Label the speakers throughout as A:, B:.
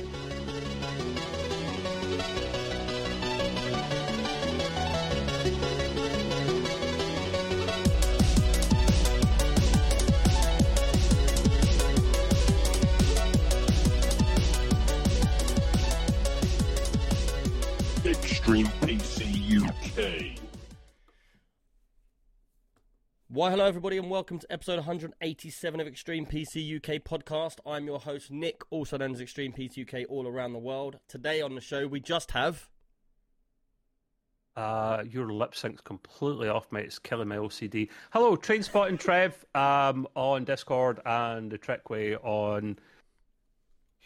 A: Extreme
B: Why, hello, everybody, and welcome to episode 187 of Extreme PC UK podcast. I'm your host, Nick, also known as Extreme PC UK all around the world. Today on the show, we just have.
C: Uh, your lip sync's completely off, mate. It's killing my OCD. Hello, Train Spotting Trev um, on Discord and the Trickway on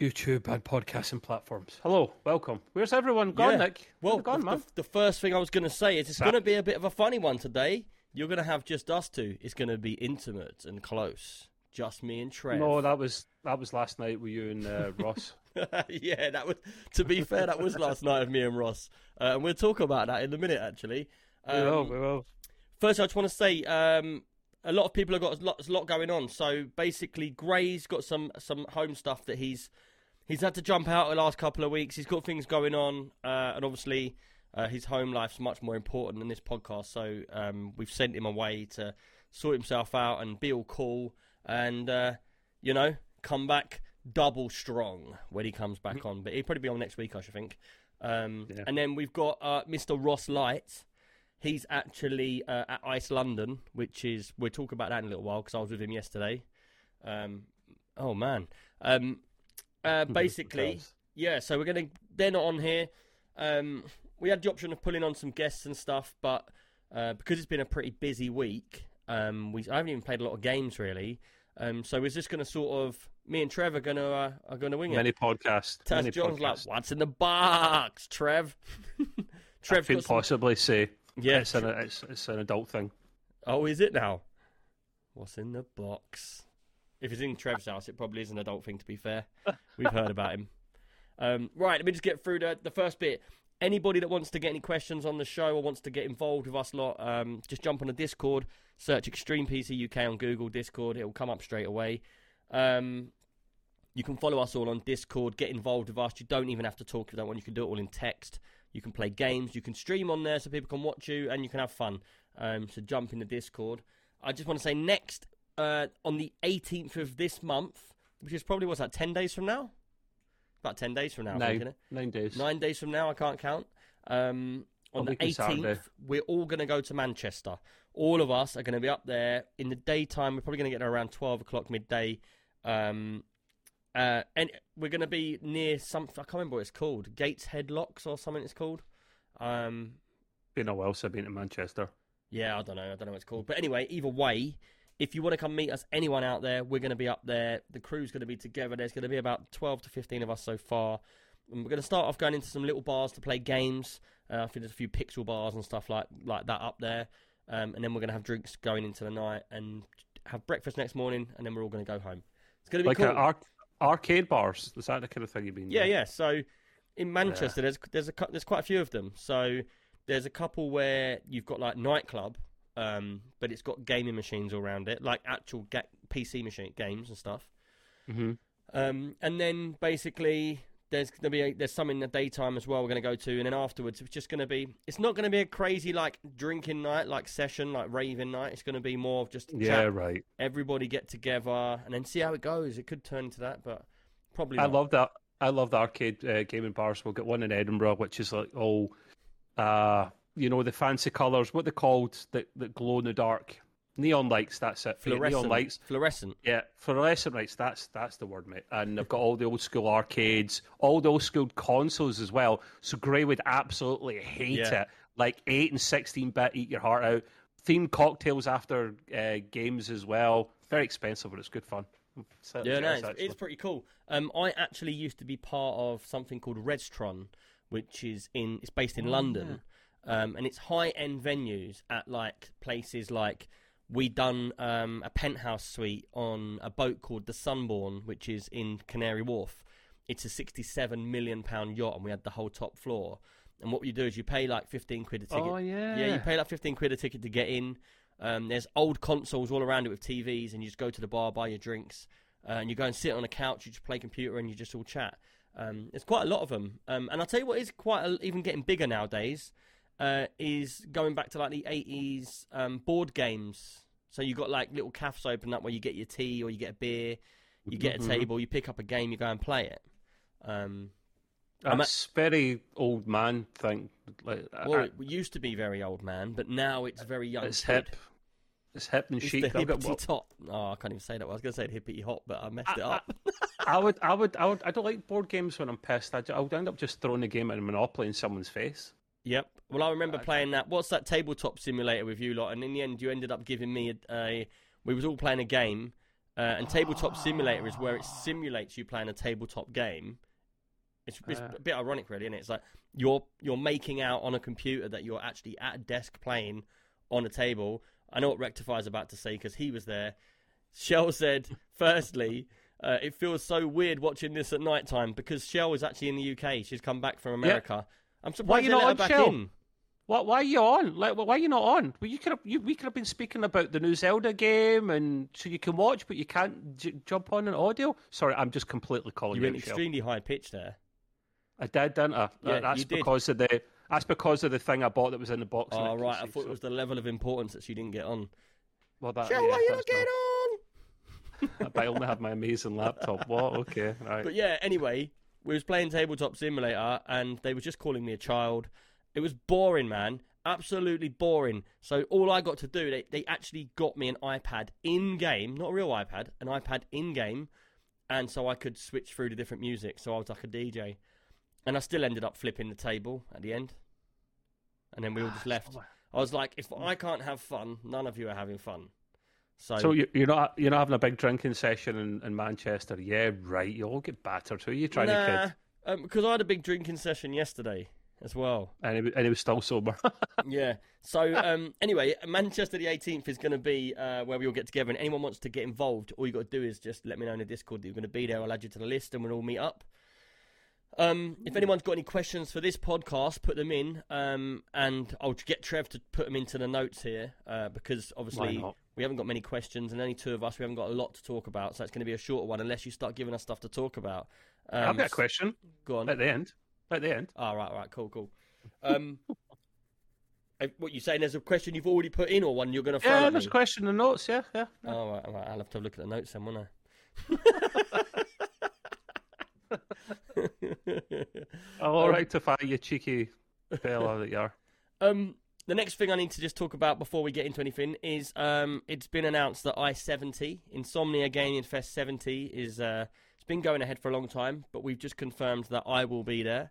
C: YouTube and podcasting platforms. Hello, welcome. Where's everyone gone,
B: Yeah.
C: Nick?
B: Well,
C: gone,
B: the,
C: man.
B: the, the first thing I was going to say is it's going to be a bit of a funny one today. You're going to have just us two. It's going to be intimate and close. Just me and Trev.
C: No, that was that was last night with you and uh, Ross.
B: yeah, that was. To be fair, that was last night of me and Ross, uh, and we'll talk about that in a minute. Actually,
C: we will,
B: Um,
C: we will.
B: First, I just want to say um, a lot of people have got a lot, a lot going on. So basically, Gray's got some some home stuff that he's he's had to jump out the last couple of weeks. He's got things going on, uh, and obviously uh, his home life's much more important than this podcast. So um, we've sent him away to sort himself out and be all cool, and uh, you know, come back double strong when he comes back on. But he'll probably be on next week, I should think. Um,
C: Yeah.
B: And then we've got uh, Mr. Ross Light. He's actually uh, at Ice London, which is we'll talk about that in a little while because I was with him yesterday. Um, oh man, um, uh, basically, yeah. So we're gonna they're not on here. We had the option of pulling on some guests and stuff, but uh, because it's been a pretty busy week, um, we I haven't even played a lot of games really. Um, so we're just gonna sort of me and Trev are gonna uh, are gonna wing it.
C: Many podcasts.
B: Taz
C: many
B: John's like, "What's in the box, Trev?" Trev
C: could
B: some...
C: possibly say
B: Yeah.
C: it's, an, it's, it's an adult thing.
B: Oh, is it now? What's in the box? If it's in Trev's house, it probably is an adult thing. To be fair, we've heard about him. Um, right, let me just get through the, the first bit. Anybody that wants to get any questions on the show or wants to get involved with us a lot, um, just jump on the Discord, search Extreme PC UK on Google Discord. It will come up straight away. Um, you can follow us all on Discord. Get involved with us. You don't even have to talk you don't want. You can do it all in text. You can play games. You can stream on there so people can watch you and you can have fun. Um, so jump in the Discord. I just want to say next uh, on the 18th of this month, which is probably what's that, 10 days from now? About 10 days from now, think,
C: Nine,
B: isn't it?
C: nine days.
B: Nine days from now, I can't count. Um, on the 18th,
C: Saturday.
B: we're all going to go to Manchester. All of us are going to be up there in the daytime. We're probably going to get there around 12 o'clock midday. Um, uh, and we're going to be near some. I can't remember what it's called. Gates Headlocks or something it's called. Um,
C: Been a while since I've been to Manchester.
B: yeah, I don't know. I don't know what it's called. But anyway, either way, if you want to come meet us, anyone out there, we're going to be up there. The crew's going to be together. There's going to be about 12 to 15 of us so far. And we're going to start off going into some little bars to play games. Uh, I think there's a few pixel bars and stuff like like that up there. Um, and then we're going to have drinks going into the night and have breakfast next morning. And then we're all going to go home. It's going to be
C: Like
B: cool.
C: uh, arc- arcade bars. Is that the kind of thing you've been
B: Yeah,
C: doing?
B: yeah. So in Manchester, there's there's a there's quite a few of them. So there's a couple where you've got like nightclub, um, but it's got gaming machines all around it, like actual ga- PC machine games and stuff.
C: hmm
B: Um, and then basically there's gonna be a, there's some in the daytime as well. We're gonna go to, and then afterwards it's just gonna be. It's not gonna be a crazy like drinking night, like session, like raving night. It's gonna be more of just
C: Yeah,
B: chat,
C: right.
B: everybody get together, and then see how it goes. It could turn into that, but probably.
C: I love that. I love the arcade uh, gaming bars. We'll get one in Edinburgh, which is like all, uh, you know, the fancy colours. What they called that that glow in the dark, neon lights. That's it.
B: Fluorescent.
C: Neon lights.
B: Fluorescent.
C: Yeah, fluorescent lights. That's that's the word, mate. And they've got all the old school arcades, all the old school consoles as well. So Gray would absolutely hate
B: Yeah.
C: it. Like eight and sixteen bit, eat your heart out. Themed cocktails after uh, games as well. Very expensive, but it's good fun. So-
B: Yeah, no, it's, it's pretty cool. Um, I actually used to be part of something called Redstron, which is in it's based in
C: Oh,
B: London, um, and it's high end venues at like places like we done um, a penthouse suite on a boat called the Sunborn, which is in Canary Wharf. It's a sixty-seven million pound yacht, and we had the whole top floor. And what you do is you pay like fifteen quid a ticket.
C: Oh yeah,
B: Yeah, you pay like 15 quid a ticket to get in. Um, there's old consoles all around it with TVs, and you just go to the bar, buy your drinks, uh, and you go and sit on a couch, you just play computer, and you just all chat. Um, there's quite a lot of them, um, and I'll tell you what is quite a, even getting bigger nowadays uh, is going back to like the 80s um, board games. So you got like little cafes open up where you get your tea or you get a beer, you get a
C: Mhm.
B: table, you pick up a game, you go and play it. Um,
C: That's very old man thing. Like,
B: well,
C: I-
B: it used to be very old man, but now it's very young.
C: it's
B: kid.
C: hip. It's hip and
B: It's
C: chic.
B: the
C: I've got-
B: top. Oh, I can't even say that. I was going to say hippity hop, but I messed it up.
C: I would, I would, I would, I don't like board games when I'm pissed. I, I would end up just throwing the game at a Monopoly in someone's face.
B: Yep. Well, I remember
C: Uh,
B: playing that. What's that tabletop simulator with you lot? And in the end, you ended up giving me a. a we was all playing a game, uh, and tabletop simulator is where it simulates you playing a tabletop game. It's, it's
C: Uh.
B: a bit ironic, really, isn't it? It's like you're you're making out on a computer that you're actually at a desk playing on a table. I know what Rectify's about to say because he was there. Shell said, firstly, uh, it feels so weird watching this at night time because Shell is actually in the UK. She's come back from America. I'm
C: Why
B: surprised
C: you not on Shell?
B: in.
C: Why, why are you on? Like, why are you not on? Well, you could have, you, we could have been speaking about the new Zelda game, and so you can watch, but you can't j- jump on an audio. Sorry, I'm just completely calling
B: You
C: you
B: went extremely high pitch there.
C: I did, didn't I?
B: Yeah,
C: that's
B: you did.
C: because of the. That's because of the thing I bought that was in the box.
B: Oh right, I thought
C: so-
B: it was the level of importance that she didn't get on.
C: Well, that,
B: Shell,
C: yeah,
B: why are you not on?
C: But I only have my amazing laptop. What? Okay, right.
B: But yeah, anyway, we was playing tabletop simulator, and they were just calling me a child. It was boring, man. Absolutely boring. So all I got to do, they, they actually got me an iPad in game, not a real iPad, an iPad in game, and so I could switch through to different music. So I was like a DJ, and I still ended up flipping the table at the end, and then we all just ah, left. I was like, if I can't have fun, none of you are having fun. So,
C: So you- you're not you're not having a big drinking session in, in Manchester? Yeah, right. You'll all get battered. Who are you trying to
B: nah,
C: kid?
B: um, because I had a big drinking session yesterday as well.
C: And it, was- and he was still sober.
B: yeah. So um, anyway, Manchester the 18th is going to be uh, where we all get together, and anyone wants to get involved, all you got to do is just let me know in the Discord that you're going to be there. I'll add you to the list, and we'll all meet up. Um, if anyone's got any questions for this podcast, put them in, um, and I'll get Trev to put them into the notes here uh, because obviously
C: not?
B: We haven't got many questions, and only two of us. We haven't got a lot to talk about, so it's going to be a shorter one unless you start giving us stuff to talk about. Um,
C: I've got a question
B: Go on.
C: at the end. At the end.
B: Oh, right, right, cool, cool. Um, what you saying? There's a question you've already put in, or one you're going to throw
C: Yeah,
B: at
C: there's
B: me?
C: a question in the notes. Yeah, yeah.
B: Oh, right, right, I'll have to have a look at the notes then, won't I?
C: I'll rectify you cheeky fella that you are.
B: um, the next thing I need to just talk about before we get into anything is um, it's been announced that I-70 Insomnia Gaming Fest 70 is uh, it's been going ahead for a long time, but we've just confirmed that I will be there.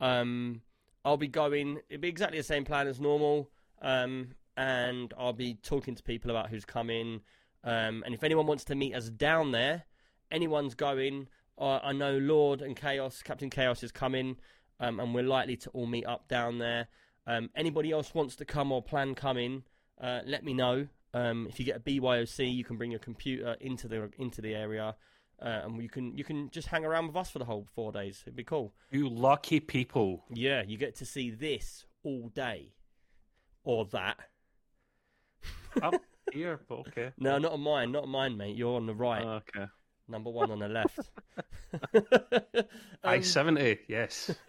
B: Um, I'll be going. It'll be exactly the same plan as normal, um, and I'll be talking to people about who's coming. Um, and if anyone wants to meet us down there, anyone's going. Uh, I know Lord and Chaos, Captain Chaos is coming, um, and we're likely to all meet up down there. Um, anybody else wants to come or plan coming, uh, let me know. Um, if you get a BYOC, you can bring your computer into the into the area, uh, and you can you can just hang around with us for the whole four days. It'd be cool.
C: You lucky people.
B: Yeah, you get to see this all day, or that.
C: Up here, but okay.
B: No, not on mine, not on mine, mate. You're on the right,
C: Okay.
B: number one on the left.
C: I
B: Um,
C: seventy. Yes.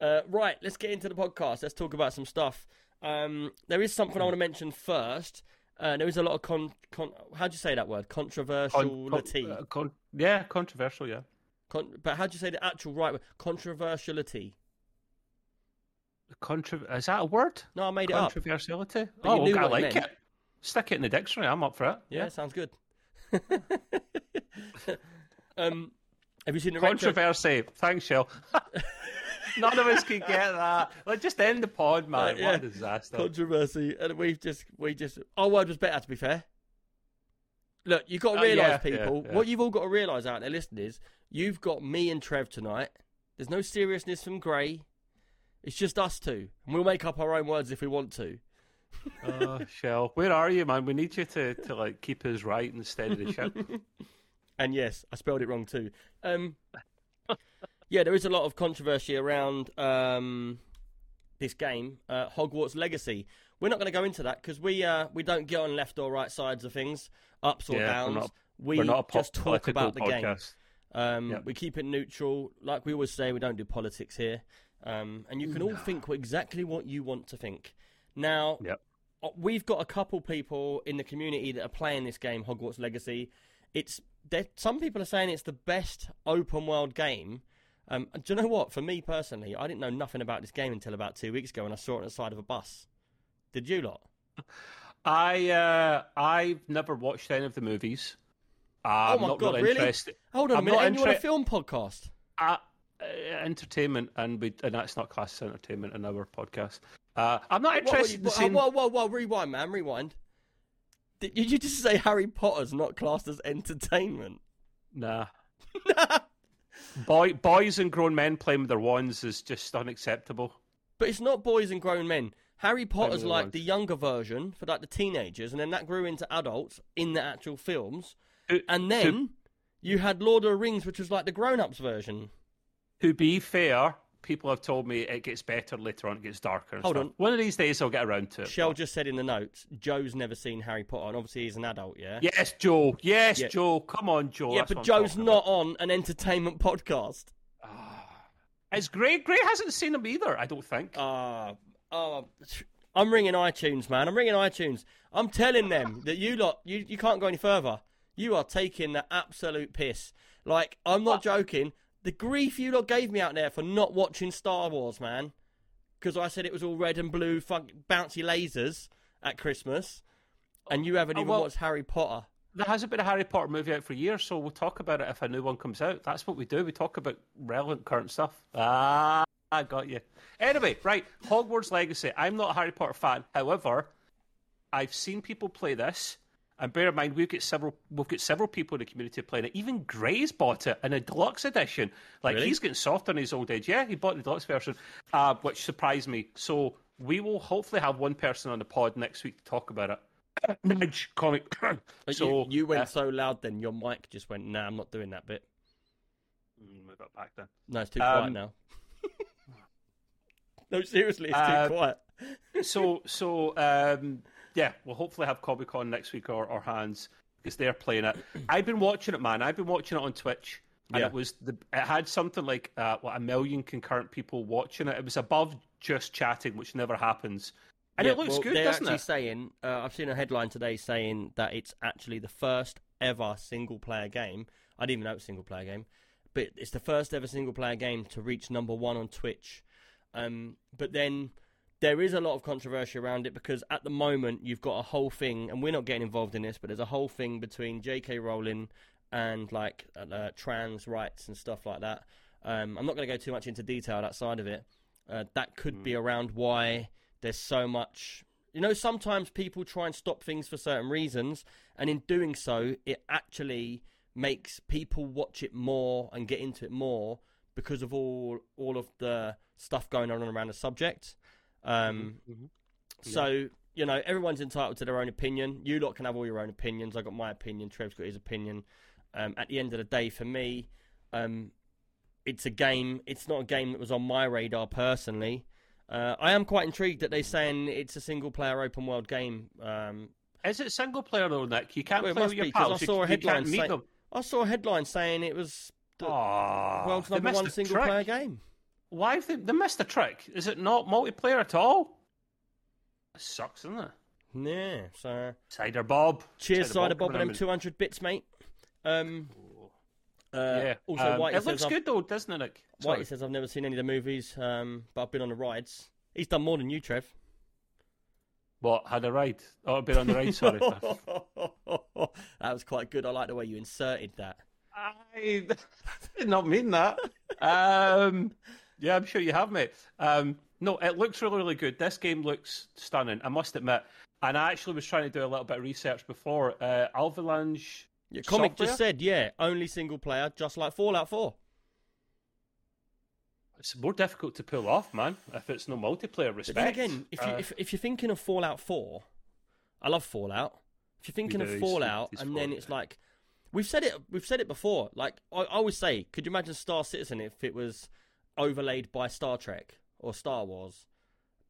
B: uh, right, let's get into the podcast. Let's talk about some stuff. Um, there is something I want to mention first. Uh, there is a lot of con. con how do you say that word?
C: Con-
B: Controversiality.
C: con- uh, con- yeah, controversial. Yeah.
B: Con- but how do you say the actual right word? Controversiality.
C: Contro- is that a word?
B: No, I made it up.
C: Controversiality. Oh, okay, I
B: what it
C: like it. Stick it in the dictionary. I'm up for it.
B: Yeah, sounds good. um, have you seen the
C: Controversy. Thanks, Shell. None of us can get that. Like, just end the pod, man.
B: Uh, yeah.
C: What a disaster.
B: controversy, and we've just we just our word was better. To be fair, look, you've got to
C: Uh,
B: realise,
C: yeah,
B: people,
C: yeah,
B: what you've all got to realise out there, listening, is you've got me and Trev tonight. There's no seriousness from Gray. It's just us two, and we'll make up our own words if we want to.
C: oh, Shell, where are you, man? We need you to, to like keep us right instead of the ship.
B: And yes, I spelled it wrong too. Um, yeah, there is a lot of controversy around um, this game, uh, Hogwarts Legacy. We're not going to go into that because we uh, we don't get on left or right sides of things, ups or
C: Yeah, we're
B: downs.
C: not-
B: we
C: We're not
B: just talk about the game. Um,
C: Yep.
B: We keep it neutral, like we always say. We don't do politics here, um, and you can all think exactly what you want to think. Now,
C: Yep.
B: we've got a couple people in the community that are playing this game, Hogwarts Legacy. It's some people are saying it's the best open world game. Um, and do you know what? For me personally, I didn't know nothing about this game until about two weeks ago, when I saw it on the side of a bus. Did you lot?
C: I uh, I've never watched any of the movies. I'm
B: oh my
C: not
B: god,
C: really, interested.
B: Hold on
C: I'm
B: a minute,
C: not
B: and you want a film podcast?
C: Uh, uh, entertainment, and we and that's not class as entertainment in our podcast. Uh, I'm not interested in
B: whoa, whoa, whoa, rewind, man, rewind. Did did you just say Harry Potter's not classed as entertainment?
C: Nah. Boy, boys and grown men playing with their wands is just unacceptable.
B: But it's not boys and grown men. Harry Potter's like
C: ones.
B: the younger version for like the teenagers, and then that grew into adults in the actual films.
C: To,
B: And then you had Lord of the Rings, which was like the grown-ups version.
C: to be fair, people have told me it gets better later on. It gets darker.
B: Hold
C: stuff.
B: on.
C: One of these days, I'll get around to it.
B: Shell just said in the notes, Joe's never seen Harry Potter, and obviously he's an adult, yeah.
C: Yes, Joe. Yes,
B: Yeah.
C: Joe. Come on, Joe.
B: yeah,
C: That's
B: but Joe's not on an entertainment podcast.
C: about. It's great. Gray hasn't seen him either. I don't think.
B: Ah, uh, I'm ringing iTunes, man. I'm ringing iTunes. I'm telling them that you lot, you, you can't go any further. You are taking the absolute piss. Like, I'm not joking. The grief you lot gave me out there for not watching Star Wars, man. Because I said it was all red and blue, fun- bouncy lasers at Christmas. And you haven't
C: Oh,
B: even
C: well-
B: watched Harry Potter.
C: There hasn't been a Harry Potter movie out for years, so we'll talk about it if a new one comes out. That's what we do. We talk about relevant current stuff. Ah, I got you. Anyway, right, Hogwarts Legacy. I'm not a Harry Potter fan. However, I've seen people play this, and bear in mind we've got several we've got several people in the community playing it. Even Gray's bought it in a deluxe edition. Like
B: Really?
C: he's getting soft on his old age. Yeah, he bought the deluxe version, uh, which surprised me. So we will hopefully have one person on the pod next week to talk about it. Nudge comic. So
B: you, you went
C: uh,
B: so loud then, your mic just went, nah, I'm not doing that bit.
C: Mm, Move it back then.
B: No, it's too quiet
C: Um,
B: now. no, seriously, it's too
C: Uh,
B: quiet.
C: So, so um, yeah, we'll hopefully have Comic Con next week or, or Hands because they're playing it. I've been watching it, man. I've been watching it on Twitch, and
B: Yeah.
C: it was the it had something like uh, what a million concurrent people watching it. It was above just chatting, which never happens, and
B: Yeah,
C: it looks
B: well,
C: good,
B: they're
C: doesn't
B: actually
C: it?
B: saying, uh, I've seen a headline today saying that it's actually the first ever single player game. I didn't even know it was a single player game, but it's the first ever single player game to reach number one on Twitch. Um, but then there is a lot of controversy around it because at the moment you've got a whole thing, and we're not getting involved in this, but there's a whole thing between J.K. Rowling and like uh, trans rights and stuff like that. Um, I'm not going to go too much into detail that side of it. Uh, that could be around why there's so much. You know, sometimes people try and stop things for certain reasons, and in doing so, it actually makes people watch it more and get into it more because of all all of the stuff going on around the subject. Um,
C: Mhm.
B: so you know, everyone's entitled to their own opinion. You lot can have all your own opinions. I got my opinion. Trev's got his opinion. Um, at the end of the day, for me, um, it's a game. It's not a game that was on my radar personally. Uh, I am quite intrigued that they're saying it's a single-player open-world game. Um,
C: Is it single player though, Nick? You can't
B: well,
C: play with your
B: be
C: pals.
B: I
C: You-
B: saw a
C: you
B: headline.
C: can't meet
B: say-
C: them.
B: I saw a headline saying it was the
C: Aw,
B: world's number one
C: the
B: single-player game.
C: Why have they, they missed the trick? Is it not multiplayer at all? It sucks, doesn't it?
B: Yeah. So
C: Cider Bob.
B: cheers, Cider Bob,
C: coming
B: and them two hundred bits, mate. Um, uh,
C: yeah.
B: Also,
C: um,
B: Whitey
C: it looks good though, doesn't it, Nick?
B: Whitey says I've never seen any of the movies, um, but I've been on the rides. He's done more than you, Trev.
C: What had a ride? Oh, I've been on the ride. Sorry.
B: that was quite good. I like the way you inserted that.
C: I did not mean that. Um, yeah, I'm sure you have, mate. Um, no, it looks really, really good. This game looks stunning. I must admit. And I actually was trying to do a little bit of research before. Uh, Avalanche.
B: Your comic
C: Software?
B: just said, yeah, only single player, just like Fallout 4.
C: It's more difficult to pull off, man. If it's no multiplayer
B: But
C: respect.
B: again, if, you,
C: Uh,
B: if, if you're thinking of Fallout 4, I love Fallout. If you're thinking of Fallout, and then it's like, we've said it, we've said it before. Like I, I always say, could you imagine Star Citizen if it was overlaid by Star Trek or Star Wars,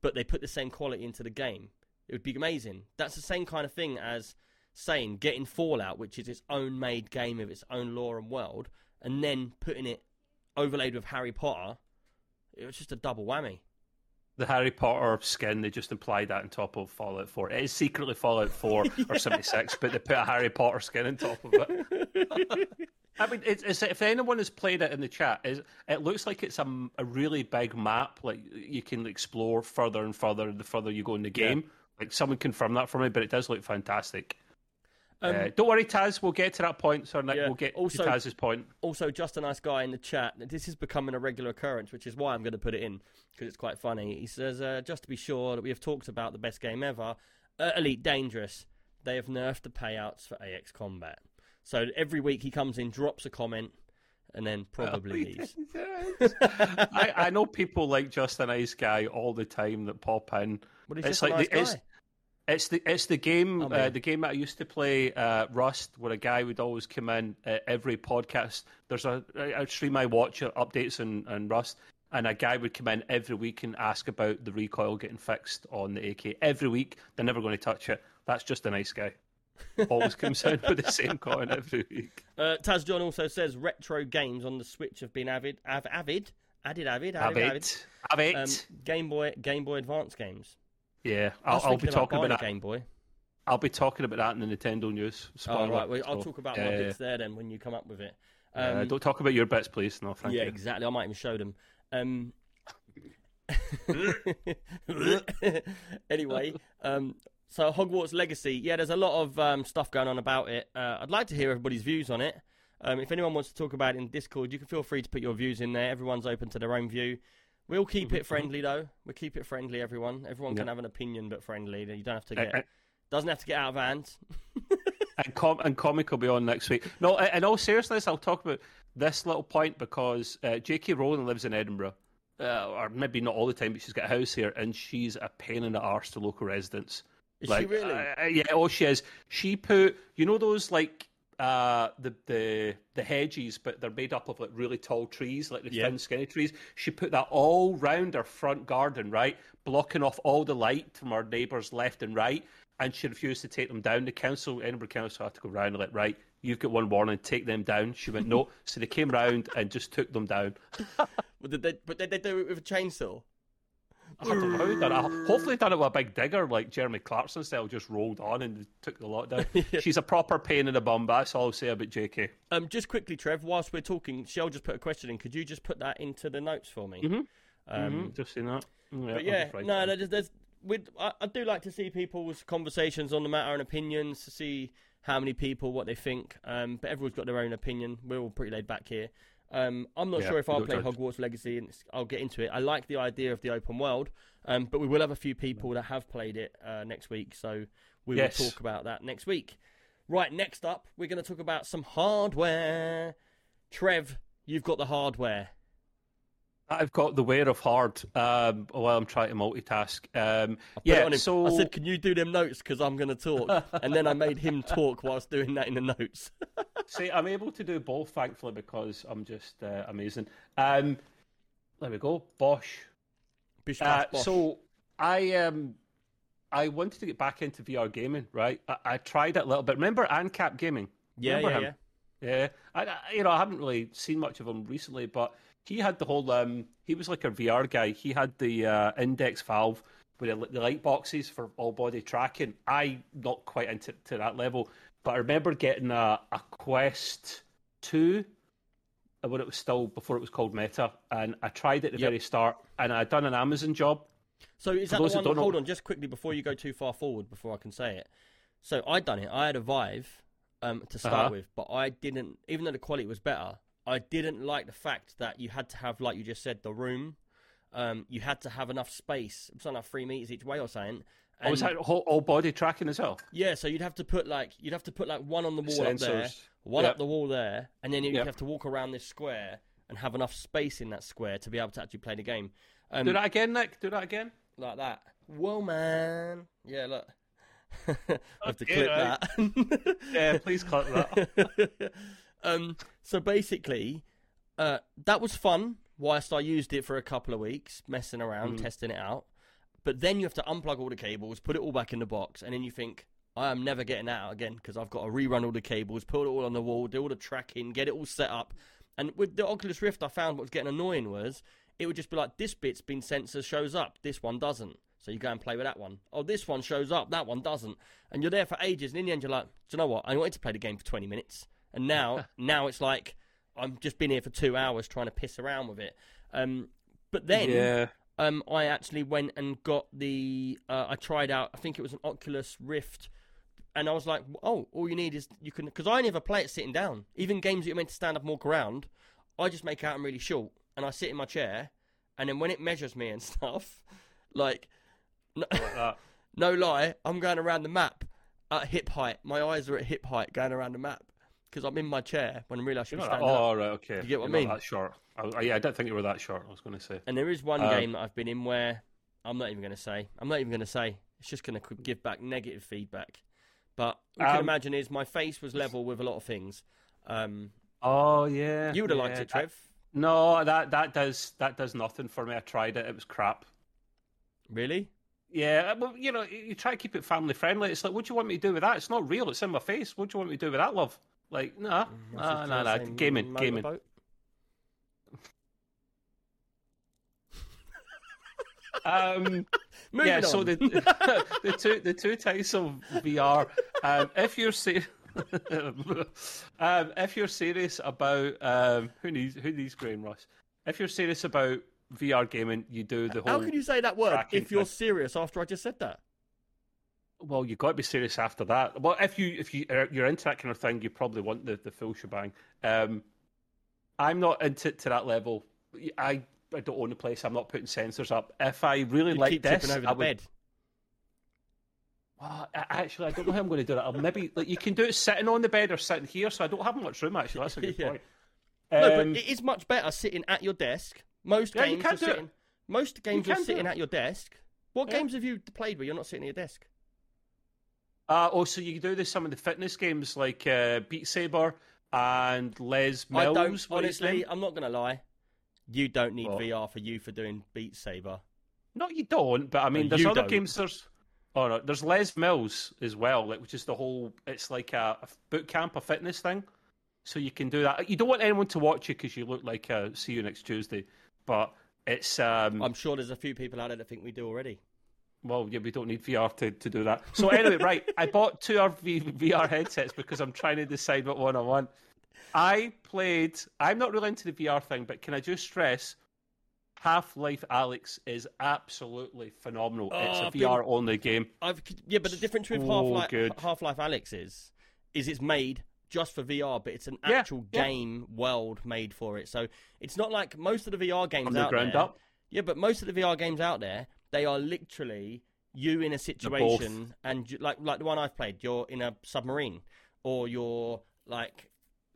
B: but they put the same quality into the game? It would be amazing. That's the same kind of thing as saying getting Fallout, which is its own made game of its own lore and world, and then putting it overlaid with Harry Potter, it was just a double whammy.
C: The Harry Potter skin, they just implied that on top of Fallout 4. It is secretly Fallout 4 or 76, but they put a Harry Potter skin on top of it. I mean, it's, it's, if anyone has played it in the chat, is it looks like it's a, a really big map. Like you can explore further and further the further you go in the game. Like someone confirmed that for me, but it does look fantastic.
B: Um,
C: uh, don't worry, Taz. We'll get to that point. So
B: Yeah.
C: we'll get
B: Also-
C: to Taz's point.
B: also, just a nice guy in the chat. This is becoming a regular occurrence, which is why I'm going to put it in because it's quite funny. He says, uh, "Just to be sure that we have talked about the best game ever, uh, Elite Dangerous. They have nerfed the payouts for AX Combat. So every week he comes in, drops a comment, and then probably leaves.
C: I, I know people like just a nice guy all the time that pop in.
B: But he's
C: It's
B: just a
C: like
B: nice
C: the-
B: guy.
C: It's the it's the game
B: I
C: uh, the game that I used to play uh, Rust, where a guy would always come in uh, every podcast. There's a, a stream I watch uh, updates on, on Rust, and a guy would come in every week and ask about the recoil getting fixed on the AK every week. They're never going to touch it. That's just a nice guy. Always comes in with the same comment every week.
B: Uh, Taz John also says retro games on the Switch have been avid, av- avid, added, avid, added, avid.
C: have it.
B: Um, Game Boy, Game Boy Advance games.
C: yeah, I'll, I'll be
B: thinking
C: talking about
B: a
C: that.
B: Game Boy.
C: I'll be talking about that in the Nintendo news.
B: Oh, right. Well, I'll
C: So,
B: talk about
C: yeah,
B: my
C: yeah,
B: bits there then when you come up with it. Um,
C: Uh, don't talk about your bits, please. No, thank
B: yeah,
C: you.
B: Yeah, exactly. I might even show them. Um, anyway, um, so Hogwarts Legacy. Yeah, there's a lot of um, stuff going on about it. Uh, I'd like to hear everybody's views on it. Um, if anyone wants to talk about it in Discord, you can feel free to put your views in there. Everyone's open to their own view. We'll keep it friendly though. We'll keep it friendly. Everyone, everyone can have an opinion, but friendly. You don't have to get doesn't have to get out of hand.
C: and, com- and comic will be on next week. No, in in all seriousness, I'll talk about this little point because uh, J.K. Rowling lives in Edinburgh, uh, or maybe not all the time, but she's got a house here, and she's a pain in the arse to local residents.
B: Is
C: like,
B: she really?
C: uh, yeah, oh, she is. She put, you know, those like uh, the the the hedges, but they're made up of like really tall trees, like the thin, skinny trees. She put that all round her front garden, right, blocking off all the light from our neighbours left and right. And she refused to take them down. The council, Edinburgh Council, had to go round and like, right, you've got one warning, take them down. She went no, so they came round and just took them down.
B: But did they, but did they do it with a chainsaw?
C: I don't know. Done it. Hopefully, done it with a big digger like Jeremy Clarkson style, just rolled on and took the lot down. She's a proper pain in the bum. but That's all I'll say about JK.
B: Um, just quickly, Trev, whilst we're talking, Shell just put a question in. Could you just put that into the notes for me?
C: Mhm.
B: Um,
C: Mhm, just seen that. Yeah,
B: But yeah, no,
C: it.
B: there's, I, I do like to see people's conversations on the matter and opinions to see how many people what they think. Um, but everyone's got their own opinion. We're all pretty laid back here. Um, I'm not
C: Yeah,
B: sure if I'll play
C: judge.
B: Hogwarts Legacy, and I'll get into it. I like the idea of the open world, um, but we will have a few people that have played it uh, next week, so we
C: Yes.
B: will talk about that next week. Right, next up, we're going to talk about some hardware. Trev, you've got the hardware.
C: I've got the wear of hard um, while I'm trying to multitask. Um, yeah, so
B: I said, "Can you do them notes? Because I'm going to talk." and then I made him talk whilst doing that in the notes.
C: see, I'm able to do both, thankfully, because I'm just uh, amazing. Um, there we go, Bosch.
B: Bish,
C: Uh,
B: bosh.
C: so I um I wanted to get back into VR gaming, right? I, I tried it a little bit. Remember ANCAP Gaming?
B: yeah,
C: Remember
B: yeah,
C: him?
B: yeah.
C: Yeah, I, I, you know, I haven't really seen much of him recently, but he had the whole. Um, he was like a VR guy. He had the uh, index valve with the, light boxes for all body tracking. I not quite into to that level, but I remember getting a, a Quest two uh, when it was still before it was called Meta, and I tried it at the
B: Yep.
C: very start, and I'd done an Amazon job.
B: So is that the
C: those that
B: one?
C: don't know-
B: Hold on, just quickly before you go too far forward, before I can say it. So I'd done it. I had a Vive um, to start
C: Uh-huh.
B: with, but I didn't. Even though the quality was better, I didn't like the fact that you had to have, like you just said, the room. Um, you had to have enough space. It was something like three meters each way or something.
C: Oh, was
B: And-
C: that whole, all body tracking as well?
B: Yeah, so you'd have to put like you'd have to put like one on the wall up there, one
C: Yep.
B: up the wall there, and then you'd
C: Yep.
B: have to walk around this square and have enough space in that square to be able to actually play the game. Um,
C: Do that again, Nick. Do that again.
B: like that. Whoa, man! Yeah, look. I have to
C: Okay,
B: clip
C: right.
B: that.
C: Yeah, please clip that.
B: um, so basically, uh, that was fun. Whilst I used it for a couple of weeks, messing around,
C: Mm.
B: testing it out. But then you have to unplug all the cables, put it all back in the box, and then you think, I am never getting out again because I've got to rerun all the cables, put it all on the wall, do all the tracking, get it all set up, And with the Oculus Rift, I found what was getting annoying was it would just be like this bit's been censored, shows up, this one doesn't. So you go and play with that one. Oh, this one shows up, that one doesn't, and you're there for ages. And in the end, you're like, do you know what? I wanted to play the game for 20 minutes, and now, now it's like I've just been here for two hours trying to piss around with it. Um, but then,
C: yeah.
B: um, I actually went and got the. Uh, I tried out. I think it was an Oculus Rift, and I was like, "Oh, all you need is you can." Because I never play it sitting down. Even games that you're meant to stand up and walk around, I just make out I'm really short, and I sit in my chair, and then when it measures me and stuff, like, no,
C: Like
B: no lie, I'm going around the map at hip height. My eyes are at hip height going around the map because I'm in my chair when I realise I should
C: You're
B: be
C: not that,
B: standing up.
C: oh, right, okay.
B: Do You get what I
C: You're
B: mean?
C: Not that short. I, I- yeah, I didn't think you were that short. I was going to say.
B: And there is one
C: Um,
B: game that I've been in where I'm not even going to say. I'm not even going to say. It's just going to give back negative feedback. But you can
C: Um,
B: imagine is my face was level with a lot of things. Um,
C: Oh yeah.
B: you would have
C: yeah.
B: liked it, Trev.
C: No, that that does that does nothing for me. I tried it. It was crap.
B: Really?
C: Yeah, well, you know, you try to keep it family friendly. It's like, what do you want me to do with that? It's not real. It's in my face. What do you want me to do with that, love? Like, nah,
B: What's
C: nah,
B: it
C: nah, nah. Gaming, gaming.
B: motorboat?
C: Um,
B: Moving
C: yeah.
B: on.
C: So the the two the two types of VR. Um, if you're ser- um, if you're serious about um, who needs who needs Graham Russ? If you're serious about VR gaming, you do the whole.
B: How can you say that word if you're
C: thing.
B: serious after I just said that?
C: Well, you've got to be serious after that. Well, if you if you uh, you're into that kind of thing, you probably want the, the full shebang. Um, I'm not into it to that level. I I don't own the place. I'm not putting sensors up. If I really like
B: keep
C: this,
B: over
C: I
B: the
C: would.
B: bed.
C: Well, I- actually, I don't know how I'm going to do that. I'll maybe like you can do it sitting on the bed or sitting here, so I don't have much room. Actually, that's a good
B: Yeah.
C: point.
B: no, but
C: Um,
B: it is much better sitting at your desk. Most
C: Yeah, you
B: games are
C: do it.
B: sitting. Most games are sitting at your desk. What
C: Yeah.
B: games have you played where you're not sitting at your desk?
C: Uh, oh, so you can do this some of the fitness games like uh, Beat Saber and Les Mills.
B: I don't honestly. I'm not gonna lie. You don't need
C: What?
B: VR for you for doing Beat Saber.
C: No, you don't. But I mean,
B: No,
C: there's other
B: don't.
C: games. There's oh no, there's Les Mills as well, like which is the whole. It's like a, a boot camp, a fitness thing. So you can do that. You don't want anyone to watch you because you look like uh, see you next Tuesday. But it's um,
B: I'm sure there's a few people out there that think we do already.
C: Well, yeah, we don't need VR to, to do that. So anyway, right, I bought two RV, VR headsets because I'm trying to decide what one I want. I played. I'm not really into the VR thing, but can I just stress? Half Life Alyx is absolutely phenomenal. Oh, it's
B: Oh,
C: a
B: I've been-
C: VR only game.
B: I've yeah, but the difference with
C: So
B: Half Life. Half Life Alyx is is it's made just for VR, but it's an actual
C: yeah.
B: game world made for it. So it's not like most of the VR games
C: From the
B: out
C: ground
B: there.
C: up.
B: Yeah, but most of the VR games out there, they are literally you in a situation, and you, like like the one I've played, you're in a submarine, or you're like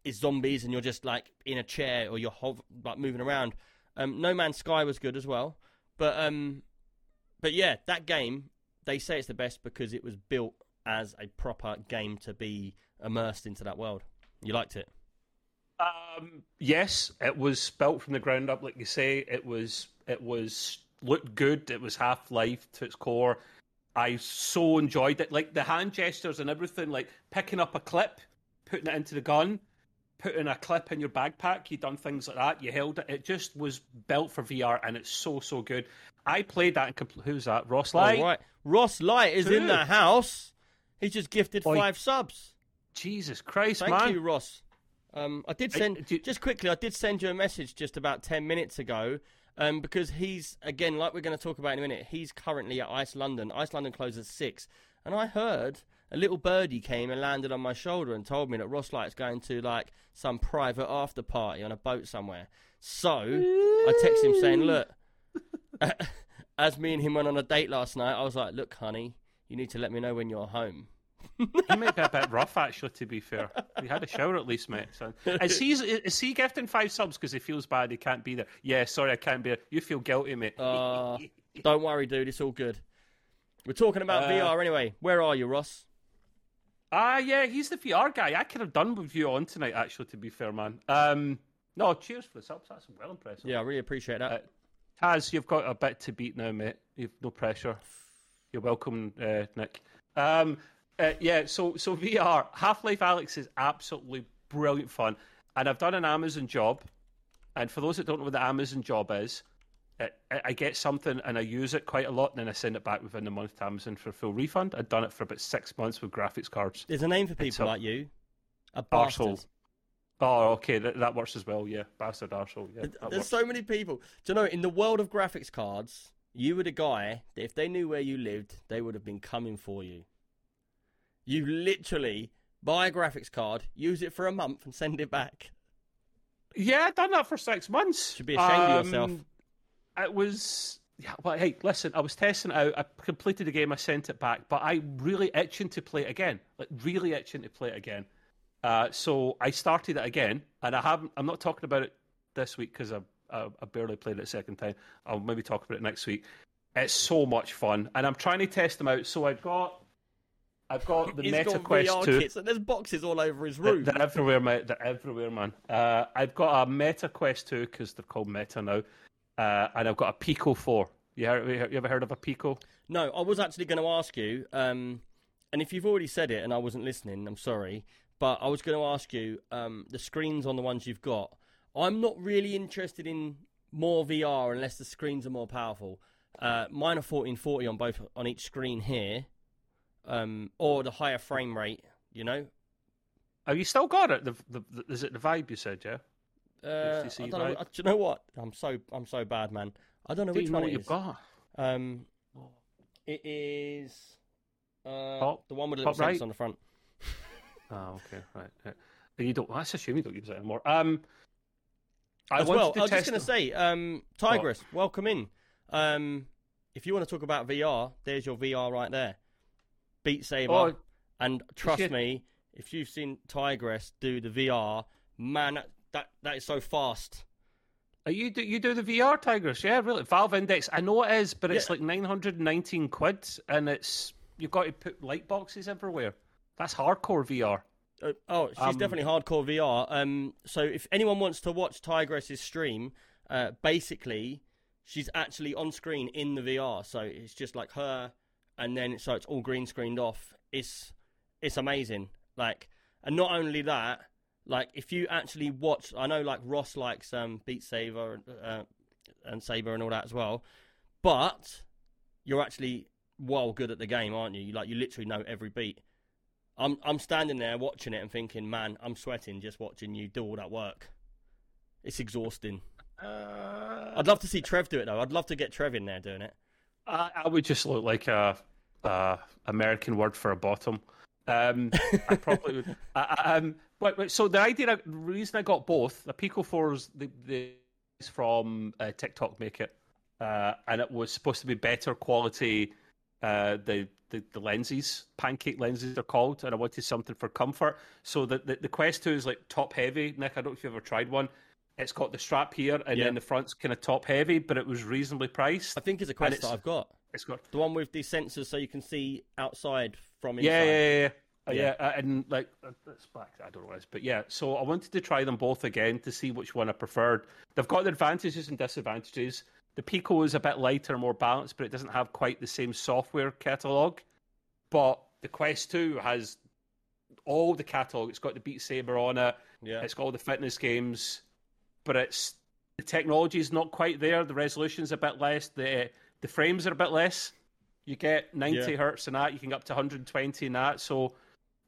B: it's zombies, and you're just like in a chair, or you're hov- like moving around. Um, no Man's Sky was good as well, but um, but yeah, that game they say it's the best because it was built as a proper game to be immersed into that world. You liked it.
C: Um, yes, it was built from the ground up, like you say. It was it was looked good. It was Half Life to its core. I so enjoyed it, like the hand gestures and everything, like picking up a clip, putting it into the gun, putting a clip in your backpack. You done things like that. You held it. It just was built for VR, and it's so so good. I played that. In compl- who's that? Ross Light.
B: All right, Ross Light is in the house. He just gifted
C: Oi.
B: five subs.
C: Jesus Christ,
B: Thank
C: man!
B: Thank you, Ross. Um, I did
C: I-
B: send
C: do-
B: just quickly. I did send you a message just about ten minutes ago. Um, because he's again, like we're going to talk about in a minute. He's currently at Ice London. Ice London closes at six, and I heard a little birdie came and landed on my shoulder and told me that Ross Light's going to like some private after party on a boat somewhere. So I texted him saying, "Look, as me and him went on a date last night, I was like, look, honey, you need to let me know when you're home.'"
C: He might be a bit rough, actually. To be fair, he had a shower at least, mate. So, is he is he gifting five subs because he feels bad he can't be there? Yeah, sorry, I can't be there. You feel guilty, mate.
B: Uh, don't worry, dude. It's all good. We're talking about
C: Uh,
B: VR anyway. Where are you, Ross?
C: Ah, yeah, he's the VR guy. I could have done with you on tonight, actually. To be fair, man. Um, no, cheers for the subs. That's well impressive.
B: Yeah, I really appreciate that.
C: Uh, Taz, you've got a bit to beat now, mate. You've no pressure. You're welcome, uh, Nick. Um, uh, yeah, so so VR Half Life Alyx is absolutely brilliant fun, and I've done an Amazon job And for those that don't know what the Amazon job is, it, I get something and I use it quite a lot, and then I send it back within a month to Amazon for a full refund. I'd done it for about six months with graphics cards.
B: There's a name for people
C: a-
B: like you. A
C: Arsehole.
B: bastard.
C: Oh, okay, that, that works as well. Yeah, bastard arsehole. Yeah,
B: There's
C: works.
B: so many people. Do you know, in the world of graphics cards, you were the guy that if they knew where you lived, they would have been coming for you. You literally buy a graphics card, use it for a month, and send it back.
C: Yeah, I'd done that for six months.
B: Should be ashamed of yourself.
C: Um, It was. Yeah, well, hey, listen, I was testing it out. I completed the game, I sent it back, but I really itching to play it again. Like, really itching to play it again. Uh, so I started it again, and I haven't. I'm not talking about it this week because I, I I barely played it a second time. I'll maybe talk about it next week. It's so much fun, and I'm trying to test them out. So I've got, I've got the
B: He's
C: Meta Quest
B: VR
C: Two.
B: kits, and there's boxes all over his
C: They're,
B: room.
C: they're everywhere, mate. They're everywhere, man. Uh, I've got a Meta Quest 2 because they're called Meta now, uh, and I've got a Pico 4. You, heard, you ever heard of a Pico?
B: No, I was actually going to ask you, um, and if you've already said it and I wasn't listening, I'm sorry, but I was going to ask you um, the screens on the ones you've got. I'm not really interested in more VR unless the screens are more powerful. Uh, mine are 1440 on both on each screen here, um, or the higher frame rate. You know,
C: Oh, you still got it? The, the, the, is it the Vive you said, yeah?
B: uh, I don't know. Uh, Do you know what? I'm so I'm so bad, man. I don't know
C: Do
B: which
C: you know
B: one
C: what
B: it
C: you've
B: is.
C: got?
B: Um, it is uh,
C: Top-
B: the one with the little
C: right?
B: on the front.
C: Oh, okay, right. right. You don't. Let's assume you don't use it anymore. Um, I
B: As well,
C: to
B: I was just going to say, um, Tigress, welcome in. Um, if you want to talk about VR, there's your VR right there. Beat Saber.
C: Oh,
B: and trust me, if you've seen Tigress do the VR, man, that that, is so fast.
C: Uh, You do you do the VR Tigress? Yeah, really. Valve Index. I know it is, but it's
B: Yeah.
C: like nine hundred and nineteen quid, and it's you've got to put light boxes everywhere. That's hardcore VR.
B: Uh, oh, she's
C: Um,
B: definitely hardcore VR. Um, so if anyone wants to watch Tigress's stream, uh, basically she's actually on screen in the VR. So it's just like her, and then so it's all green screened off. It's it's amazing. Like, and not only that, like if you actually watch, I know like Ross likes um Beat Saber uh, and Saber and all that as well, but you're actually well good at the game, aren't you? you like you literally know every beat. I'm I'm standing there watching it and thinking, man, I'm sweating just watching you do all that work. It's exhausting.
C: Uh,
B: I'd love to see Trev do it though. I'd love to get Trev in there doing it.
C: I, I would just look like a, a American word for a bottom. Um, I probably would. I, um, so the idea, the reason I got both, the Pico fours, the, the is from uh, TikTok make it, uh, and it was supposed to be better quality. Uh, the, the the lenses, pancake lenses, they're called, and I wanted something for comfort. So the, the the Quest Two is like top heavy. Nick, I don't know if you've ever tried one. It's got the strap here, and
B: Yeah.
C: then the front's kind of top heavy, but it was reasonably priced.
B: I think it's a quest
C: it's-
B: that I've got.
C: It's got
B: The one with the sensors so you can see outside from inside.
C: Yeah, yeah, yeah, yeah. Uh,
B: Yeah.
C: yeah, uh, and like uh, it's back. I don't know what it is, but yeah. So I wanted to try them both again to see which one I preferred. They've got their advantages and disadvantages. The Pico is a bit lighter, more balanced, but it doesn't have quite the same software catalog. But the Quest Two has all the catalog. It's got the Beat Saber on it.
B: Yeah.
C: It's got all the fitness games, but it's the technology is not quite there. The resolution's a bit less. The the frames are a bit less. You get 90
B: Yeah.
C: hertz in that. You can get up to 120 in that. So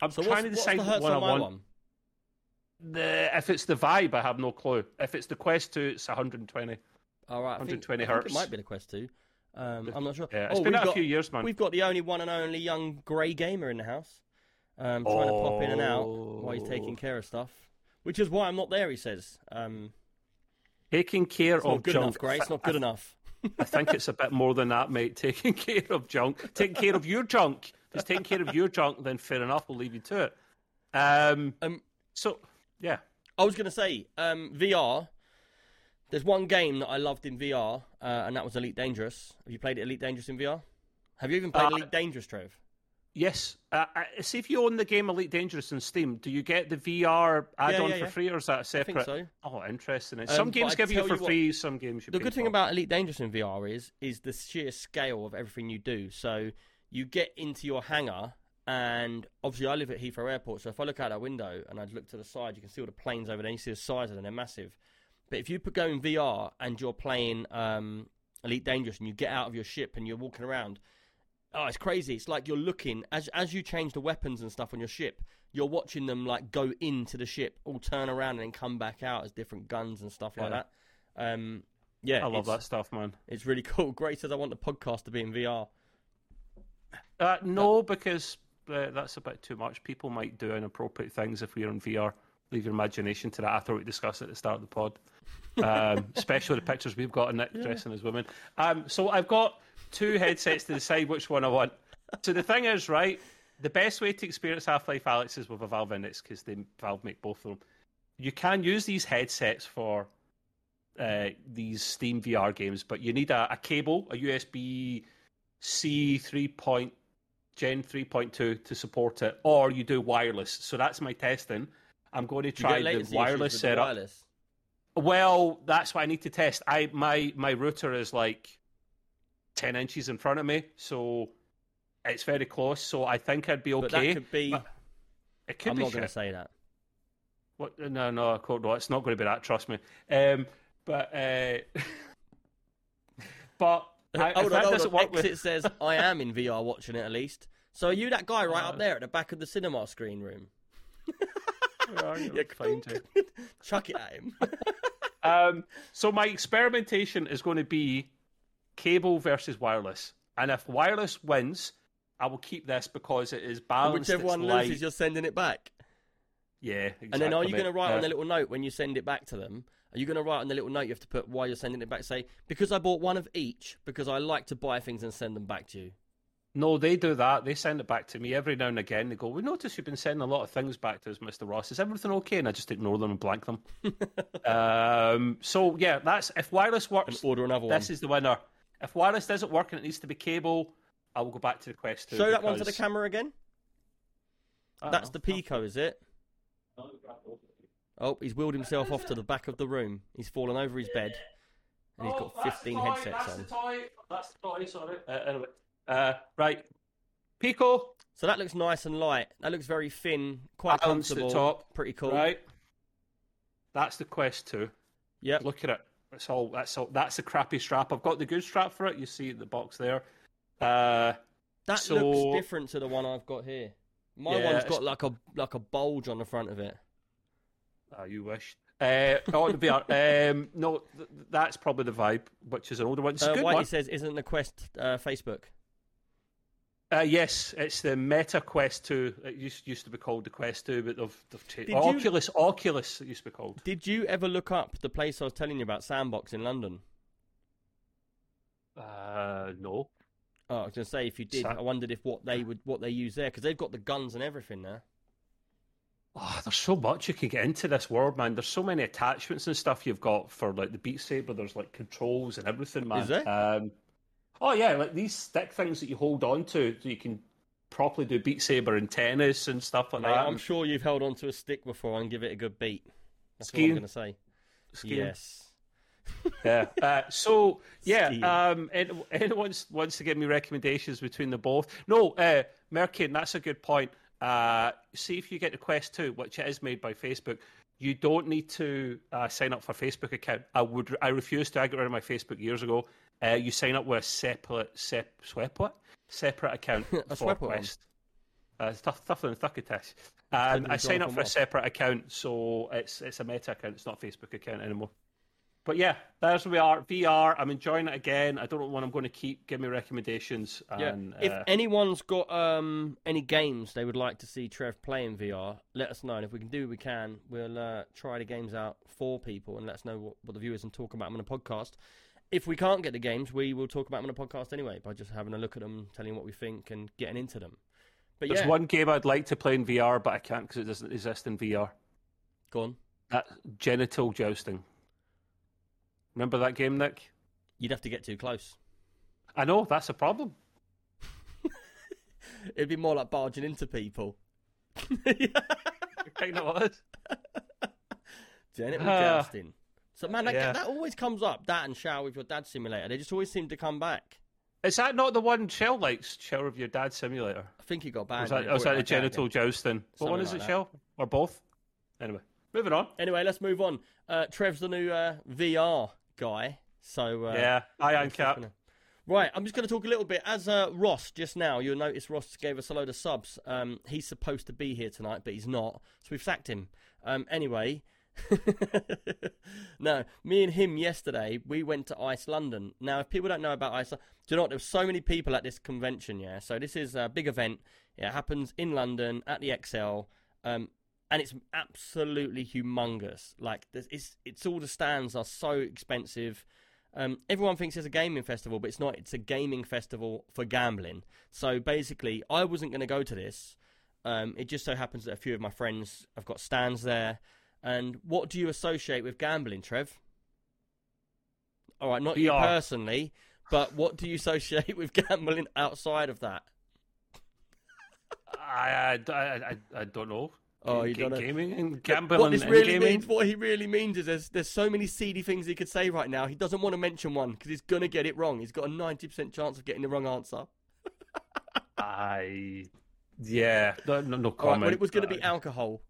C: I'm
B: So
C: trying to decide what one I want.
B: one?
C: The if it's the Vive, I have no clue. If it's the Quest 2, it's 120.
B: All right,
C: 120
B: think
C: hertz.
B: it might be the Quest 2. Um, I'm not sure.
C: Yeah, it's
B: oh,
C: been
B: we've
C: a
B: got,
C: few years, man.
B: We've got the only one and only young grey gamer in the house. Um, trying to pop in and out while he's
C: Oh.
B: taking care of stuff. Which is why I'm not there, he says. Um,
C: Taking care
B: it's
C: of
B: not good
C: junk.
B: enough. It's not good enough.
C: I think it's a bit more than that, mate. Taking care of junk. Taking care of your junk. If it's taking care of your junk, then fair enough, we'll leave you to it. Um,
B: Um,
C: so, yeah.
B: I was going to say, um, VR. There's one game that I loved in VR, uh, and that was Elite Dangerous. Have you played Elite Dangerous in VR? Have you even played
C: Uh,
B: Elite Dangerous, Trev?
C: Yes. Uh, uh, see if you own the game Elite Dangerous on Steam, do you get the VR add-on
B: yeah,
C: for
B: yeah.
C: free, or is that
B: I
C: separate?
B: think so.
C: Oh, interesting.
B: Um,
C: some games give you for
B: you what,
C: free, some games you
B: The good thing
C: for.
B: about Elite Dangerous in VR is is the sheer scale of everything you do. So you get into your hangar, and obviously I live at Heathrow Airport. So if I look out that window and I look to the side, you can see all the planes over there. You see the size of them; they're massive. But if you put go in VR and you're playing um, Elite Dangerous and you get out of your ship and you're walking around, oh, it's crazy. It's like you're looking as as you change the weapons and stuff on your ship. You're watching them like go into the ship, all turn around and then come back out as different guns and stuff like that. Um, yeah,
C: I love that stuff, man.
B: It's really cool. Great says I want the podcast to be in VR.
C: Uh, no, because uh, that's a bit too much. People might do inappropriate things if we're in VR. Leave your imagination to that. I thought we discussed it at the start of the pod, um, especially the pictures we've got of Nick dressing as women. Um, so I've got two headsets to decide which one I want. So the thing is, right, the best way to experience Half Life Alyx is with a Valve Index because they Valve make both of them. You can use these headsets for uh, these Steam VR games, but you need a, a cable, a USB C three point Gen three point two to support it, or you do wireless. So that's my testing. I'm going to try the wireless
B: with the
C: setup.
B: wireless.
C: Well, that's what I need to test. I my my router is like ten inches in front of me, so it's very close. So I think I'd be okay.
B: But that could be.
C: it could
B: I'm
C: be
B: not going to say that.
C: What? No, no, I can't- no, it's not going to be that. Trust me. Um, but uh, but I,
B: hold on,
C: that
B: hold
C: doesn't
B: on.
C: with
B: says I am in VR watching it at least. So are you that guy right
C: Uh,
B: up there at the back of the cinema screen room?
C: Yeah, fine, Jay.
B: Chuck it at him.
C: Um, so my experimentation is going to be cable versus wireless, and if wireless wins, I will keep this because it is balanced.
B: Whichever one
C: light.
B: loses, you're sending it back.
C: Yeah, exactly.
B: And then are you going to write on
C: Uh,
B: the little note when you send it back to them? Are you going to write on the little note you have to put why you're sending it back? Say because I bought one of each because I like to buy things and send them back to you.
C: No, they do that. They send it back to me every now and again. They go, "We notice you've been sending a lot of things back to us, Mister Ross. Is everything okay?" And I just ignore them and blank them. um, so yeah, that's if wireless
B: And
C: works.
B: order another one.
C: This is the winner. If wireless doesn't work and it needs to be cable, I will go back to the Quest 2.
B: Show that one to the camera again. That's
C: know.
B: the Pico, is it? Oh, he's wheeled himself off to the back of the room. He's fallen over his bed, and he's
C: Oh,
B: got
C: that's
B: 15
C: toy,
B: headsets
C: that's
B: on.
C: The toy. That's the toy. Sorry. Uh, anyway, uh, right. Pico.
B: So that looks nice and light. That looks very thin, quite
C: Balanced at
B: comfortable,
C: top,
B: pretty cool.
C: Right. That's the Quest 2.
B: Yep.
C: Look at it. That's all. That's all. That's a crappy strap. I've got the good strap for it. You see the box there. Uh,
B: That
C: So-
B: looks different to the one I've got here. My
C: Yeah,
B: one's
C: it's-
B: got like a like a bulge on the front of it.
C: ah, you wish. Uh, oh, the VR. Um, no, th- that's probably the Vive, which is an older one. It's
B: Uh,
C: good
B: Whitey
C: one.
B: says, "Isn't the Quest uh, Facebook?"
C: Uh, yes, it's the Meta Quest 2. It used, used to be called the Quest 2, but they've, they've changed.
B: You-
C: Oculus, Oculus, it used to be called.
B: Did you ever look up the place I was telling you about, Sandbox in London?
C: Uh, no.
B: Oh, I was going to say if you did, I wondered if what they would what they use there because they've got the guns and everything there.
C: Oh, there's so much you can get into this world, man. There's so many attachments and stuff you've got for like the Beat Saber. There's like controls and everything, man.
B: Is there?
C: Um, oh yeah, like these stick things that you hold on to, so you can properly do Beat Saber and tennis and stuff like
B: Mate,
C: that.
B: I'm sure you've held onto a stick before and give it a good beat. That's
C: Skiing.
B: what I'm going to say.
C: Skiing.
B: Yes.
C: yeah. Uh, so yeah, um, anyone wants, wants to give me recommendations between the both? No, uh, Merkin, that's a good point. Uh, see if you get the Quest 2, which it is made by Facebook. You don't need to uh, sign up for a Facebook account. I would, I refused to. I got rid of my Facebook years ago. Uh, you sign up with a separate, sep, swep, what? separate account for. Quest. Uh, it's tough, tougher than Thuckatish. Um, I sign up for a separate account, so it's it's a Meta account. It's not a Facebook account anymore. But yeah, there's where we are. VR. I'm enjoying it again. I don't know when I'm going to keep. Give me recommendations.
B: Yeah. If
C: uh,
B: anyone's got um, any games they would like to see Trev play in VR, let us know. And if we can do, we can. We'll uh, try the games out for people and let us know what, what the viewers and talk about them on a podcast. If we can't get the games, we will talk about them on a podcast anyway by just having a look at them, telling what we think, and getting into them. But
C: there's
B: yeah,
C: one game I'd like to play in VR, but I can't because it doesn't exist in VR.
B: go on.
C: That genital jousting. Remember that game, Nick?
B: You'd have to get too close.
C: I know that's a problem.
B: It'd be more like barging into people.
C: Kind of was.
B: Genital
C: Ah.
B: jousting. So man, that,
C: Yeah.
B: that always comes up. That and shower with your dad simulator. They just always seem to come back.
C: Is that not the one Shell likes? Shell of your dad simulator.
B: I think he got banned.
C: was that, was that the genital jousting? What one is
B: like
C: it,
B: that.
C: Shell? Or both? Anyway. moving on.
B: Anyway, let's move on. Uh, Trev's the new uh, VR guy, so uh,
C: yeah, I am cap.
B: gonna- Right, I'm just going to talk a little bit. As uh, Ross just now, you'll notice Ross gave us a load of subs. Um, he's supposed to be here tonight, but he's not, so we've sacked him. Um, anyway, no, me and him yesterday, we went to Ice London. Now, if people don't know about Ice, do you know what? There's so many people at this convention, yeah. So this is a big event. It happens in London at the ExCeL, um, and it's absolutely humongous. Like, it's it's all the stands are so expensive. Um, everyone thinks it's a gaming festival, but it's not. It's a gaming festival for gambling. So basically, I wasn't going to go to this. Um, it just so happens that a few of my friends have got stands there. And what do you associate with gambling, Trev? All right, not you personally, but what do you associate with gambling outside of that?
C: I, I, I, I, don't know.
B: Oh, you
C: Ga-
B: don't know.
C: gaming and gambling.
B: What
C: this
B: really
C: gaming.
B: means, what he really means is there's there's so many seedy things he could say right now. He doesn't want to mention one because he's gonna get it wrong. He's got a ninety percent chance of getting the wrong answer.
C: I, yeah, no, no, no
B: All right,
C: comment.
B: well, it was going to be
C: Uh,
B: alcohol,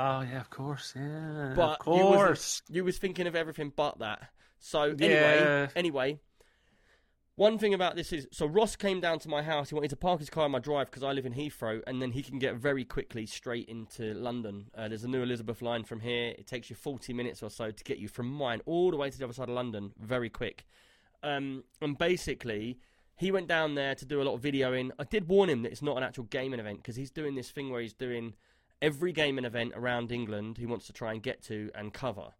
C: Oh yeah, of course, yeah,
B: but
C: of
B: you was
C: course.
B: you was thinking of everything but that. So anyway,
C: Yeah.
B: anyway, one thing about this is so Ross came down to my house. He wanted to park his car in my drive because I live in Heathrow, and then he can get very quickly straight into London. Uh, there's a new Elizabeth line from here. It takes you 40 minutes or so to get you from mine all the way to the other side of London, very quick. Um, and basically, he went down there to do a lot of videoing. I did warn him that it's not an actual gaming event because he's doing this thing where he's doing every game and event around England he wants to try and get to and cover.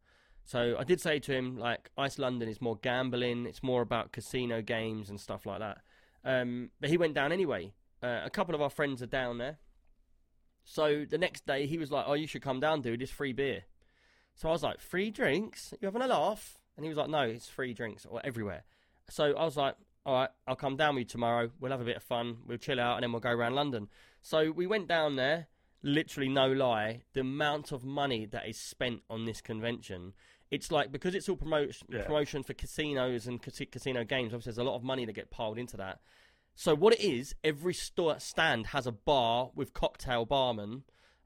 B: So I did say to him, like, Ice London is more gambling, it's more about casino games and stuff like that. Um, but he went down anyway. Uh, a couple of our friends are down there. So the next day he was like, Oh, you should come down, dude, it's free beer. So I was like, Free drinks? You having a laugh? And he was like, No, it's free drinks or everywhere. So I was like, All right, I'll come down with you tomorrow. We'll have a bit of fun. We'll chill out and then we'll go around London. So we went down there. Literally, no lie, the amount of money that is spent on this convention. It's like because it's all promotion
C: Yeah.
B: promotion for casinos and casi- casino games. Obviously, there's a lot of money that get piled into that. So what it is, every store stand has a bar with cocktail barman,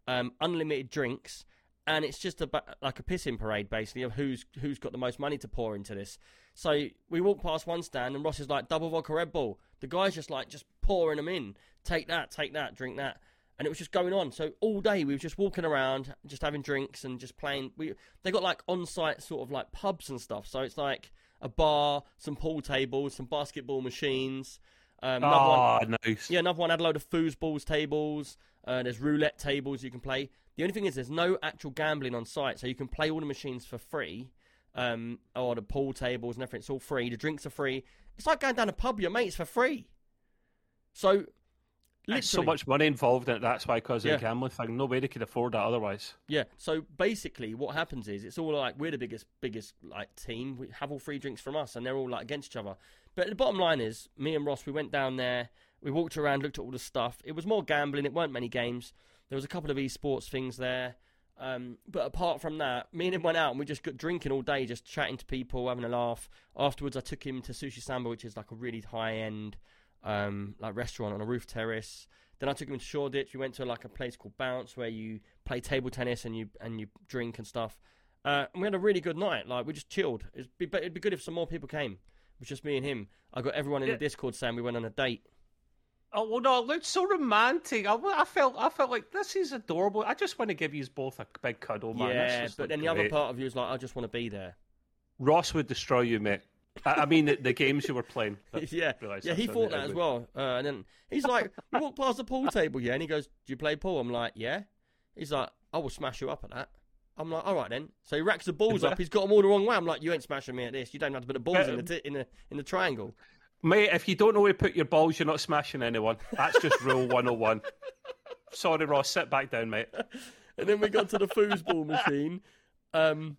B: um, unlimited drinks, and it's just a, like a pissing parade basically of who's who's got the most money to pour into this. So we walk past one stand and Ross is like double vodka Red Bull. The guy's just like just pouring them in. Take that, take that, drink that. And it was just going on. So all day we were just walking around, just having drinks and just playing. We they got like on-site sort of like pubs and stuff. So it's like a bar, some pool tables, some basketball machines. Um, another one,
C: Oh, nice.
B: yeah, another one had a load of foosballs tables. Uh, there's roulette tables you can play. The only thing is, there's no actual gambling on site, so you can play all the machines for free. Um, or the pool tables and everything. It's all free. The drinks are free. It's like going down a pub. Your mates for free. So,
C: There's so much money involved in it. That's why, because
B: Yeah.
C: of the gambling thing, nobody could afford that otherwise.
B: Yeah. So basically, what happens is it's all like we're the biggest, biggest like team. We have all free drinks from us, and they're all like against each other. But the bottom line is, me and Ross, we went down there. We walked around, looked at all the stuff. It was more gambling. It weren't many games. There was a couple of esports things there. Um, but apart from that, me and him went out and we just got drinking all day, just chatting to people, having a laugh. Afterwards, I took him to Sushi Samba, which is like a really high end um, like restaurant on a roof terrace. Then I took him to Shoreditch. We went to like a place called Bounce where you play table tennis and you and you drink and stuff. Uh, and we had a really good night. Like we just chilled. It'd be, it'd be good if some more people came. It was just me and him. I got everyone in
C: Yeah.
B: the Discord saying we went on a date.
C: Oh well, no, it looked so romantic. I, I felt, I felt like this is adorable. I just want to give you both a big cuddle, man.
B: Yeah, but then the other part of you is like, I just want to be there.
C: Ross would destroy you, mate. I, I mean, the, the games you were playing.
B: yeah, yeah, he thought that as well. Uh, and then he's like, we walked past the pool table, yeah, and he goes, "Do you play pool?" I'm like, "Yeah." He's like, "I will smash you up at that." I'm like, "All right then." So he racks the balls up. He's got them all the wrong way. I'm like, "You ain't smashing me at this. You don't have to put the balls in the t- in the in the triangle."
C: Mate, if you don't know where to put your balls, you're not smashing anyone. That's just rule 101. Sorry, Ross. Sit back down, mate.
B: And then we got to the foosball machine. Um,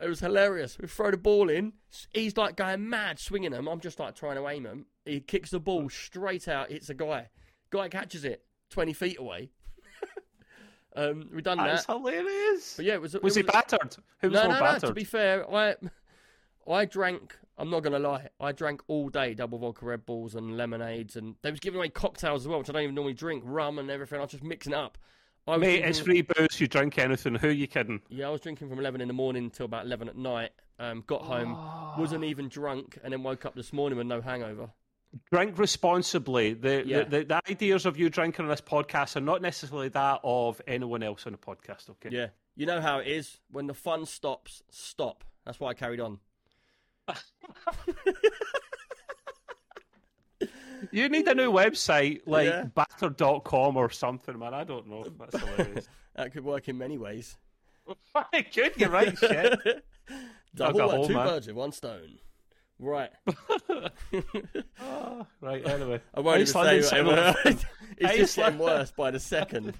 B: it was hilarious. We throw the ball in. He's like going mad, swinging them. I'm just like trying to aim him. He kicks the ball straight out, hits a guy. Guy catches it 20 feet away. um, we done that.
C: That's
B: that.
C: hilarious.
B: But yeah, it was.
C: Was
B: it
C: he battered? Who was
B: no,
C: more
B: no, no. To be fair, I, I drank. I'm not gonna lie. I drank all day double vodka Red Bulls and lemonades, and they was giving away cocktails as well, which I don't even normally drink, rum and everything. I was just mixing it up. I was
C: Mate,
B: drinking-
C: it's free booze. You drink anything. Who are you kidding?
B: Yeah, I was drinking from 11 in the morning till about 11 at night. Um, got home, wasn't even drunk, and then woke up this morning with no hangover.
C: Drink responsibly. The,
B: Yeah.
C: the, the the ideas of you drinking on this podcast are not necessarily that of anyone else on the podcast. Okay.
B: Yeah. You know how it is. When the fun stops, stop. That's why I carried on.
C: You need a new website like
B: Yeah.
C: batter.com or something, man. I don't know. That's hilarious.
B: That could work in many ways.
C: Good, you're right, shit.
B: Double work, two
C: man.
B: birds with one stone. Right.
C: Ah, right, anyway.
B: I won't even say it's just getting worse by the second.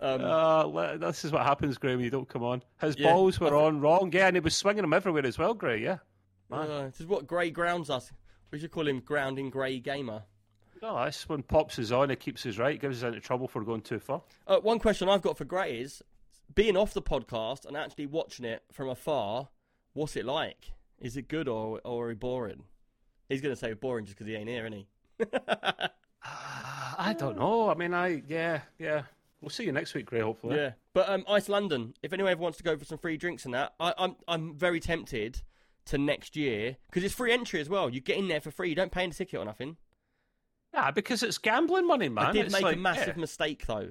B: Um,
C: Uh, this is what happens, Gray, when you don't come on. His
B: Yeah,
C: balls were
B: thi-
C: on wrong, yeah, and he was swinging them everywhere as well, Gray, yeah. man.
B: uh, this is what Gray grounds us. We should call him Grounding Gray Gamer.
C: No, that's when Pops is on, he keeps us right, gives us into trouble for going too far.
B: Uh, one question I've got for Gray is being off the podcast and actually watching it from afar, what's it like? Is it good or, or boring? He's going to say boring just because he ain't here, isn't he?
C: I don't know. I mean, I, yeah, yeah. We'll see you next week, Gray, hopefully.
B: Yeah. But um, Ice London, if anyone ever wants to go for some free drinks and that, I, I'm, I'm very tempted to next year because it's free entry as well. You get in there for free. You don't pay any ticket or nothing.
C: Yeah, because it's gambling money, man.
B: I did
C: It's
B: make
C: like,
B: a massive
C: yeah.
B: mistake though.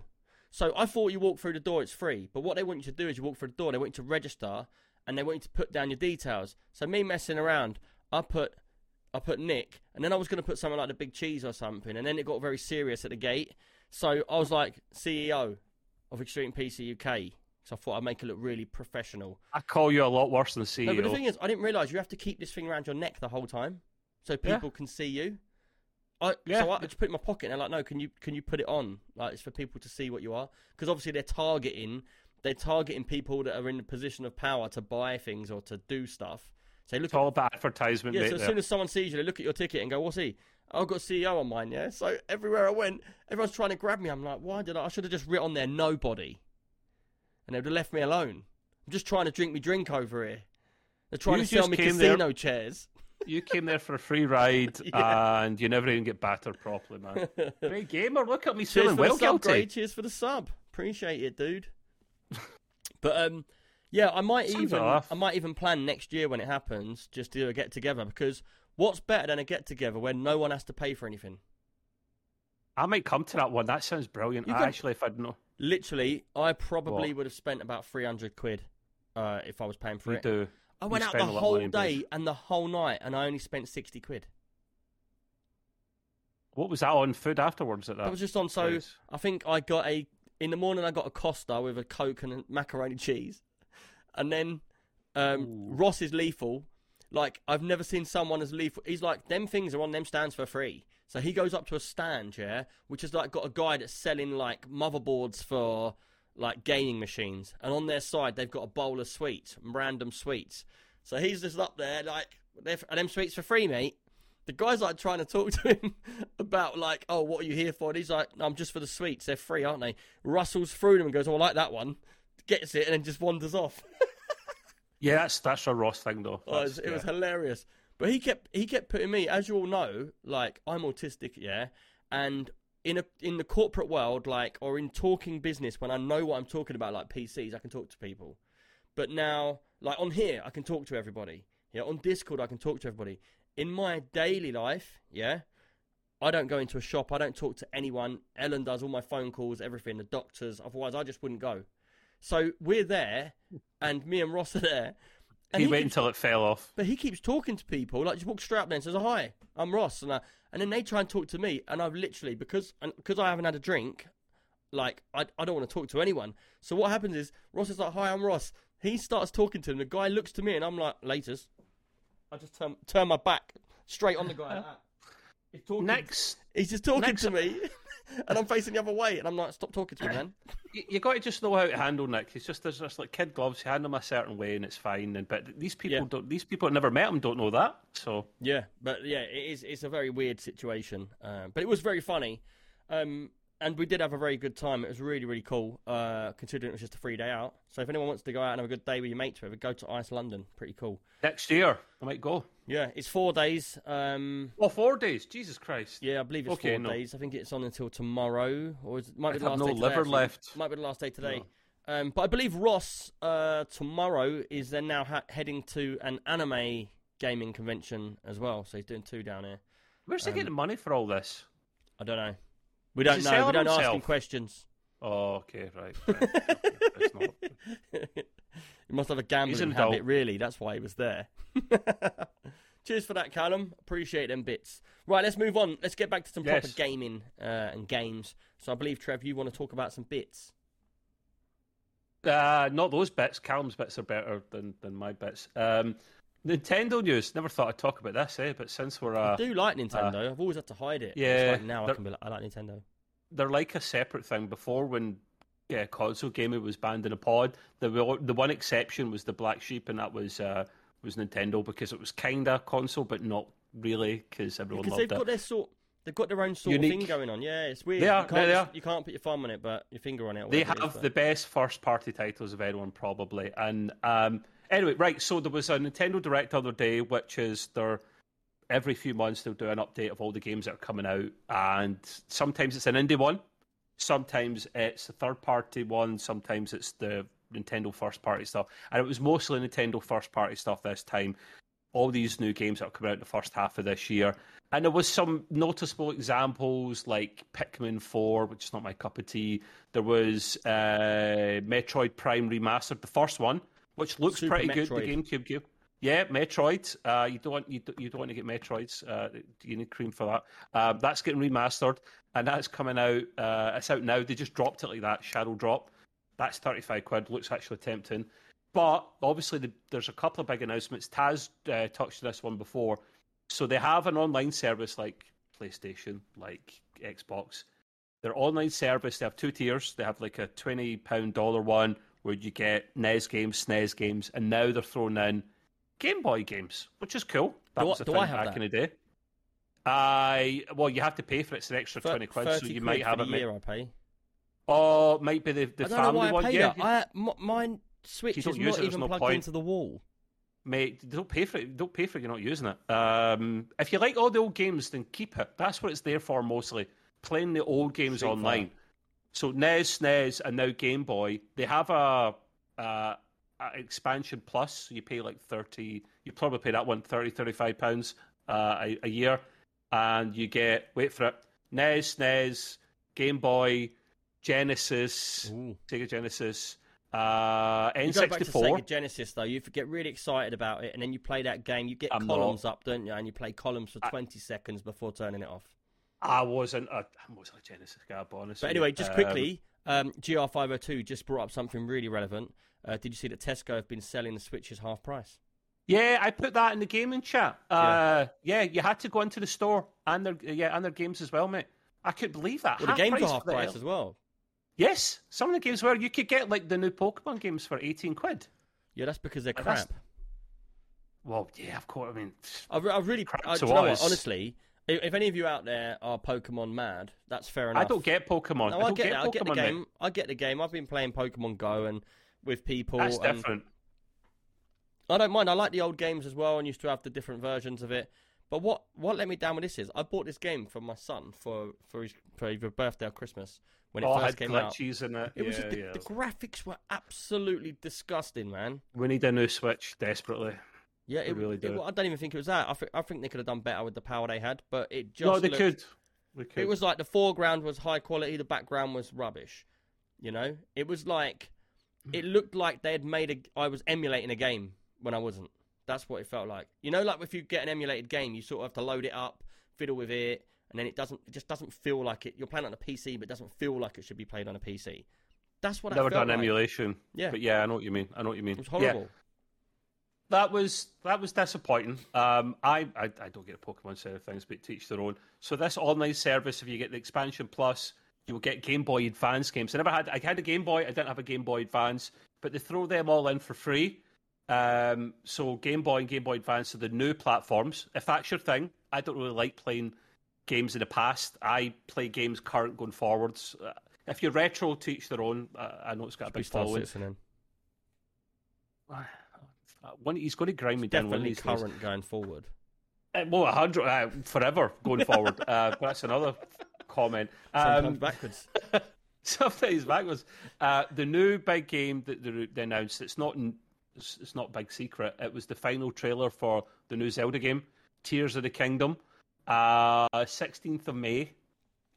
B: So I thought you walk through the door, it's free. But what they want you to do is you walk through the door, they want you to register, and they want you to put down your details. So me messing around, I put, I put Nick, and then I was going to put something like the Big Cheese or something, and then it got very serious at the gate. So I was like CEO of Extreme PC UK. So I thought I'd make it look really professional.
C: I call you a lot worse than CEO.
B: No, but the thing is, I didn't realise you have to keep this thing around your neck the whole time, so
C: Yeah.
B: people can see you. I,
C: Yeah.
B: So I just put it in my pocket, and they're like, "No, can you can you put it on? Like it's for people to see what you are, because obviously they're targeting they're targeting people that are in a position of power to buy things or to do stuff. So they look
C: it's all about advertisement,
B: yeah,
C: mate.
B: so as soon as someone sees you, they look at your ticket and go, "What's he?" I've got CEO on mine, yeah. So everywhere I went, everyone's trying to grab me. I'm like, "Why did I? I should have just writ on there nobody," and they'd have left me alone. I'm just trying to drink me drink over here. They're trying
C: You
B: to sell me
C: came there-
B: casino chairs.
C: You came there for a free ride
B: Yeah.
C: and you never even get battered properly, man. Great gamer, look at me
B: Cheers
C: feeling
B: for
C: well
B: the sub,
C: guilty.
B: Cheers for the sub. Appreciate it, dude. but um, yeah, I might
C: Sounds
B: even
C: off.
B: I might even plan next year when it happens just to do a get together because what's better than a get together when no one has to pay for anything?
C: I might come to that one. That sounds brilliant.
B: Can-
C: Actually, if I'd know,
B: Literally, I probably
C: What?
B: would have spent about three hundred quid uh, if I was paying for
C: you
B: it.
C: do.
B: I went out the
C: spend a lot of
B: whole day and the whole night, and I only spent sixty quid.
C: What was that on food afterwards at that?
B: That was just on. So
C: place?
B: I think I got a in the morning. I got a Costa with a Coke and a macaroni cheese, and then um, Ross is lethal. Like I've never seen someone as lethal. He's like them things are on them stands for free. So he goes up to a stand, yeah, which has like got a guy that's selling like motherboards for like gaming machines, and on their side they've got a bowl of sweets, random sweets. So he's just up there like, "They're- are them sweets for free, mate? The guy's like trying to talk to him about like, oh, what are you here for? And he's like, no, I'm just for the sweets. They're free, aren't they? Rustles through them and goes, oh, I like that one. Gets it and then just wanders off.
C: Yeah, that's that's a Ross thing though.
B: Oh, it was, it was hilarious. But he kept he kept putting me, as you all know, like I'm autistic, yeah, and in a in the corporate world, like or in talking business, when I know what I'm talking about, like PCs, I can talk to people. But now, like on here, I can talk to everybody. Yeah, on Discord, I can talk to everybody. In my daily life, yeah, I don't go into a shop. I don't talk to anyone. Ellen does all my phone calls, everything, the doctors. Otherwise, I just wouldn't go. So we're there, and me and Ross are there. And
C: He,
B: he
C: waited until it fell off.
B: but he keeps talking to people, like just walks straight up there and says, oh, "Hi, I'm Ross," and I, and then they try and talk to me, and I've literally because because I haven't had a drink, like I I don't want to talk to anyone. So what happens is Ross is like, "Hi, I'm Ross." He starts talking to him. The guy looks to me, and I'm like, "Laters." I just turn turn my back straight on the guy. like that. He's talking.
C: Next,
B: He's just talking
C: next-
B: to me, and I'm facing the other way, and I'm like, "Stop talking to me, man."
C: you, you got to just know how to handle Nick. It's just there's just like kid gloves. You handle him a certain way, and it's fine. And but these people
B: Yeah.
C: don't. These people that never met him don't know that. So
B: Yeah, but yeah, it is. It's a very weird situation, uh, but it was very funny. Um, and we did have a very good time. It was really, really cool, uh, considering it was just a free day out. So if anyone wants to go out and have a good day with your mates, whatever, go to Ice London. Pretty cool.
C: Next year, I might go.
B: Yeah, it's four days. Um,
C: Oh, four days. Jesus Christ.
B: yeah, I believe it's
C: Okay,
B: four
C: no.
B: days. I think it's on until tomorrow, or is it, might be
C: I
B: the
C: have
B: last
C: no
B: day today,
C: liver
B: actually.
C: left.
B: Might be the last day today. Um, but I believe Ross uh, tomorrow is then now ha- heading to an anime gaming convention as well. So he's doing two down here.
C: Where's he
B: Um,
C: getting money for all this?
B: I don't know. We don't know. We don't ask him questions.
C: Oh, okay, right. right. It's not-
B: he must have a gambling habit,
C: adult.
B: really. That's why he was there. Cheers for that, Callum. Appreciate them bits. Right, let's move on. Let's get back to some proper gaming uh, and games. So I believe, Trev, you want to talk about some bits.
C: Uh, not those bits. Callum's bits are better than, than my bits. Um, Nintendo news. Never thought I'd talk about this, eh? But since we're
B: I
C: uh,
B: do like Nintendo. I've always had to hide it.
C: Yeah,
B: like now I can be like, I like Nintendo.
C: They're like a separate thing. Before, when yeah, console gaming was banned in a pod, the the one exception was the black sheep, and that was uh, was Nintendo because it was kinda console, but not really because everyone
B: Because
C: loved
B: they've
C: it.
B: got their sort. They've got their own sort of thing going on. Yeah, it's weird.
C: They are-
B: You can't,
C: they are.
B: you can't put your thumb on it, but your finger on it.
C: They
B: whatever it is,
C: have the best first party titles of anyone, probably. And um, anyway, right. So there was a Nintendo Direct the other day, which is their every few months they'll do an update of all the games that are coming out, and sometimes it's an indie one, sometimes it's a third party one, sometimes it's the Nintendo first party stuff, and it was mostly Nintendo first party stuff this time. All these new games that are coming out in the first half of this year, and there was some noticeable examples like Pikmin Four, which is not my cup of tea. There was uh, Metroid Prime Remastered, the first one, which looks
B: Super
C: pretty good. The
B: Metroid.
C: GameCube game. Yeah, Metroid. Uh, you don't want you, don't- you don't want to get Metroids. Uh, you need cream for that. Um, that's getting remastered, and that's coming out. Uh, it's out now. They just dropped it like that. Shadow drop. That's thirty five quid. Looks actually tempting. But obviously, the, there's a couple of big announcements. Taz uh, touched this one before. So they have an online service like PlayStation, like Xbox. Their online service, they have two tiers. They have like a twenty pound dollar one where you get NES games, SNES games, and now they're throwing in Game Boy games, which is cool. That
B: Do
C: was a
B: do
C: thing
B: I have
C: back
B: that?
C: in the day. I well, you have to pay for it. It's an extra
B: Thir-
C: twenty quid, so you
B: quid
C: might have it.
B: Year I pay.
C: Oh, it might be the, the
B: I don't know
C: family
B: why I
C: one. Yeah,
B: that. I, m- mine Switch
C: You
B: is
C: don't
B: not
C: use it,
B: even
C: no
B: plugged
C: point.
B: into the wall.
C: mate, don't pay for it. Don't pay for it. You're not using it. Um, if you like all the old games, then keep it. That's what it's there for mostly. Playing the old games
B: Street
C: online.
B: Fighter.
C: So NES, SNES, and now Game Boy, they have a, a expansion plus. You pay like thirty. You probably pay that one 30, 35 pounds uh, a, a year, and you get wait for it. NES, NES, Game Boy, Genesis,
B: Ooh.
C: Sega Genesis, uh,
B: You go back to
C: N64.
B: Sega Genesis though, you get really excited about it, and then you play that game. You get
C: I'm not.
B: columns up, don't you? And you play columns for twenty seconds before turning it off.
C: I wasn't a, I wasn't a Genesis guy, honestly.
B: But anyway, just
C: Um,
B: quickly, um, GR502 just brought up something really relevant. Uh, did you see that Tesco have been selling the Switches half price?
C: yeah, I put that in the gaming chat. Uh, yeah, you had to go into the store and their yeah and their games as well, mate. I couldn't believe that.
B: Well, the games
C: price
B: are half price
C: hell-
B: as well.
C: Yes, some of the games were. You could get like the new Pokemon games for eighteen quid.
B: Yeah, that's because they're crap.
C: Well, yeah, of course. I mean,
B: I, I really,
C: crap
B: I,
C: to
B: you know what? Honestly, if, any of you out there are Pokemon mad, that's fair enough.
C: I don't get Pokemon.
B: No,
C: I
B: I get,
C: get,
B: it. I get the game.
C: mate.
B: I get the game. I've been playing Pokemon Go and with people.
C: That's
B: and
C: different.
B: I don't mind. I like the old games as well, and used to have the different versions of it. But what what let me down with this is I bought this game for my son for for his for either birthday or Christmas when it
C: Oh,
B: first came out.
C: it.
B: It was
C: yeah,
B: the,
C: yeah.
B: the graphics were absolutely disgusting, man.
C: We need a new Switch desperately.
B: Yeah, it,
C: They really
B: it-
C: do.
B: I don't even think it was that. I, th- I think they could have done better with the power they had, but it just
C: no, they
B: looked-
C: could. They could.
B: It was like the foreground was high quality, the background was rubbish. You know, it was like it looked like they had made a. I was emulating a game when I wasn't. That's what it felt like. You know, like if you get an emulated game, you sort of have to load it up, fiddle with it, and then it doesn't. It just doesn't feel like it. You're playing on a PC, but it doesn't feel like it should be played on a PC. That's what I
C: Never done
B: like.
C: emulation.
B: Yeah.
C: But yeah, I know what you mean. I know what you mean.
B: It was
C: Yeah.
B: horrible.
C: that was that was disappointing. Um, I, I I don't get a Pokemon side of things, but teach their own. So this online service, if you get the expansion plus, you will get Game Boy Advance games. I never had. I had a Game Boy. I didn't have a Game Boy Advance, but they throw them all in for free. Um, so Game Boy and Game Boy Advance are the new platforms. If that's your thing, I don't really like playing games in the past. I play games current going forwards. Uh, if you're retro, to each their own. Uh, I know it's got a
B: We
C: big following.
B: Citizen in.
C: Uh, One, he's going to grind me down
B: Definitely
C: days.
B: current going forward.
C: Uh, well, a hundred uh, forever going forward. Uh, that's another comment.
B: Sometimes
C: Um,
B: backwards.
C: sometimes backwards. Uh, the new big game that they they announced. It's not. It's not big secret. It was the final trailer for the new Zelda game, Tears of the Kingdom. Sixteenth of May.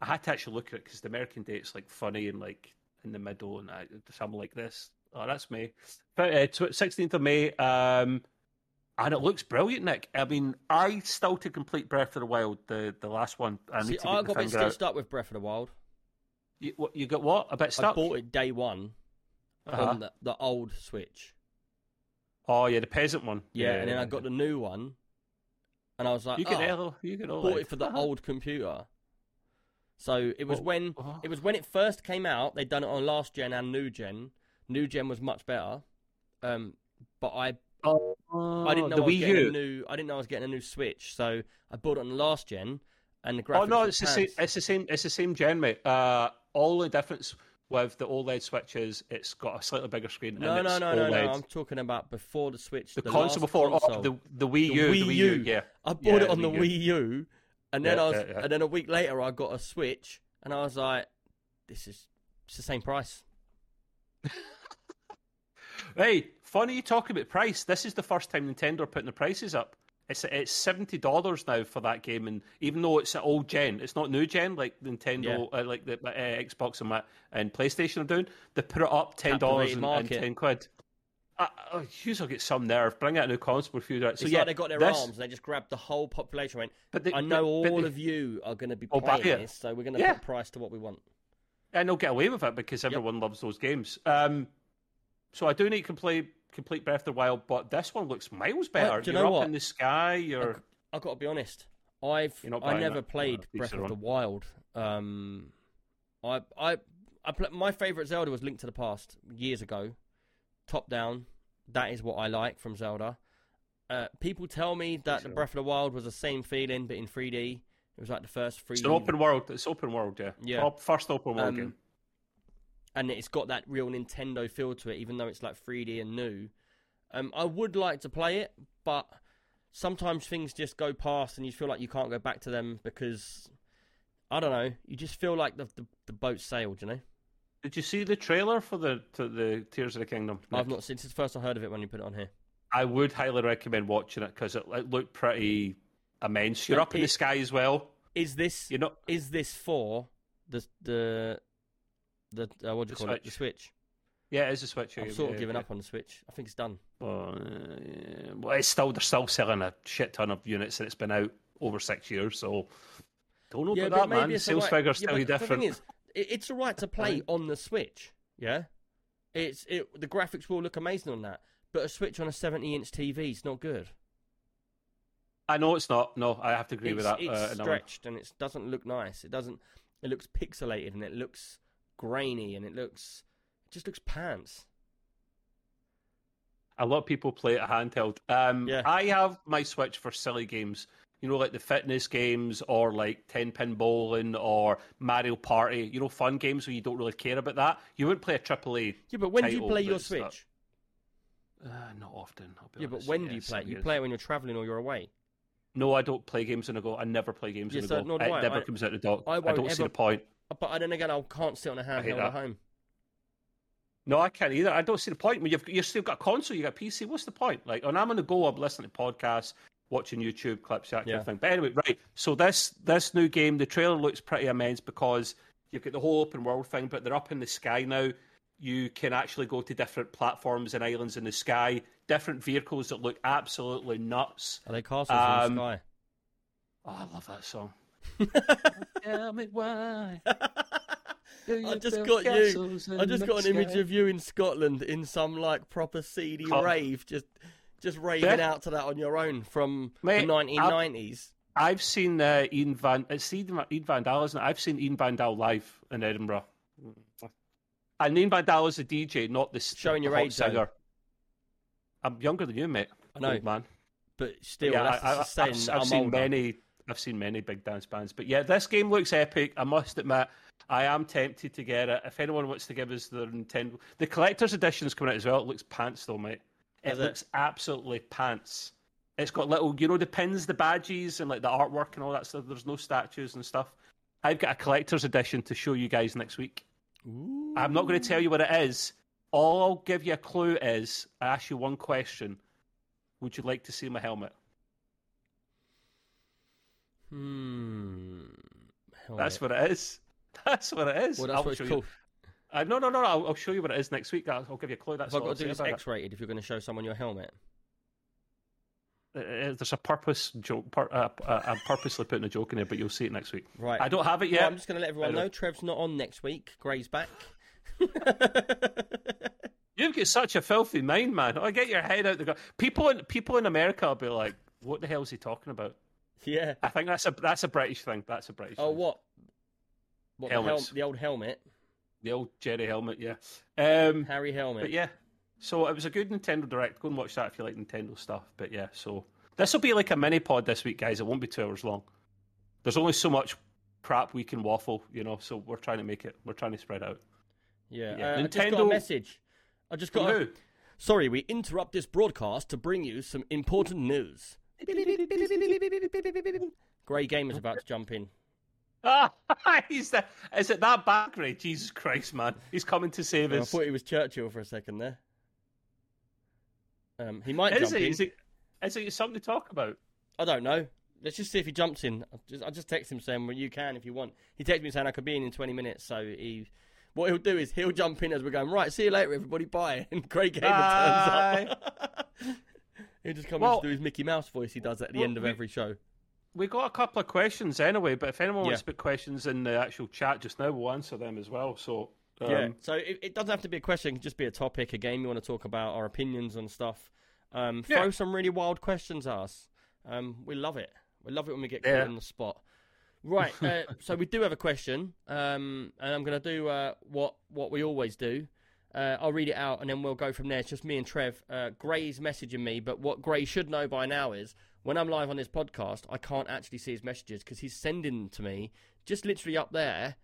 C: I had to actually look at it because the American date's like funny and like in the middle, and I, something like this. Oh, that's May. But sixteenth of May. Um, and it looks brilliant, Nick. I mean, I still to complete Breath of the Wild, the, the last one. I
B: See,
C: need to
B: I
C: get
B: got a bit stitched up with Breath of the Wild.
C: You, what, you got what? A bit
B: I
C: stuck?
B: bought it day one
C: Uh-huh.
B: on the, the old Switch.
C: Oh yeah, the peasant one.
B: Yeah, and then I got the new one, and I was like,
C: You can
B: oh,
C: all. You can all.
B: bought it for the old computer. So it was
C: Well,
B: when
C: uh-huh.
B: it was when it first came out. They'd done it on last gen and new gen. New gen was much better, um, but I
C: Oh,
B: I didn't know
C: the
B: I was
C: Wii
B: getting
C: U.
B: a new. I didn't know I was getting a new Switch, so I bought it on the last gen, and the graphics.
C: Oh no,
B: were
C: it's the same.
B: pants.
C: It's the same. It's the same gen, mate. Uh, all the difference with the OLED Switch is it's got a slightly bigger screen.
B: No,
C: and
B: no,
C: it's
B: no, no,
C: OLED.
B: no. I'm talking about before the Switch.
C: The, console
B: last
C: before
B: console.
C: Oh, the the Wii
B: The
C: U.
B: Wii
C: the Wii
B: U.
C: U. Yeah.
B: I bought
C: Yeah,
B: it on the
C: Wii
B: Wii U, and then
C: Yeah,
B: I was,
C: yeah, yeah.
B: and then a week later I got a Switch, and I was like, "This is it's the same price."
C: Hey, funny you talk about price. This is the first time Nintendo are putting the prices up. It's it's seventy dollars now for that game, and even though it's an old gen, it's not new gen like Nintendo, uh, like the uh, Xbox and, and PlayStation are doing. They put it up ten dollars and, and ten quid. Uh, Hughes will get some nerve. Bring out a new console for a few days. So
B: it's
C: yeah,
B: like they got their
C: this-
B: arms, they just grabbed the whole population. Went,
C: But they,
B: I know
C: but- but
B: all
C: they-
B: of you are going to be
C: will
B: playing this, so we're going to
C: Yeah.
B: put price to what we want.
C: and they'll get away with it because everyone loves those games. Um, so I do need to complete complete Breath of the Wild, but this one looks miles better.
B: you
C: you're
B: know
C: up
B: what?
C: in the sky. You're
B: I've got to be honest. I've I never
C: that?
B: played Breath of the. Wild. Um, I I I pla my favorite Zelda was Link to the Past years ago. Top down. That is what I like from Zelda. Uh, people tell me that the. Breath of the Wild was the same feeling, but in 3D. It was like the first 3D.
C: it's an open world. It's open world. Yeah.
B: Yeah.
C: First open world
B: Um,
C: game.
B: And it's got that real Nintendo feel to it, even though it's like 3D and new. Um, I would like to play it, but sometimes things just go past, and you feel like you can't go back to them because I don't know. You just feel like the the, the boat sailed. You know,
C: Did you see the trailer for the to the Tears of the Kingdom?
B: I've not since it's the first I heard of it when you put it on here.
C: I would highly recommend watching it because it, it looked pretty immense. You're
B: Like,
C: up in the sky as well.
B: Is this
C: You're not.
B: is this for the the the uh, what do you
C: The
B: call it? The
C: Switch. Yeah, it is a Switch.
B: I've
C: game,
B: sort
C: yeah,
B: of given
C: yeah.
B: up on the Switch. I think it's done.
C: Well, uh, well, it's still they're still selling a shit ton of units, and it's been out over six years. So don't know
B: yeah,
C: about that, man. Sales
B: alright.
C: figures
B: yeah, but
C: you
B: The
C: different.
B: thing is, it's all right to play on the Switch. Yeah, it's it. The graphics will look amazing on that, but a Switch on a seventy-inch TV is not good.
C: I know it's not. No, I have to agree
B: it's
C: with that.
B: it's
C: uh,
B: stretched and it doesn't look nice. It doesn't. It looks pixelated and it looks grainy and it looks it just looks pants.
C: A lot of people play it handheld. Um,
B: Yeah.
C: I have my Switch for silly games. You know, like the fitness games or like 10 pin bowling or Mario Party. You know, fun games where you don't really care about that. You wouldn't play a AAA.
B: Yeah, but when do you play your Switch?
C: Uh, not often. I'll be
B: Yeah, but
C: honest.
B: when do you play it? You play it when you're traveling or you're away.
C: No, I don't play games on the go. I never play games
B: Yeah,
C: on the
B: so
C: go.
B: do
C: it
B: I.
C: never
B: I-
C: comes out the dock.
B: I
C: I, don't see the point.
B: But I then again, I can't sit on a handheld at home.
C: No, I can't either. I don't see the point. When you've you've still got a console, you got a PC. What's the point? Like, when I'm on the go, I'm listening to podcasts, watching YouTube clips, that kind
B: Yeah.
C: of thing. But anyway, right. So this this new game, the trailer looks pretty immense because you've got the whole open world thing, but they're up in the sky now. You can actually go to different platforms and islands in the sky, different vehicles that look absolutely nuts.
B: Are they castles
C: Um,
B: in the sky?
C: Oh, I love that song. Tell me why.
B: I just got you. I just got an image of you in Scotland in some like proper seedy
C: Oh.
B: rave, just just raving
C: Yeah.
B: out to that on your own from
C: Mate,
B: the 1990s.
C: I've seen uh, Ian Van. It's Ian, Ian Van Dahl, isn't it? I've seen Ian Van Dahl live in Edinburgh. And Ian Van Dahl is the DJ, not the
B: Showing
C: the
B: your
C: hot
B: age, though.
C: I'm younger than you, mate.
B: I know.
C: Old man.
B: But still,
C: yeah,
B: that's
C: I, I, I've, I've
B: I'm
C: seen
B: older.
C: many. I've seen many big dance bands, but yeah, this game looks epic. I must admit, I am tempted to get it. If anyone wants to give us their Nintendo, the collector's edition is coming out as well. It looks pants though, mate. It
B: it?
C: looks absolutely pants. It's got little, you know, the pins, the badges, and like the artwork and all that stuff. There's no statues and stuff. I've got a collector's edition to show you guys next week.
B: Ooh.
C: I'm not going to tell you what it is. All I'll give you a clue is I ask you one question. Would you like to see my helmet?
B: Hmm.
C: That's what it is. That's what it is.
B: Well, that's
C: I'll
B: what
C: show
B: it's called.
C: Uh, no, no, no. I'll, I'll show you what it is next week. I'll, I'll give you a clue. That's
B: Have I
C: all
B: got
C: I'll
B: to do this
C: it.
B: X-rated if you're going to show someone your helmet?
C: Uh, uh, There's a purpose joke. Pur- uh, uh, I'm purposely putting a joke in there, but you'll see it next week.
B: Right.
C: I don't have it
B: Well,
C: yet.
B: I'm just going to let everyone know Trev's not on next week. Gray's back.
C: You've got such a filthy mind, man. I get your head out the. People in people in America will be like, "What the hell is he talking about?"
B: Yeah.
C: I think that's a that's a British thing. That's a British.
B: Oh,
C: thing.
B: what? What the, hel- the old helmet,
C: The old Jerry helmet, yeah. Um,
B: Harry helmet.
C: but yeah, so it was a good Nintendo Direct. Go and watch that if you like Nintendo stuff. But yeah, so this will be like a mini pod this week, guys. It won't be two hours long. There's only so much crap we can waffle, you know. So we're trying to make it. We're trying to spread out.
B: Yeah.
C: Yeah,
B: Uh, I just got a
C: Nintendo-
B: message. I just got. A... Sorry, we interrupt this broadcast to bring you some important news. Gray Gamer's about to jump in.
C: Ah, he's the, is it that bad, Ray? Jesus Christ, man! He's coming to save
B: I
C: us.
B: I thought he was Churchill for a second there. Um, he might
C: Is
B: jump
C: it?
B: in.
C: Is it? Is it something to talk about?
B: I don't know. Let's just see if he jumps in. I just, I just text him saying, "Well, you can if you want." He texted me saying I could be in in 20 minutes. So he, what he'll do is he'll jump in as we're going. Right, see you later, everybody. Bye. And Craig Gamer turns up. He'll just come
C: Well-
B: to do his Mickey Mouse voice he does at the
C: Well,
B: end of
C: we-
B: every show.
C: We got a couple of questions anyway, but if anyone wants to put questions in the actual chat just now, we'll answer them as well. So um,
B: yeah. So it, it doesn't have to be a question. It can just be a topic, a game you want to talk about, our opinions on stuff. Um,
C: Yeah.
B: throw some really wild questions at us. Um, we love it. We love it when we get
C: Yeah.
B: on the spot. Right. Uh, so we do have a question, um, and I'm going to do uh, what what we always do. Uh, I'll read it out, and then we'll go from there. It's just me and Trev. Uh, Gray's messaging me, but what Gray should know by now is when I'm live on this podcast, I can't actually see his messages because he's sending them to me just literally up there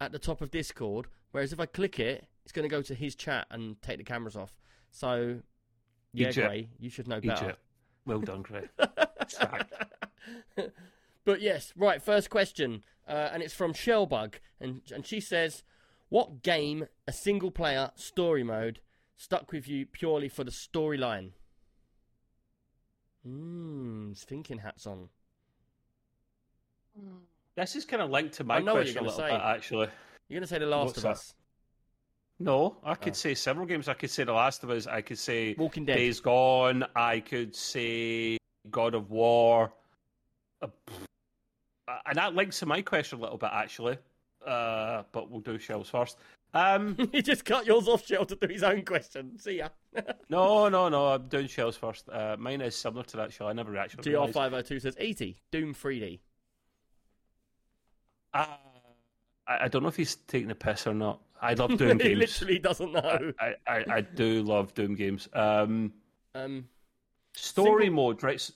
B: at the top of Discord. Whereas if I click it, it's going to go to his chat and take the cameras off. So, yeah,
C: Egypt.
B: Gray, you should know better.
C: Egypt. Well done, Gray.
B: But yes, right. First question, uh, and it's from Shellbug, and and she says, "What game, a single player story mode, stuck with you purely for the storyline?" Mmm, thinking hats on.
C: This is kind of linked to my
B: I know what
C: question
B: you're
C: a little
B: say.
C: bit, actually.
B: You're gonna say The Last
C: What's
B: of
C: that?
B: Us,
C: No, I could
B: Oh.
C: say several games. I could say The Last of Us. I could say
B: Walking Dead.
C: Days Gone. I could say God of War. Uh, pff. Uh, and that links to my question a little bit, actually. Uh, but we'll do shells first. Um,
B: he just cut yours off, Shell, to do his own question. See ya.
C: no, no, no. I'm doing shells first. Uh, mine is similar to that shell. I never actually. realised.
B: GR502 says, eighty Doom 3D."
C: Uh, I, I don't know if he's taking the piss or not. I love Doom
B: he
C: games.
B: literally doesn't know.
C: I, I, I do love Doom games. Um,
B: Um,
C: story
B: Single-
C: mode, right?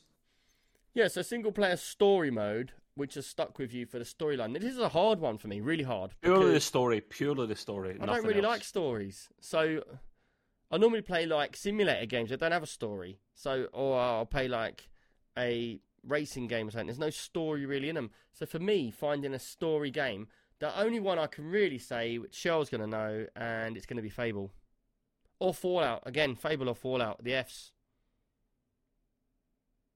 B: yeah, so single player story mode, which has stuck with you for the storyline. This is a hard one for me, really hard.
C: Purely the story. Purely the story.
B: I don't really
C: else.
B: like stories. So I normally play like simulator games that don't have a story. So or I'll play like a racing game or something. There's no story really in them. So for me, finding a story game, the only one I can really say, which Shell's going to know, and it's going to be Fable. Or Fallout. Again, Fable or Fallout. The Fs.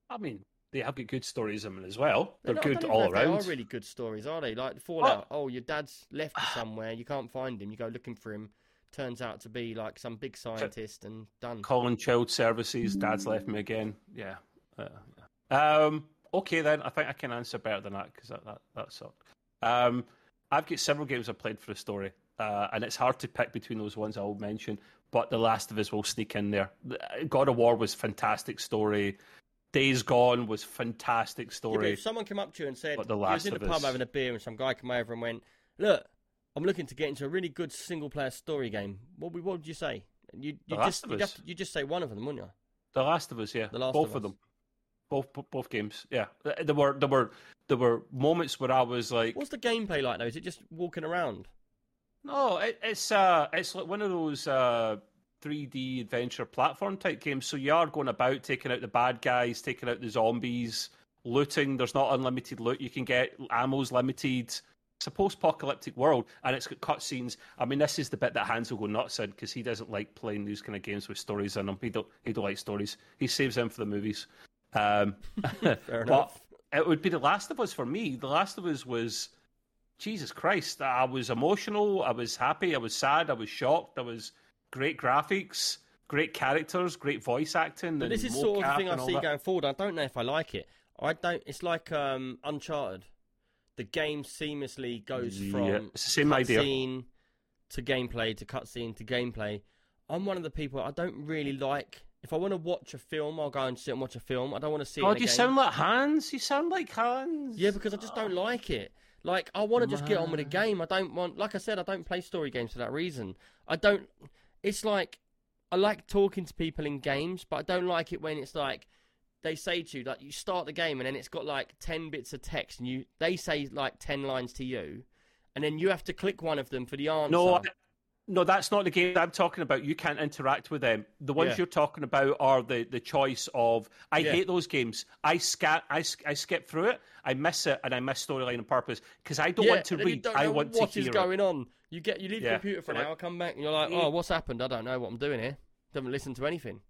C: I mean, they have got good stories in them as well. They're
B: not- I
C: good
B: don't even
C: all
B: know if
C: around.
B: They are really good stories, are they? Like Fallout. Oh, your dad's left you somewhere. You can't find him. You go looking for him. Turns out to be like some big scientist, and done.
C: Calling child services. Dad's left me again. Yeah. Uh, yeah. Um, okay, then. I think I can answer better than that because that, that, that sucked. Um, I've got several games I've played for the story, uh, and it's hard to pick between those ones I'll mention, but The Last of Us will sneak in there. God of War was fantastic story. Days Gone was fantastic
B: Yeah,
C: story.
B: if someone came up to you and said,
C: But The
B: you was in the pub
C: Us-
B: having a beer and some guy came over and went, look, I'm looking to get into a really good single player story game. What would, what would you say? You, you
C: The
B: just
C: Last Us.
B: you just say one of them, wouldn't you?
C: The Last of Us, yeah,
B: The Last
C: both
B: of
C: of, them, both both games, yeah. They were they were there were moments where I was like,
B: What's the gameplay like though? Is it just walking around?
C: No, it, it's uh, it's like one of those uh, 3D adventure platform type games. So you are going about taking out the bad guys, taking out the zombies, looting. There's not unlimited loot. You can get ammo's limited. It's a post-apocalyptic world, and it's got cutscenes. I mean, this is the bit that Hans will go nuts in because he doesn't like playing these kind of games with stories in them. He don't. He don't like stories. He saves them for the movies. Um, but it would be The Last of Us for me. The Last of Us was Jesus Christ. I was emotional. I was happy. I was sad. I was shocked. I was great graphics, great characters, great voice acting.
B: But this is sort of thing I see
C: that.
B: going forward. I don't know if I like it. I don't. It's like um, Uncharted. The game seamlessly goes
C: Yeah,
B: from
C: it's the same idea.
B: to gameplay to cutscene to gameplay. I'm one of the people I don't really like. If I want to watch a film, I'll go and sit and watch a film. I don't want to see.
C: God, you
B: game.
C: sound like Hans. You sound like Hans.
B: Yeah, because I just don't like it. Like I want to just get on with the game. I don't want, like I said, I don't play story games for that reason. I don't. It's like I like talking to people in games, but I don't like it when it's like they say to you like you start the game and then it's got like ten bits of text and you they say like ten lines to you, and then you have to click one of them for the answer.
C: No, I- no, that's not the game I'm talking about. You can't interact with them. The ones
B: Yeah.
C: you're talking about are the, the choice of. I
B: Yeah.
C: hate those games. I scat. I, I skip through it. I miss it, and I miss storyline on purpose because I don't
B: yeah,
C: want to
B: and
C: read. I want
B: what
C: to
B: is
C: hear. it.
B: going on. You get you leave
C: Yeah.
B: the computer for an hour, come back, and you're like, oh, what's happened? I don't know what I'm doing here. Haven't listened to anything.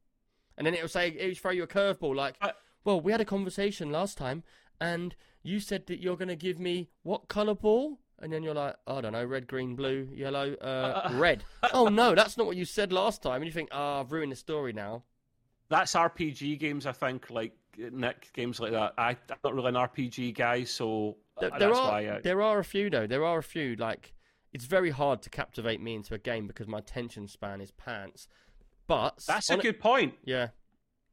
B: And then it'll say it'll throw you a curveball like,
C: But-
B: well, we had a conversation last time, and you said that you're going to give me what color ball? And then you're like, I don't know, red, green, blue, yellow, uh, red. oh no, that's not what you said last time. And you think, ah, I've ruined the story now.
C: That's RPG games, I think. Like Nick games like that. I, I'm not really an RPG guy, so
B: There, there
C: that's
B: are
C: why. I,
B: there are a few though. There are a few like it's very hard to captivate me into a game because my attention span is pants. But
C: that's a good point.
B: Yeah,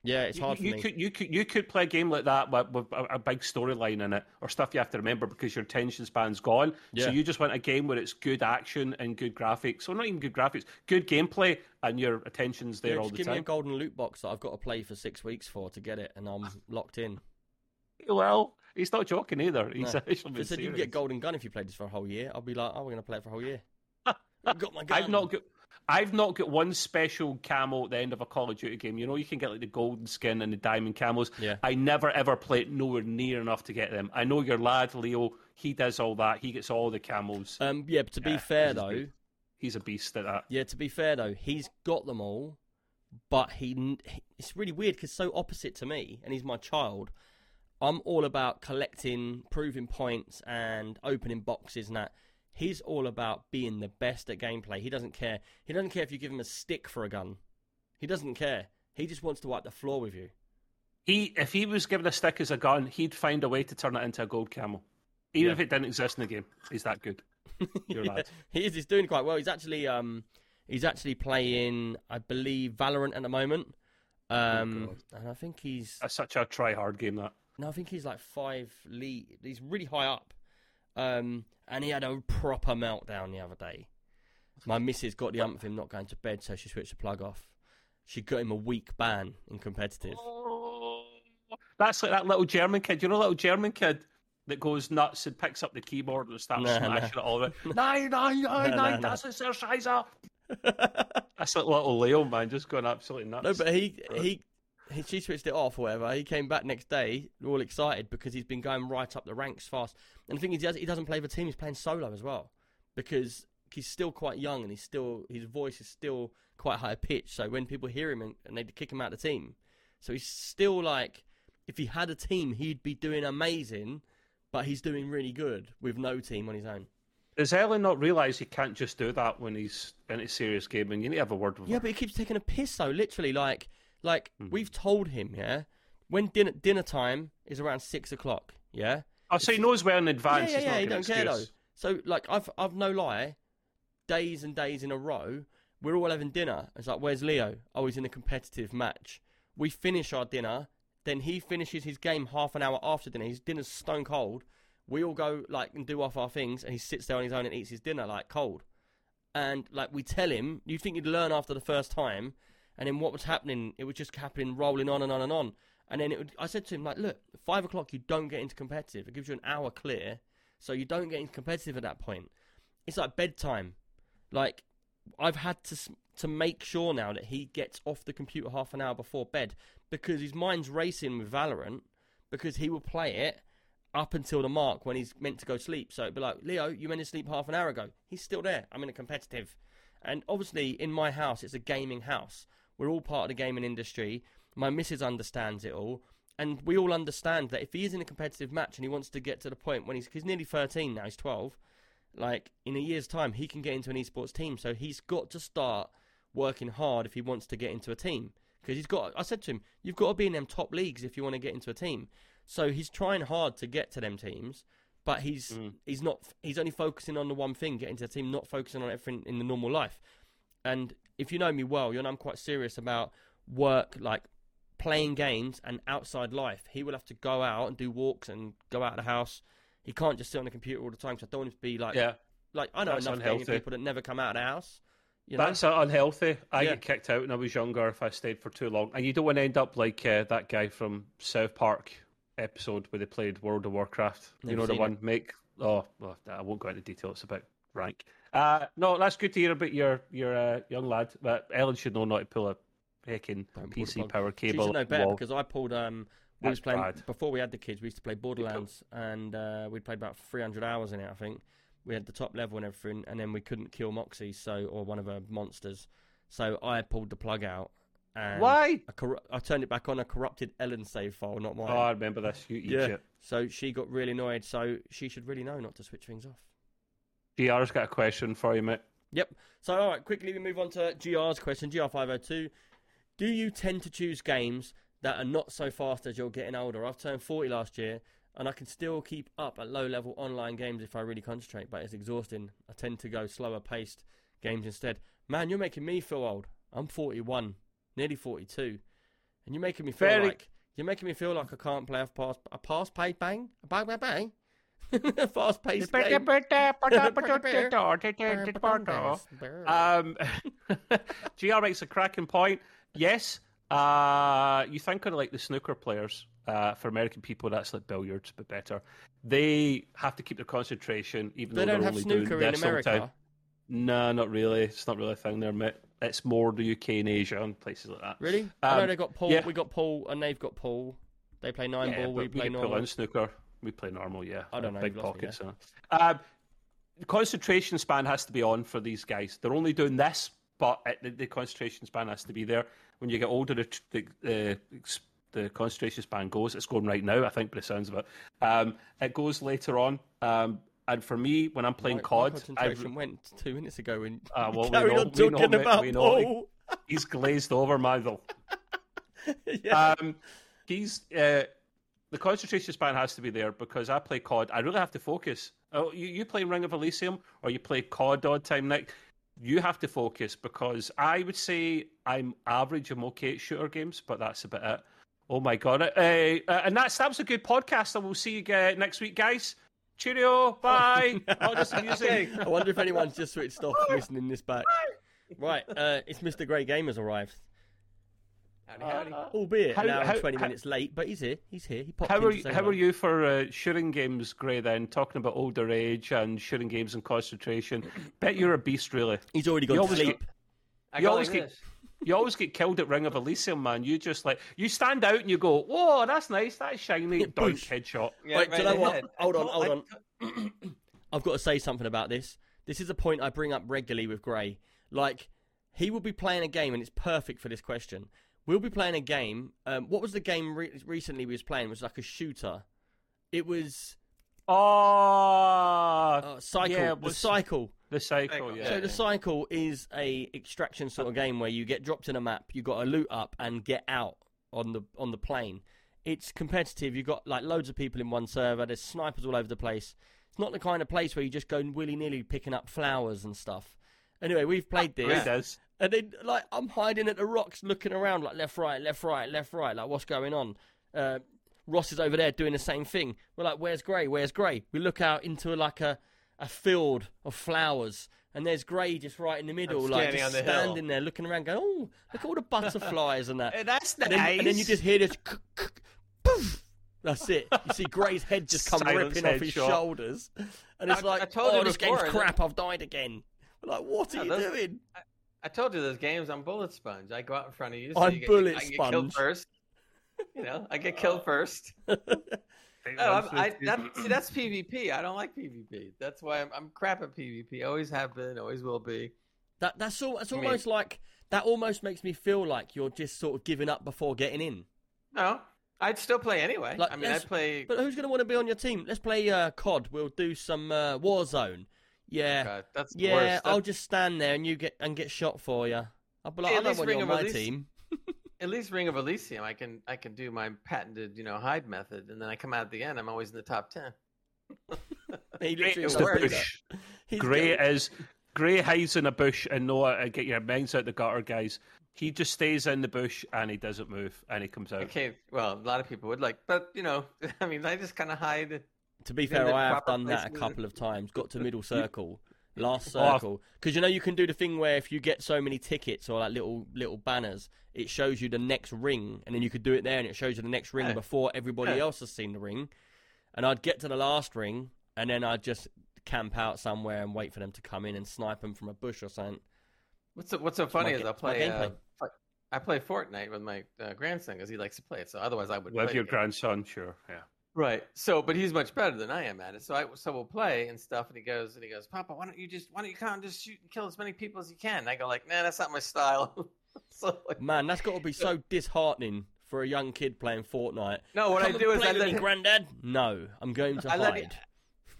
B: yeah, it's
C: You-
B: hard for
C: you,
B: me.
C: could you could you could play a game like that with, with a, a big storyline in it or stuff you have to remember because your attention span's gone.
B: Yeah.
C: So you just want a game where it's good action and good graphics. So not even good graphics, good gameplay, and your attention's there
B: Yeah,
C: all
B: just
C: the
B: give me a
C: time.
B: golden loot box that I've got to play for six weeks for to get it, and I'm locked in.
C: Well, he's not joking either. He's
B: No.
C: actually
B: If they said you can get golden gun if you played this for a whole year, I'll be like, oh, we're gonna play it for a whole year. I've got my gun.
C: I've not got. I've not got one special camo at the end of a Call of Duty game. You know, you can get like the golden skin and the diamond camos.
B: Yeah.
C: I never ever play it nowhere near enough to get them. I know your lad Leo. He does all that. He gets all the camos.
B: Um, yeah, but to be
C: Yeah,
B: fair
C: he's
B: though,
C: beast. He's a beast at that.
B: yeah, to be fair though, he's got them all, but he, he it's really weird because so opposite to me, and he's my child. I'm all about collecting, proving points, and opening boxes and that. He's all about being the best at gameplay. He doesn't care. He doesn't care if you give him a stick for a gun. He doesn't care. He just wants to wipe the floor with you.
C: He, if he was given a stick as a gun, he'd find a way to turn it into a gold camo, even
B: Yeah.
C: if it didn't exist in the game. He's that good. Your
B: Yeah,
C: lad.
B: he is. He's doing quite well. He's actually um, he's actually playing, I believe, Valorant at the moment. Um, and I think he's
C: That's such a try hard game. That
B: no, I think he's like five lead. He's really high up. Um, and he had a proper meltdown the other day. My missus got the ump of him not going to bed, so she switched the plug off. She got him a week ban in competitive.
C: that's like that little German kid. You know, little German kid that goes nuts and picks up the keyboard and starts
B: Nah,
C: smashing
B: nah.
C: it all over. Nine, nine, nine,
B: Nah,
C: nine.
B: nah,
C: That's a exerciser. That's like little Leo man, just going absolutely nuts.
B: No, but he he she switched it off or whatever. He came back next day all excited because he's been going right up the ranks fast. And the thing is, he, does, he doesn't play for team. He's playing solo as well because he's still quite young and he's still his voice is still quite high pitched. So when people hear him and, and they kick him out of the team, so he's still like if he had a team, he'd be doing amazing. But he's doing really good with no team on his own.
C: Does Ellen not realise he can't just do that when he's in a serious game? And you need to have a word with
B: Yeah,
C: him.
B: Yeah, but he keeps taking a piss though. Literally, like, like
C: Hmm.
B: we've told him, yeah, when dinner dinner time is around six o'clock, yeah.
C: Oh, so he knows well in advance.
B: yeah, yeah, yeah. He don't care though. So, like, I've I've no lie, days and days in a row, we're all having dinner. It's like, where's Leo? Oh, he's in a competitive match. We finish our dinner, then he finishes his game half an hour after dinner. His dinner's stone cold. We all go like and do off our things, and he sits there on his own and eats his dinner like cold. And like we tell him, you think you'd learn after the first time, and then what was happening? It was just happening, rolling on and on and on. And then it would, I said to him like, look, five o'clock you don't get into competitive. It gives you an hour clear, so you don't get into competitive at that point. It's like bedtime. Like I've had to to make sure now that he gets off the computer half an hour before bed because his mind's racing with Valorant because he will play it up until the mark when he's meant to go sleep. So it'd be like, Leo, you meant to sleep half an hour ago. He's still there. I'm in a competitive. And obviously, in my house, it's a gaming house. We're all part of the gaming industry. My missus understands it all. And we all understand that if he is in a competitive match and he wants to get to the point when he's, he's nearly 13 now, he's 12, like in a year's time, he can get into an esports team. So he's got to start working hard if he wants to get into a team. Because he's got, I said to him, you've got to be in them top leagues if you want to get into a team. So he's trying hard to get to them teams, but he's
C: Mm.
B: he's not. He's only focusing on the one thing, getting to the team, not focusing on everything in the normal life. And if you know me well, you know I'm quite serious about work, like playing games and outside life. He will have to go out and do walks and go out of the house. He can't just sit on the computer all the time. So I don't want him to be like,
C: Yeah,
B: like I know
C: That's
B: enough
C: unhealthy.
B: people that never come out of the house. You know?
C: that's unhealthy. I
B: Yeah.
C: get kicked out when I was younger if I stayed for too long, and you don't want to end up like uh, that guy from South Park episode where they played World of Warcraft. you know the one. Make oh, well, I won't go into detail. It's about rank. Uh, no, that's good to hear about your your uh, young lad. But Ellen should know not to pull a hecking
B: Don't pull the
C: PC power
B: She
C: cable.
B: should know better
C: wall.
B: because I pulled. Um, we
C: That's
B: was playing
C: bad.
B: before we had the kids. We used to play Borderlands, and uh, we played about 300 hours in it. I think we had the top level and everything, and then we couldn't kill Moxxi, so or one of her monsters. So I pulled the plug out. And
C: Why?
B: I, corru- I turned it back on a corrupted Ellen save file, not mine.
C: Oh, I remember this. You eat
B: yeah.
C: shit.
B: So she got really annoyed. So she should really know not to switch things off.
C: GR's got a question for you, mate.
B: Yep. So, all right, quickly we move on to GR's question. GR502. Do you tend to choose games that are not so fast as you're getting older? I've turned 40 last year, and I can still keep up at low level online games if I really concentrate, but it's exhausting. I tend to go slower paced games instead. Man, you're making me feel old. I'm 41, nearly 42, and you're making me feel
C: Very-
B: like. You're making me feel like I can't play a pass, a pass paid bang, a bang, bang, bang. Fast paced game.
C: Um, GR makes a cracking point. Yes, uh, you think of like the snooker players. Uh, for American people, that's like billiards, but better. They have to keep their concentration, even
B: They
C: though
B: don't have
C: only
B: snooker in
C: this all the time.
B: America.
C: No, not really. It's not really a thing there, mate. It's more the UK and Asia and places like that.
B: Really? I know
C: Um,
B: they got Paul.
C: yeah.
B: We got Paul, and they've got Paul. They play nine
C: Yeah,
B: ball. We play
C: pull
B: normal.
C: in snooker. We play normal, yeah.
B: I don't know,
C: Big
B: lost me
C: pockets. uh. Um, the concentration span has to be on for these guys. They're only doing this, but it, the, the concentration span has to be there. When you get older, the the, the, the concentration span goes. It's going right now, I think, by the sounds of it. Um, it goes later on. Um, and for me, when I'm playing
B: My- my
C: COD, I've,
B: concentration went two minutes ago when
C: Ah, well, we know- we know,
B: about
C: we know.
B: Paul.
C: he's glazed over, Mandel.
B: yeah.
C: um, he's uh, the concentration span has to be there because I play COD. I really have to focus. Oh, you, you play Ring of Elysium or you play COD odd time night. You have to focus because I would say I'm average. I'm okay at shooter games, but that's about it. Oh my god! Uh, uh, and that's that was a good podcast. And we'll see you uh, next week, guys. Cheerio! Bye. oh, just the music.
B: I wonder if anyone's just switched off listening this back. Right, uh, it's Mr. Grey Gamers arrived.
D: Howdy, howdy.
B: Albeit
C: How-
B: an hour
C: how-
B: and 20
C: how-
B: minutes late, but he's here. He's here. He popped
C: How
B: in
C: are
B: to
C: you, how are you for uh, shooting games, Gray? Then talking about older age and shooting games and concentration. Bet you're a beast, really.
B: He's already gone
C: You
B: to
C: always
B: sleep.
D: I
C: You always
D: like
C: get-
D: this.
C: You always get killed at Ring of Elysium, man. You just like you stand out and you go, "Whoa, that's nice, that's shiny." Doink
B: Boosh.
C: headshot.
D: Yeah,
B: Wait, do you
D: right
B: know what? Hold on, hold on. I've got to say something about this. This is a point I bring up regularly with Gray. Like, he will be playing a game, and it's perfect for this question. We'll be playing a game. Um, what was the game re- recently we was playing? It was like a shooter. It was
C: Oh,
B: uh, Cycle.
C: Yeah,
B: the
C: was-
B: Cycle.
C: The cycle.
D: Cycle,
C: Yeah.
B: So the cycle is a extraction sort of game where you get dropped in a map, you got to loot up and get out on the on the plane. It's competitive. You've got like loads of people in one server. There's snipers all over the place. It's not the kind of place where you just go willy nilly picking up flowers and stuff. Anyway, we've played this,
C: Gray does.
B: and then like I'm hiding at the rocks, looking around like left, right, left, right, left, right. Like what's going on? Uh, Ross is over there doing the same thing. We're like, where's Gray? Where's Gray? We look out into like a a field of flowers, and there's Gray just right in the middle, like
D: standing
B: just
D: the hill.
B: there looking around, going, "Oh, look at all the butterflies and that."
D: That's
B: and, then, and then you just hear this, poof. That's it. You see Gray's head just come
C: Silence
B: ripping off his
C: headshot.
B: shoulders, and it's
D: I-
B: like,
D: I told
B: "Oh,
D: you
B: this
D: before
B: game's crap. I've died again." We're like, what are you
D: those-
B: doing?
D: I told you those games. I'm bullet sponge. I go out in front of you.
B: So I'm
D: you get,
B: bullet
D: I get
B: sponge.
D: killed first. You know, I get killed first.
C: Take
D: Oh,
C: one
D: I'm, I, that, see, that's PvP. I don't like PvP. That's why I'm, I'm crap at PvP. Always have been. Always will be.
B: That that's all. It's
D: I mean-
B: almost like that. Almost makes me feel like you're just sort of giving up before getting in.
D: No, I'd still play anyway.
B: Like,
D: I mean, I'd play.
B: But who's going to want to be on your team? Let's play uh, COD. We'll do some uh, Warzone. Yeah,
D: God, that's
B: yeah.
D: worst.
B: I'll
D: That's-
B: just stand there and you get and get shot for you. I'll be like,
D: Hey,
B: I
D: at
B: don't
D: least
B: want you on my
D: Elise-
B: team.
D: At least Ring of Elysium, I can I can do my patented you know hide method, and then I come out at the end. I'm always in the top ten.
B: He
C: Great
B: literally
C: the bush. Gray
B: gonna-
C: is Gray hides in a bush and Noah uh, get your minds out the gutter, guys. He just stays in the bush and he doesn't move and he comes out.
D: Okay, well, a lot of people would like, but you know, I mean, I just kind of hide.
B: To be fair, I have done that a couple of times. Got to middle circle, last
C: Oh,
B: circle, because you know you can do the thing where if you get so many tickets or like little little banners, it shows you the next ring, and then you could do it there, and it shows you the next ring
D: Yeah.
B: before everybody
D: Yeah.
B: else has seen the ring. And I'd get to the last ring, and then I'd just camp out somewhere and wait for them to come in and snipe them from a bush or something.
D: What's so, what's so funny
B: my
D: is I'll
B: it's my
D: play. Uh, I play Fortnite with my uh, grandson because he likes to play it. So otherwise, I would
C: With your
D: the
C: grandson, sure, yeah.
D: Right. So, but he's much better than I am at it. So I so we'll play and stuff, and he goes and he goes, Papa, why don't you just why don't you come and just shoot and kill as many people as you can? And I go like, Nah, that's not my style. so like,
B: Man, that's got to be so disheartening for a young kid playing Fortnite.
D: no, what
B: Come
D: I do is I let him,
B: Granddad. No, I'm going to
D: I let
B: hide.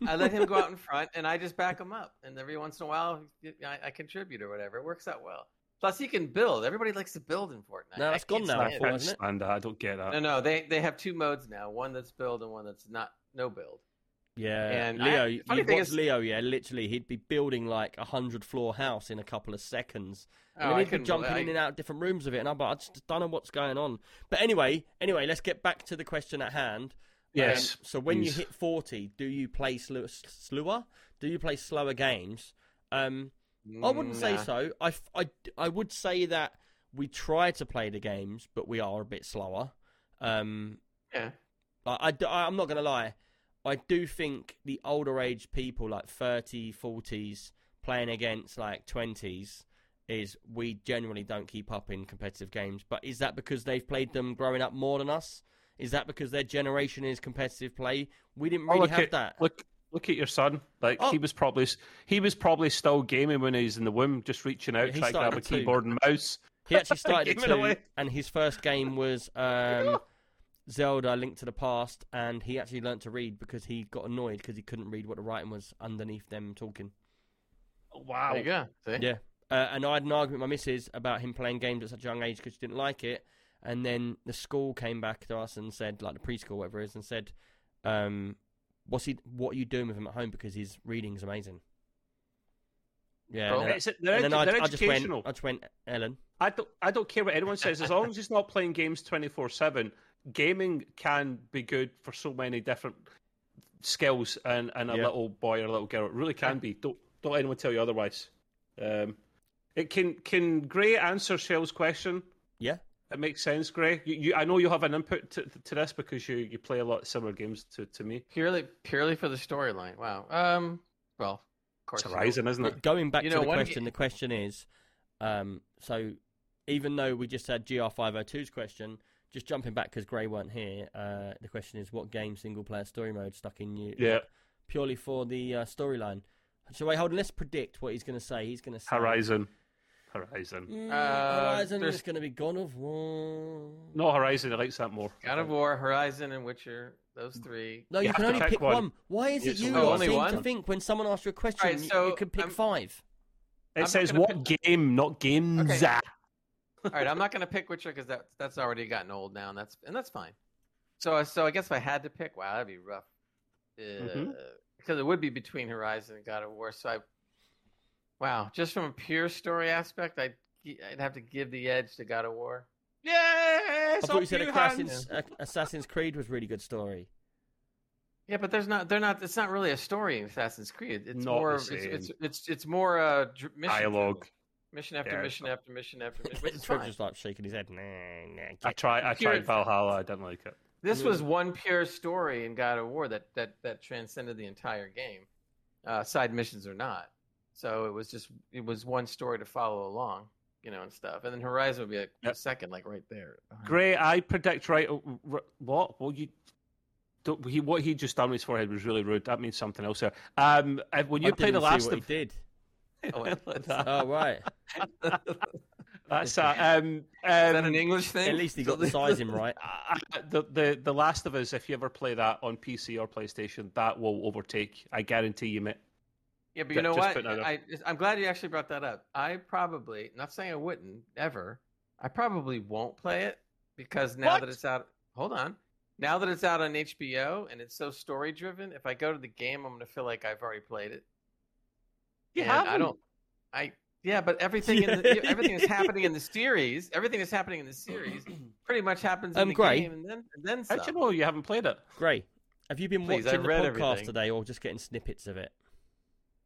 D: I let him go out in front, and I just back him up. And every once in a while, I, I contribute or whatever. It works out well. Plus, he can build. Everybody likes to build in Fortnite.
B: No,
D: I
B: that's gone now,
C: I
D: stand
B: Four,
D: it.
C: can't
B: isn't it?
C: stand that. I don't get that.
D: No, no, they they have two modes now. One that's build and one that's not no build.
B: Yeah,
D: And
B: Leo,
D: I-
B: you watch
D: is-
B: Leo, yeah, literally, he'd be building like a hundred floor house in a couple of seconds, and
D: Oh,
B: then
D: I
B: he'd be jumping
D: believe-
B: in and out of different rooms of it, and I'm like, I just don't know what's going on. But anyway, anyway, let's get back to the question at hand.
C: Yes.
B: Um, so when you hit forty, do you play sl- slower? Do you play slower games? Um, I wouldn't say
D: Nah.
B: so. I would say that we try to play the games, but we are a bit slower. Um,
D: Yeah.
B: I, I, am not going to lie. I do think the older age people, like 30, 40s, playing against like 20s, is we generally don't keep up in competitive games. But is that because they've played them growing up more than us? Is that because their generation is competitive play? We didn't
C: Oh,
B: really
C: look
B: have
C: at,
B: that.
C: Look, look at your son. Like
B: Oh.
C: he was probably he was probably still gaming when he was in the womb, just reaching out,
B: Yeah,
C: trying to grab a keyboard and mouse.
B: He actually started at two,
C: away.
B: and his first game was um, Zelda: Link to the Past, and he actually learnt to read because he got annoyed because he couldn't read what the writing was underneath them talking.
C: Wow.
D: There you go. See?
B: Yeah, uh, and I had an argument with my missus about him playing games at such a young age because she didn't like it, and then the school came back to us and said, like the preschool, whatever it is, and said, um, "What's he? What are you doing with him at home? Because his reading's amazing." Yeah, and then,
C: It's, they're,
B: and then I, I just went,
C: educational.
B: I just went, Ellen.
C: I don't. I don't care what anyone says. As long as he's not playing games twenty four seven, gaming can be good for so many different skills. And, and a
B: Yeah.
C: little boy or a little girl, it really can be. Don't don't let anyone tell you otherwise. Um, it can can Gray answer Shell's question?
B: Yeah.
C: It makes sense, Gray. You, you, I know you have an input to, to this because you, you play a lot of similar games to, to me.
D: Purely purely for the storyline. Wow. Um. Well, of course.
C: It's
D: you know,
C: Horizon, isn't it?
B: Going back
D: You
B: to
D: know,
B: the question,
D: ga-
B: the question is, um, so even though we just had GR502's question, just jumping back because Gray weren't here, uh, the question is, what game single player story mode stuck in you?
C: Yeah.
B: Purely for the uh, storyline. So wait, hold on. Let's predict what he's going to say. He's going to say
C: Horizon. Horizon.
B: Mm,
D: Uh,
B: Horizon
D: there's-
B: is going to be God of War.
C: No Horizon. I likes that more.
D: God of War, Horizon, and Witcher. Those three.
B: No,
C: You
B: you, can only
C: pick
B: pick
C: one.
B: one. Why is it
C: It's
B: you
C: only
B: lot
D: only
B: seem to think when someone asks you a question,
D: Alright,
B: you-
D: so
B: you can pick
D: I'm-
B: five?
C: It
D: I'm
C: says
D: gonna
C: what game, not games.
D: Okay. All right, I'm not going to pick Witcher because that that's already gotten old now, and that's and that's fine. So so I guess if I had to pick, wow, that'd be rough. Uh,
C: Mhm.
D: Because it would be between Horizon and God of War. So I, wow, just from a pure story aspect, I'd I'd have to give the edge to God of War.
C: Yeah,
B: I
C: it's
B: thought you
C: up
B: said Assassin's,
C: Hans.
B: Assassin's Creed was really good story.
D: Yeah, but there's not. They're not. It's not really a story in Assassin's Creed. It's
C: Not
D: more. It's, it's it's it's more uh, dr- mission
C: Dialogue.
D: driven. mission after
C: Yeah,
D: mission after mission after mission. Which is
B: Trev just like shaking his head. Nah, nah,
C: I
B: get-
C: tried. I tried Valhalla. I didn't like it.
D: This was one pure story in God of War that that that transcended the entire game, uh, side missions or not. So it was just it was one story to follow along, you know, and stuff. And then Horizon would be like
C: Yep.
D: a second, like right there. behind.
C: Great. I predict right. What? Well, you. Don't, he, what he just done with his forehead was really rude. That means something else there. Um, uh, when you
B: I
C: play
B: didn't
C: the
B: see
C: last
B: what
C: of
B: he did.
D: Oh, wait,
C: Like
D: that's-
C: that.
B: Oh right.
C: that's uh, um,
D: Is that
C: um,
D: an English thing?
B: At least he got the sizing right.
C: uh, the the the Last of Us. If you ever play that on PC or PlayStation, that will overtake. I guarantee you, mate.
D: Yeah, but you know what?
C: putting that up.
D: I I'm glad you actually brought that up. I probably not saying I wouldn't ever. I probably won't play it because now
C: What?
D: that it's out. Hold on. Now that it's out on HBO and it's so story driven, if I go to the game, I'm gonna feel like I've already played it.
C: You
D: And I
C: haven't.
D: don't. I yeah, but everything in the, everything that's happening in the series, everything that's happening in the series, pretty much happens in
B: Um,
D: the
B: Gray.
D: game, and then and then
C: How'd
D: some.
C: you know you haven't played it?
B: Great. have you been
D: Please, I
B: watching the
D: read
B: podcast
D: everything.
B: today or just getting snippets of it?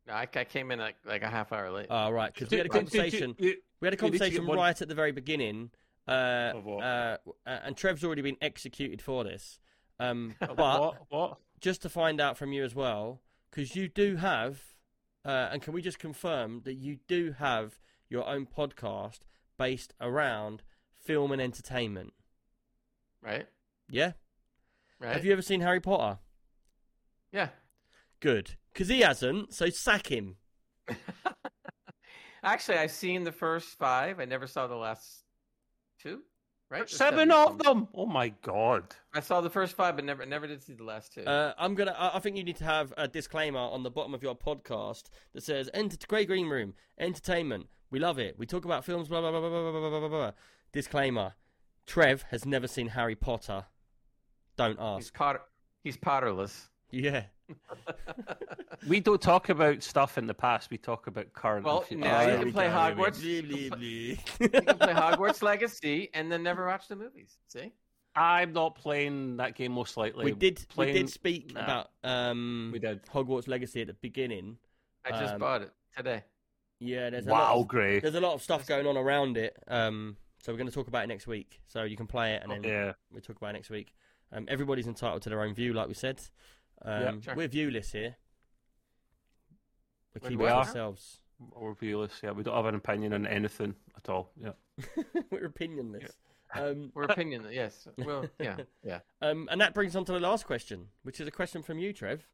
D: No, I, I came in like, like a half hour late.
B: Oh right, because we had a conversation. We had a
C: You need to get
B: conversation
C: one-
B: right at the very beginning, uh,
C: Of what?
B: uh, and Trev's already been executed for this. Um, but
C: what? What?
B: just to find out from you as well, because you do have, uh, and can we just confirm that you do have your own podcast based around film and entertainment?
D: right,
B: Yeah.
D: right.
B: Have you ever seen Harry Potter?
D: Yeah.
B: Good, because he hasn't. So sack him.
D: Actually, I've seen the first five. I never saw the last two. Right? Or
C: Seven of them. Oh my god.
D: I saw the first five, but never never did see the last two.
B: Uh, I'm gonna. I I think you need to have a disclaimer on the bottom of your podcast that says "Enter Grey Green Room Entertainment. We love it. We talk about films. Blah blah blah blah blah blah blah blah." blah. Disclaimer: Trev has never seen Harry Potter. Don't ask. he's.
D: Potter. He's Potterless.
B: Yeah.
C: We don't talk about stuff in the past. We talk about current.
D: Well,
C: and future.
D: now
B: Oh,
D: you can play
B: go,
D: Hogwarts. You
B: Blee,
D: can
B: blee,
D: You can play Hogwarts Legacy and then never watch the movies. See?
C: I'm not playing that game most likely.
B: we did. We did speak
C: Nah.
B: about um,
C: We did.
B: Hogwarts Legacy at the beginning.
D: I just
B: Um,
D: bought it today.
B: Yeah. There's a lot
C: Wow,
B: of-
C: Gray.
B: There's a lot of stuff going on around it. Um, so we're going to talk about it next week. So you can play it and then
C: Yeah.
B: we'll talk about it next week. Um, everybody's entitled to their own view, like we said. Um,
C: Yeah,
D: sure.
B: We're viewless here. We
D: We
B: keep
C: we
B: it to
C: are.
B: ourselves.
C: Viewless. Yeah, we don't have an opinion on anything at all. Yeah.
B: we're opinionless. Um,
D: We're opinionless, yes. Well, yeah, yeah.
B: um, and that brings on to the last question, which is a question from you, Trev.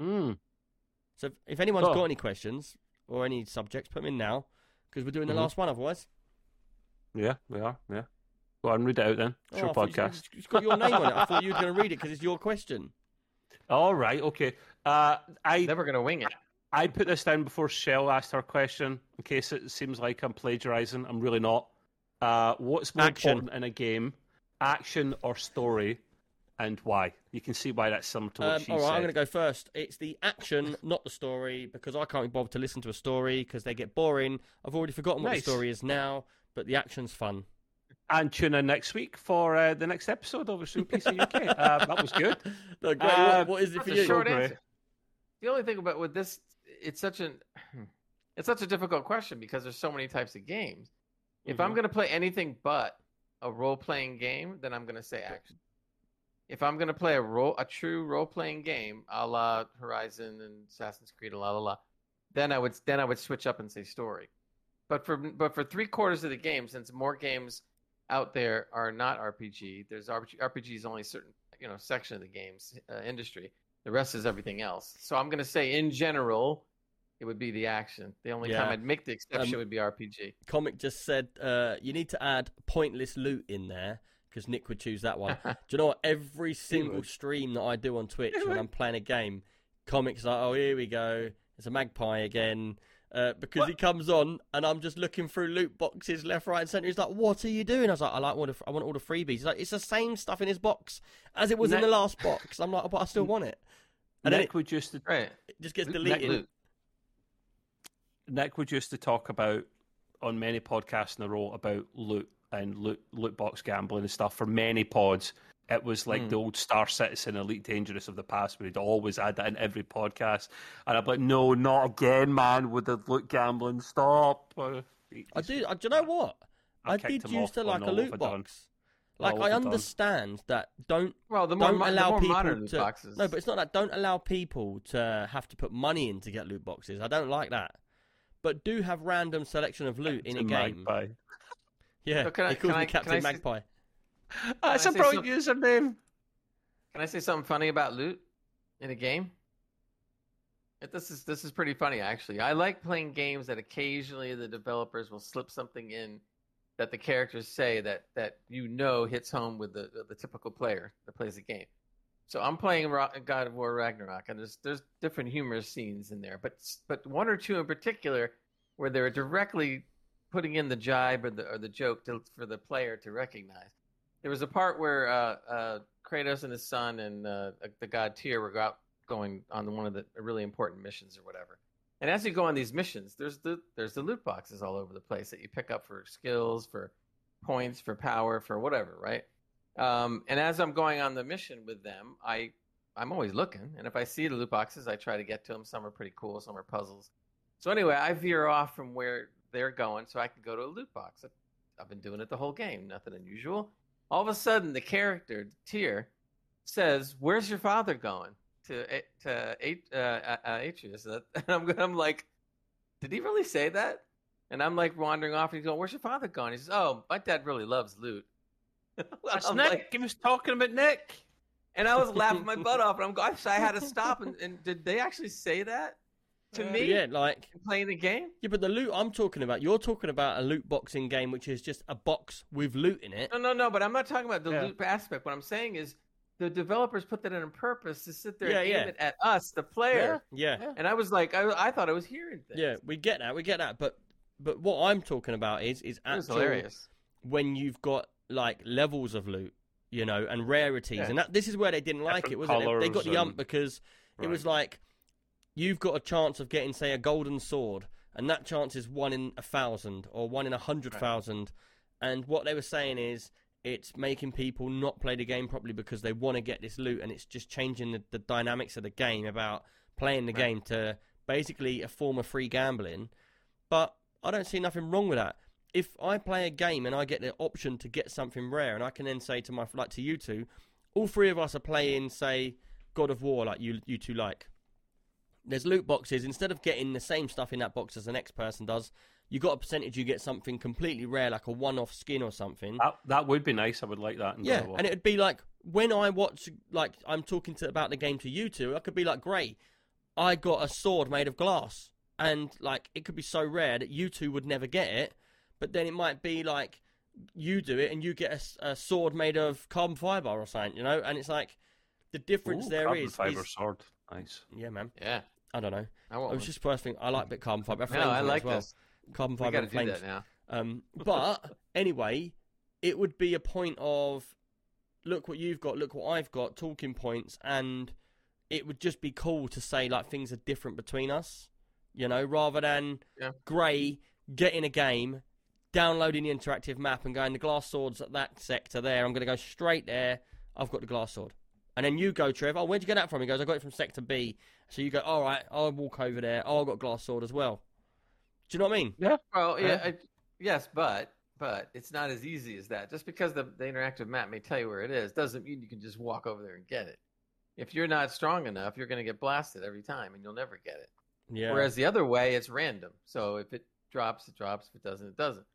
C: Mm.
B: So if, if anyone's
C: Oh.
B: got any questions or any subjects, put them in now because we're doing the
C: Mhm.
B: last one otherwise.
C: Yeah, we are. Yeah. Go on, read it out then.
B: Oh,
C: Sure,
B: I thought you-
C: podcast.
B: It's got your name on it. I thought you were going to read it because it's your question.
C: All right. Okay. Uh, I
D: Then we're gonna wing it.
C: I put this down before Shell asked her question in case it seems like I'm plagiarizing. I'm really not. Uh, what's more
B: Action.
C: important in a game, action or story, and why? You can see why that's similar to what
B: Um,
C: she
B: all right,
C: said.
B: I'm going to go first. It's the action, not the story, because I can't be bothered to listen to a story because they get boring. I've already forgotten what
C: Nice.
B: the story is now, but the action's fun.
C: And tune in next week for uh, the next episode of Super PC UK. uh, that was good.
B: No, great.
C: Uh,
B: what, what is it for you?
D: short
C: Gray.
D: answer. The only thing about with this, it's such an, it's such a difficult question because there's so many types of games. If I'm
C: Mhm.
D: gonna play anything but a role-playing game, then I'm gonna say action. If I'm gonna play a role, a true role-playing game, a la Horizon and Assassin's Creed, la la la, then I would then I would switch up and say story. But for but for three quarters of the game, since more games out there are not RPG, there's RPG, RPG is only certain you know section of the games uh, industry. The rest is everything else. So I'm gonna say in general, it would be the action. The only time I'd make the exception
B: Um,
D: would be RPG.
B: Comic just said uh, you need to add pointless loot in there because Nick would choose that one. do you know what? Every single stream that I do on Twitch when. I'm playing a game, Comic's like, oh, here we go. It's a magpie again. Uh, because he comes on and I'm just looking through loot boxes left, right, and centre. He's like, "What are you doing?" I was like, "I like all the, I want all the freebies." He's like, "It's the same stuff in his box as it was in the last box." I'm like, "But I still want it." And
C: Nick would used to
D: Right.
B: it just gets deleted.
D: Loot.
C: Nick would used to talk about on many podcasts in a row about loot and loot loot box gambling and stuff for many pods. It was like
D: Mm.
C: the old Star Citizen, Elite Dangerous of the past, where he'd always add that in every podcast. And I'm like, no, not again, man, with the loot gambling. Stop. Uh,
B: I do. I, do you know what?
C: I
B: I
C: kicked
B: did used to like a loot
C: of it done.
B: box. Like I
C: of it done.
B: understand that don't
D: Well, the more,
B: don't
D: mo- the
B: allow
D: more
B: people
D: modern loot
B: to
D: boxes.
B: no, but it's not that. Don't allow people to have to put money in to get loot boxes. I don't like that. But do have random selection of loot in a
C: It's
B: game.
C: Magpie.
B: Yeah,
D: So can I-
B: he calls
D: can
B: me
D: I- can
B: Captain
D: I say-
B: Magpie.
C: That's
D: I
C: a
D: say
C: brilliant username.
D: Can I say something funny about loot in a game? This is this is pretty funny actually. I like playing games that occasionally the developers will slip something in that the characters say that that you know hits home with the the typical player that plays the game. So I'm playing God of War Ragnarok, and there's there's different humorous scenes in there, but but one or two in particular where they're directly putting in the jibe or the or the joke to, for the player to recognize. There was a part where uh, uh, Kratos and his son and uh, the god Tyr were out going on one of the really important missions or whatever. And as you go on these missions, there's the there's the loot boxes all over the place that you pick up for skills, for points, for power, for whatever, right? Um, and as I'm going on the mission with them, I I'm always looking, and if I see the loot boxes, I try to get to them. Some are pretty cool, some are puzzles. So anyway, I veer off from where they're going so I can go to a loot box. I've been doing it the whole game, nothing unusual. All of a sudden, the character Tyr says, "Where's your father going?" To to uh, uh, Atreus, and I'm I'm like, "Did he really say that?" And I'm like wandering off, and he's going, "Where's your father going?" He says, "Oh, my dad really loves loot."
C: That's
D: I'm
C: Nick.
D: like-
C: he was talking about Nick.
D: and I was laughing my butt off, and I'm gosh, I had to stop. And, and did they actually say that to
C: Uh,
D: me?
B: Yeah, like
D: playing the game.
B: yeah, but the loot I'm talking about, you're talking about a loot boxing game, which is just a box with loot in it.
D: No, no, no. But I'm not talking about the
C: Yeah.
D: loot aspect. What I'm saying is the developers put that in on purpose to sit there
B: Yeah,
D: and aim
B: yeah.
D: it at us, the player.
B: Yeah,
C: Yeah.
D: And I was like, I, I thought I was hearing things.
B: yeah, we get that, we get that, but but what I'm talking about is is
D: it was
B: actual
D: hilarious.
B: when you've got like levels of loot, you know, and rarities,
D: Yeah.
B: and that this is where they didn't like it, wasn't it? They got
C: colours
B: the ump
C: and-
B: because it was like you've got a chance of getting, say, a golden sword, and that chance is one in a thousand or one in a hundred thousand. And what they were saying is it's making people not play the game properly because they want to get this loot, and it's just changing the, the dynamics of the game about playing the
D: Right.
B: game to basically a form of free gambling. But I don't see nothing wrong with that. If I play a game and I get the option to get something rare, and I can then say to my like to you two, all three of us are playing, say, God of War, like you you two like. There's loot boxes. Instead of getting the same stuff in that box as the next person does, you got a percentage. You get something completely rare, like a one-off skin or something.
C: That, that would be nice. I would like that.
B: Yeah,
C: God of War.
B: and it'd be like when I watch, like I'm talking to about the game to you two, I could be like, great, I got a sword made of glass, and like it could be so rare that you two would never get it, but then it might be like you do it and you get a sword made of carbon fiber or something, you know, and it's like the difference
C: Ooh,
B: there
C: carbon
B: is,
C: fiber
B: is-
C: sword. Nice.
B: yeah, man,
D: Yeah.
B: I don't know.
D: I
B: I
D: won't.
B: was just first thing I like a bit carbon fiber.
D: no,
B: flames
D: I like
B: as well.
D: this.
B: Carbon
D: We
B: fiber
D: got to do
B: flames.
D: that now.
B: Um, but anyway, it would be a point of look what you've got, look what I've got, talking points, and it would just be cool to say like things are different between us, you know, rather than
D: Yeah.
B: Gray getting a game, downloading the interactive map and going the glass swords at that sector there. I'm going to go straight there. I've got the glass sword. And then you go, Trev. Oh, where'd you get that from? He goes, I got it from sector B. So you go, all right, I'll walk over there. Oh, I've got glass sword as well. Do you know what I mean? Yeah.
D: Well, yeah,
B: Yeah.
D: I, yes, but but it's not as easy as that. Just because the, the interactive map may tell you where it is, doesn't mean you can just walk over there and get it. If you're not strong enough, you're going to get blasted every time, and you'll never get it.
B: Yeah.
D: Whereas the other way, it's random. So if it drops, it drops. If it doesn't, it doesn't.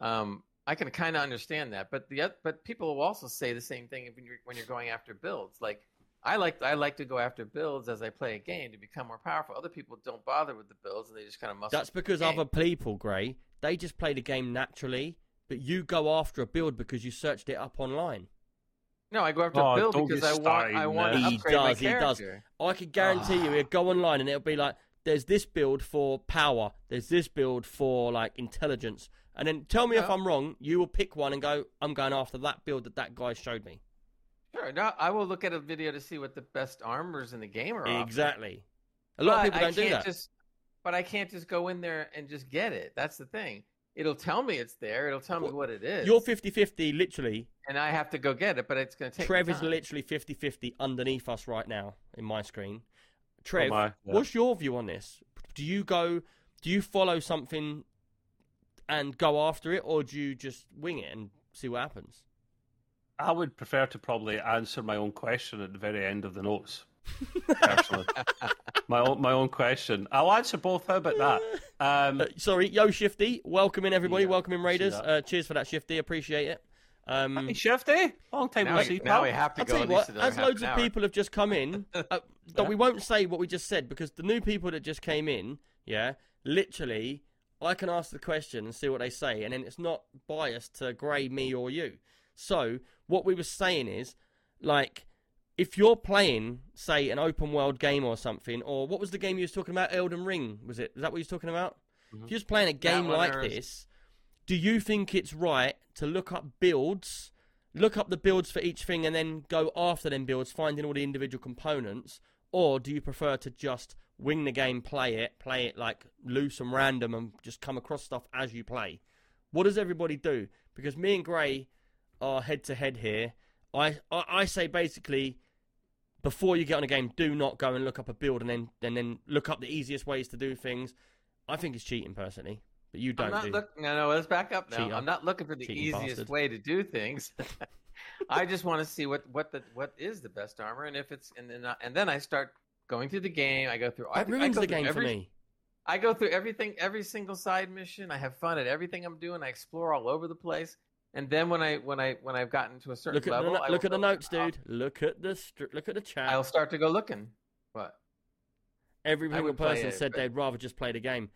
D: Um, I can kind of understand that, but the but people will also say the same thing when you're when you're going after builds. Like I like I like to go after builds as I play a game to become more powerful. Other people don't bother with the builds and they just kind of muscle.
B: That's because
D: game.
B: other people, Gray, they just play the game naturally, but you go after a build because you searched it up online.
D: No, I go after
C: Oh,
D: a build because I want
C: started
D: I want
C: now.
D: to
B: He
D: upgrade my
B: does, he does.
D: character.
B: I could guarantee you,
D: Ah.
B: he'd go online and it'll be like, there's this build for power, there's this build for like intelligence, and then tell me if I'm wrong. You will pick one and go, I'm going after that build that that guy showed me.
D: Sure, no, I will look at a video to see what the best armors in the game are.
B: Exactly. A lot of people don't do that.
D: Just, but I can't just go in there and just get it. That's the thing. it'll tell me it's there. It'll tell me what it is.
B: You're 50-50, literally.
D: and I have to go get it, but it's going to take.
B: is literally 50-50 underneath us right now in my screen. Trev,
C: my, yeah.
B: what's your view on this? Do you go? Do you follow something and go after it, or do you just wing it and see what happens?
C: I would prefer to probably answer my own question at the very end of the notes. Personally, my own my own question. I'll answer both. How about that? Um,
B: Uh, sorry, yo, Shifty, welcome in everybody,
C: Yeah,
B: welcome in Raiders. Uh, cheers for that, Shifty. Appreciate it. Um,
C: hey, Shifty, long time
D: Now,
C: no
D: we,
C: see,
D: now we have to
B: I'll
D: go
B: tell you what, as loads of people have just come in, uh,
C: Yeah.
B: that we won't say what we just said because the new people that just came in, yeah, literally, I can ask the question and see what they say, and then it's not biased to grey me or you. So what we were saying is, like, if you're playing, say, an open world game or something, or what was the game you was talking about? Elden Ring, was it? Is that what you was talking about? If you're just playing a game like
D: is-
B: this, do you think it's right to look up builds, look up the builds for each thing, and then go after them builds, finding all the individual components, or do you prefer to just wing the game, play it, play it like loose and random, and just come across stuff as you play? What does everybody do? Because me and Gray are head to head here. I, I I say basically before you get on a game, do not go and look up a build and then and then look up the easiest ways to do things. I think it's cheating personally, but you don't.
D: I'm not
B: do.
D: look, no, no, let's back up now.
B: Cheater.
D: I'm not looking for the
B: Cheating
D: easiest
B: bastard.
D: way to do things. I just want to see what what the what is the best armor, and if it's and then I, and then I start going through the game. I go through. I,
B: that
D: I
B: ruins
D: go
B: the game
D: every,
B: for me.
D: I go through everything, every single side mission. I have fun at everything I'm doing. I explore all over the place. And then when I when I when I've gotten to a certain
B: Look at
D: level,
B: the,
D: I
B: look at the notes, dude. Look at the str- look at the chat.
D: I'll start to go looking. What?
B: Every single person
D: it,
B: said
D: but-
B: they'd rather just play the game.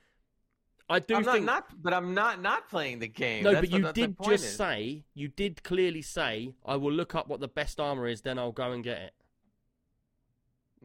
B: I do
D: I'm not,
B: think
D: not, but I'm not not playing the game.
B: no,
D: That's
B: but
D: what-
B: you did just
D: is.
B: say you did clearly say I will look up what the best armor is, then I'll go and get it.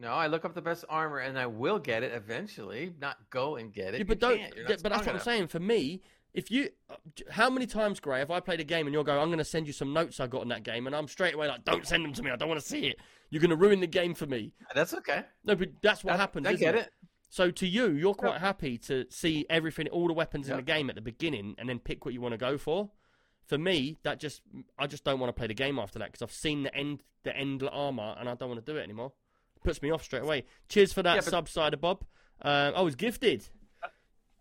D: No, I look up the best armor and I will get it eventually. Not go and get it.
B: Yeah, but don't. Yeah, but that's what I'm saying. For me, if you, uh, how many times, Gray, have I played a game and you'll go, I'm going to send you some notes I got in that game, and I'm straight away like, don't send them to me. I don't want to see it. You're going to ruin the game for me.
D: That's okay.
B: No, but that's what
D: That-
B: happens.
D: I get
B: it?
D: it.
B: So to you, you're quite happy to see everything, all the weapons in the game at the beginning, and then pick what you want to go for. For me, that just I just don't want to play the game after that because I've seen the end the end armor and I don't want to do it anymore. puts me off straight away. Cheers for that
D: Yeah, but-
B: sub, Cider Bob. Um, I was gifted.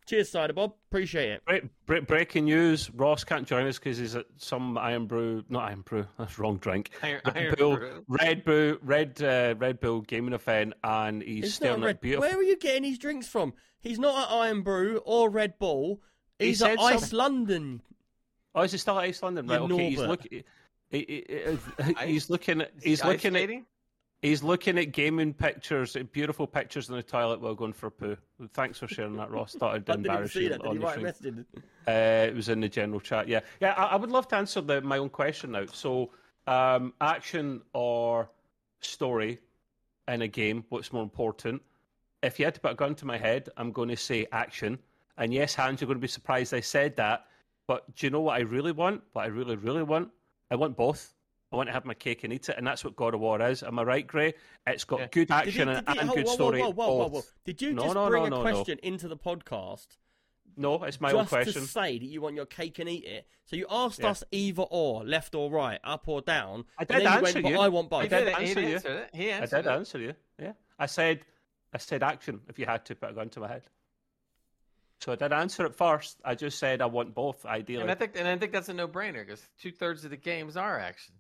B: Cheers, Cider Bob. Appreciate it.
C: Break, break, breaking news: Ross can't join us because he's at some Irn-Bru, not Irn-Bru. That's wrong drink.
D: Iron-
C: Red
D: Iron
C: Bull,
D: Brew.
C: Red Bull, Red uh, Red Bull gaming event, and he's
B: It's
C: staring
B: not
C: at
B: Red.
C: beautiful.
B: Where are you getting his drinks from? He's not at Irn-Bru or Red Bull.
C: He
B: He's at
C: said
B: Ice
C: some-
B: London.
C: Oh, is he still at Ice London? Right.
B: You
C: Okay. He's
B: Norbert.
C: looking. He, he- he- he's looking. At, he's
D: he ice
C: looking at. He's looking at gaming pictures, beautiful pictures in the toilet while going for a poo. Thanks for sharing that, Ross. Thought I'd
B: I didn't
C: embarrass
B: see
C: you
B: that. Did
C: on the stream. Uh, it was in the general chat. Yeah, yeah. I, I would love to answer the, my own question now. So, um, action or story in a game? What's more important? If you had to put a gun to my head, I'm going to say action. And yes, Hans, you're going to be surprised I said that. But do you know what I really want? What I really, really want? I want both. I want to have my cake and eat it, and that's what God of War is. Am I right, Gray? It's got
D: Yeah.
C: good
B: Did you-
C: action
B: did
C: and,
B: you-
C: and
B: hold-
C: good
B: whoa, whoa,
C: story.
B: Whoa, whoa, whoa,
C: both.
B: whoa. Did you
C: No,
B: just
C: no,
B: bring
C: no,
B: a
C: no, no.
B: question into the podcast
C: No, it's my own
B: just
C: question.
B: to say that you want your cake and eat it? So you asked
C: Yeah.
B: us either or, left or right, up or down.
C: I
B: and
C: did
B: then you
C: answer
B: went, but
C: you.
B: I want
D: He
B: both.
C: did
D: did. He
C: answer you.
D: answered it. He
C: I did
D: it.
C: answer you. Yeah, I said, I said action. If you had to put a gun to my head, so I did answer it first. I just said I want both. Ideally,
D: And I think, and I think that's a no-brainer because two thirds of the games are action,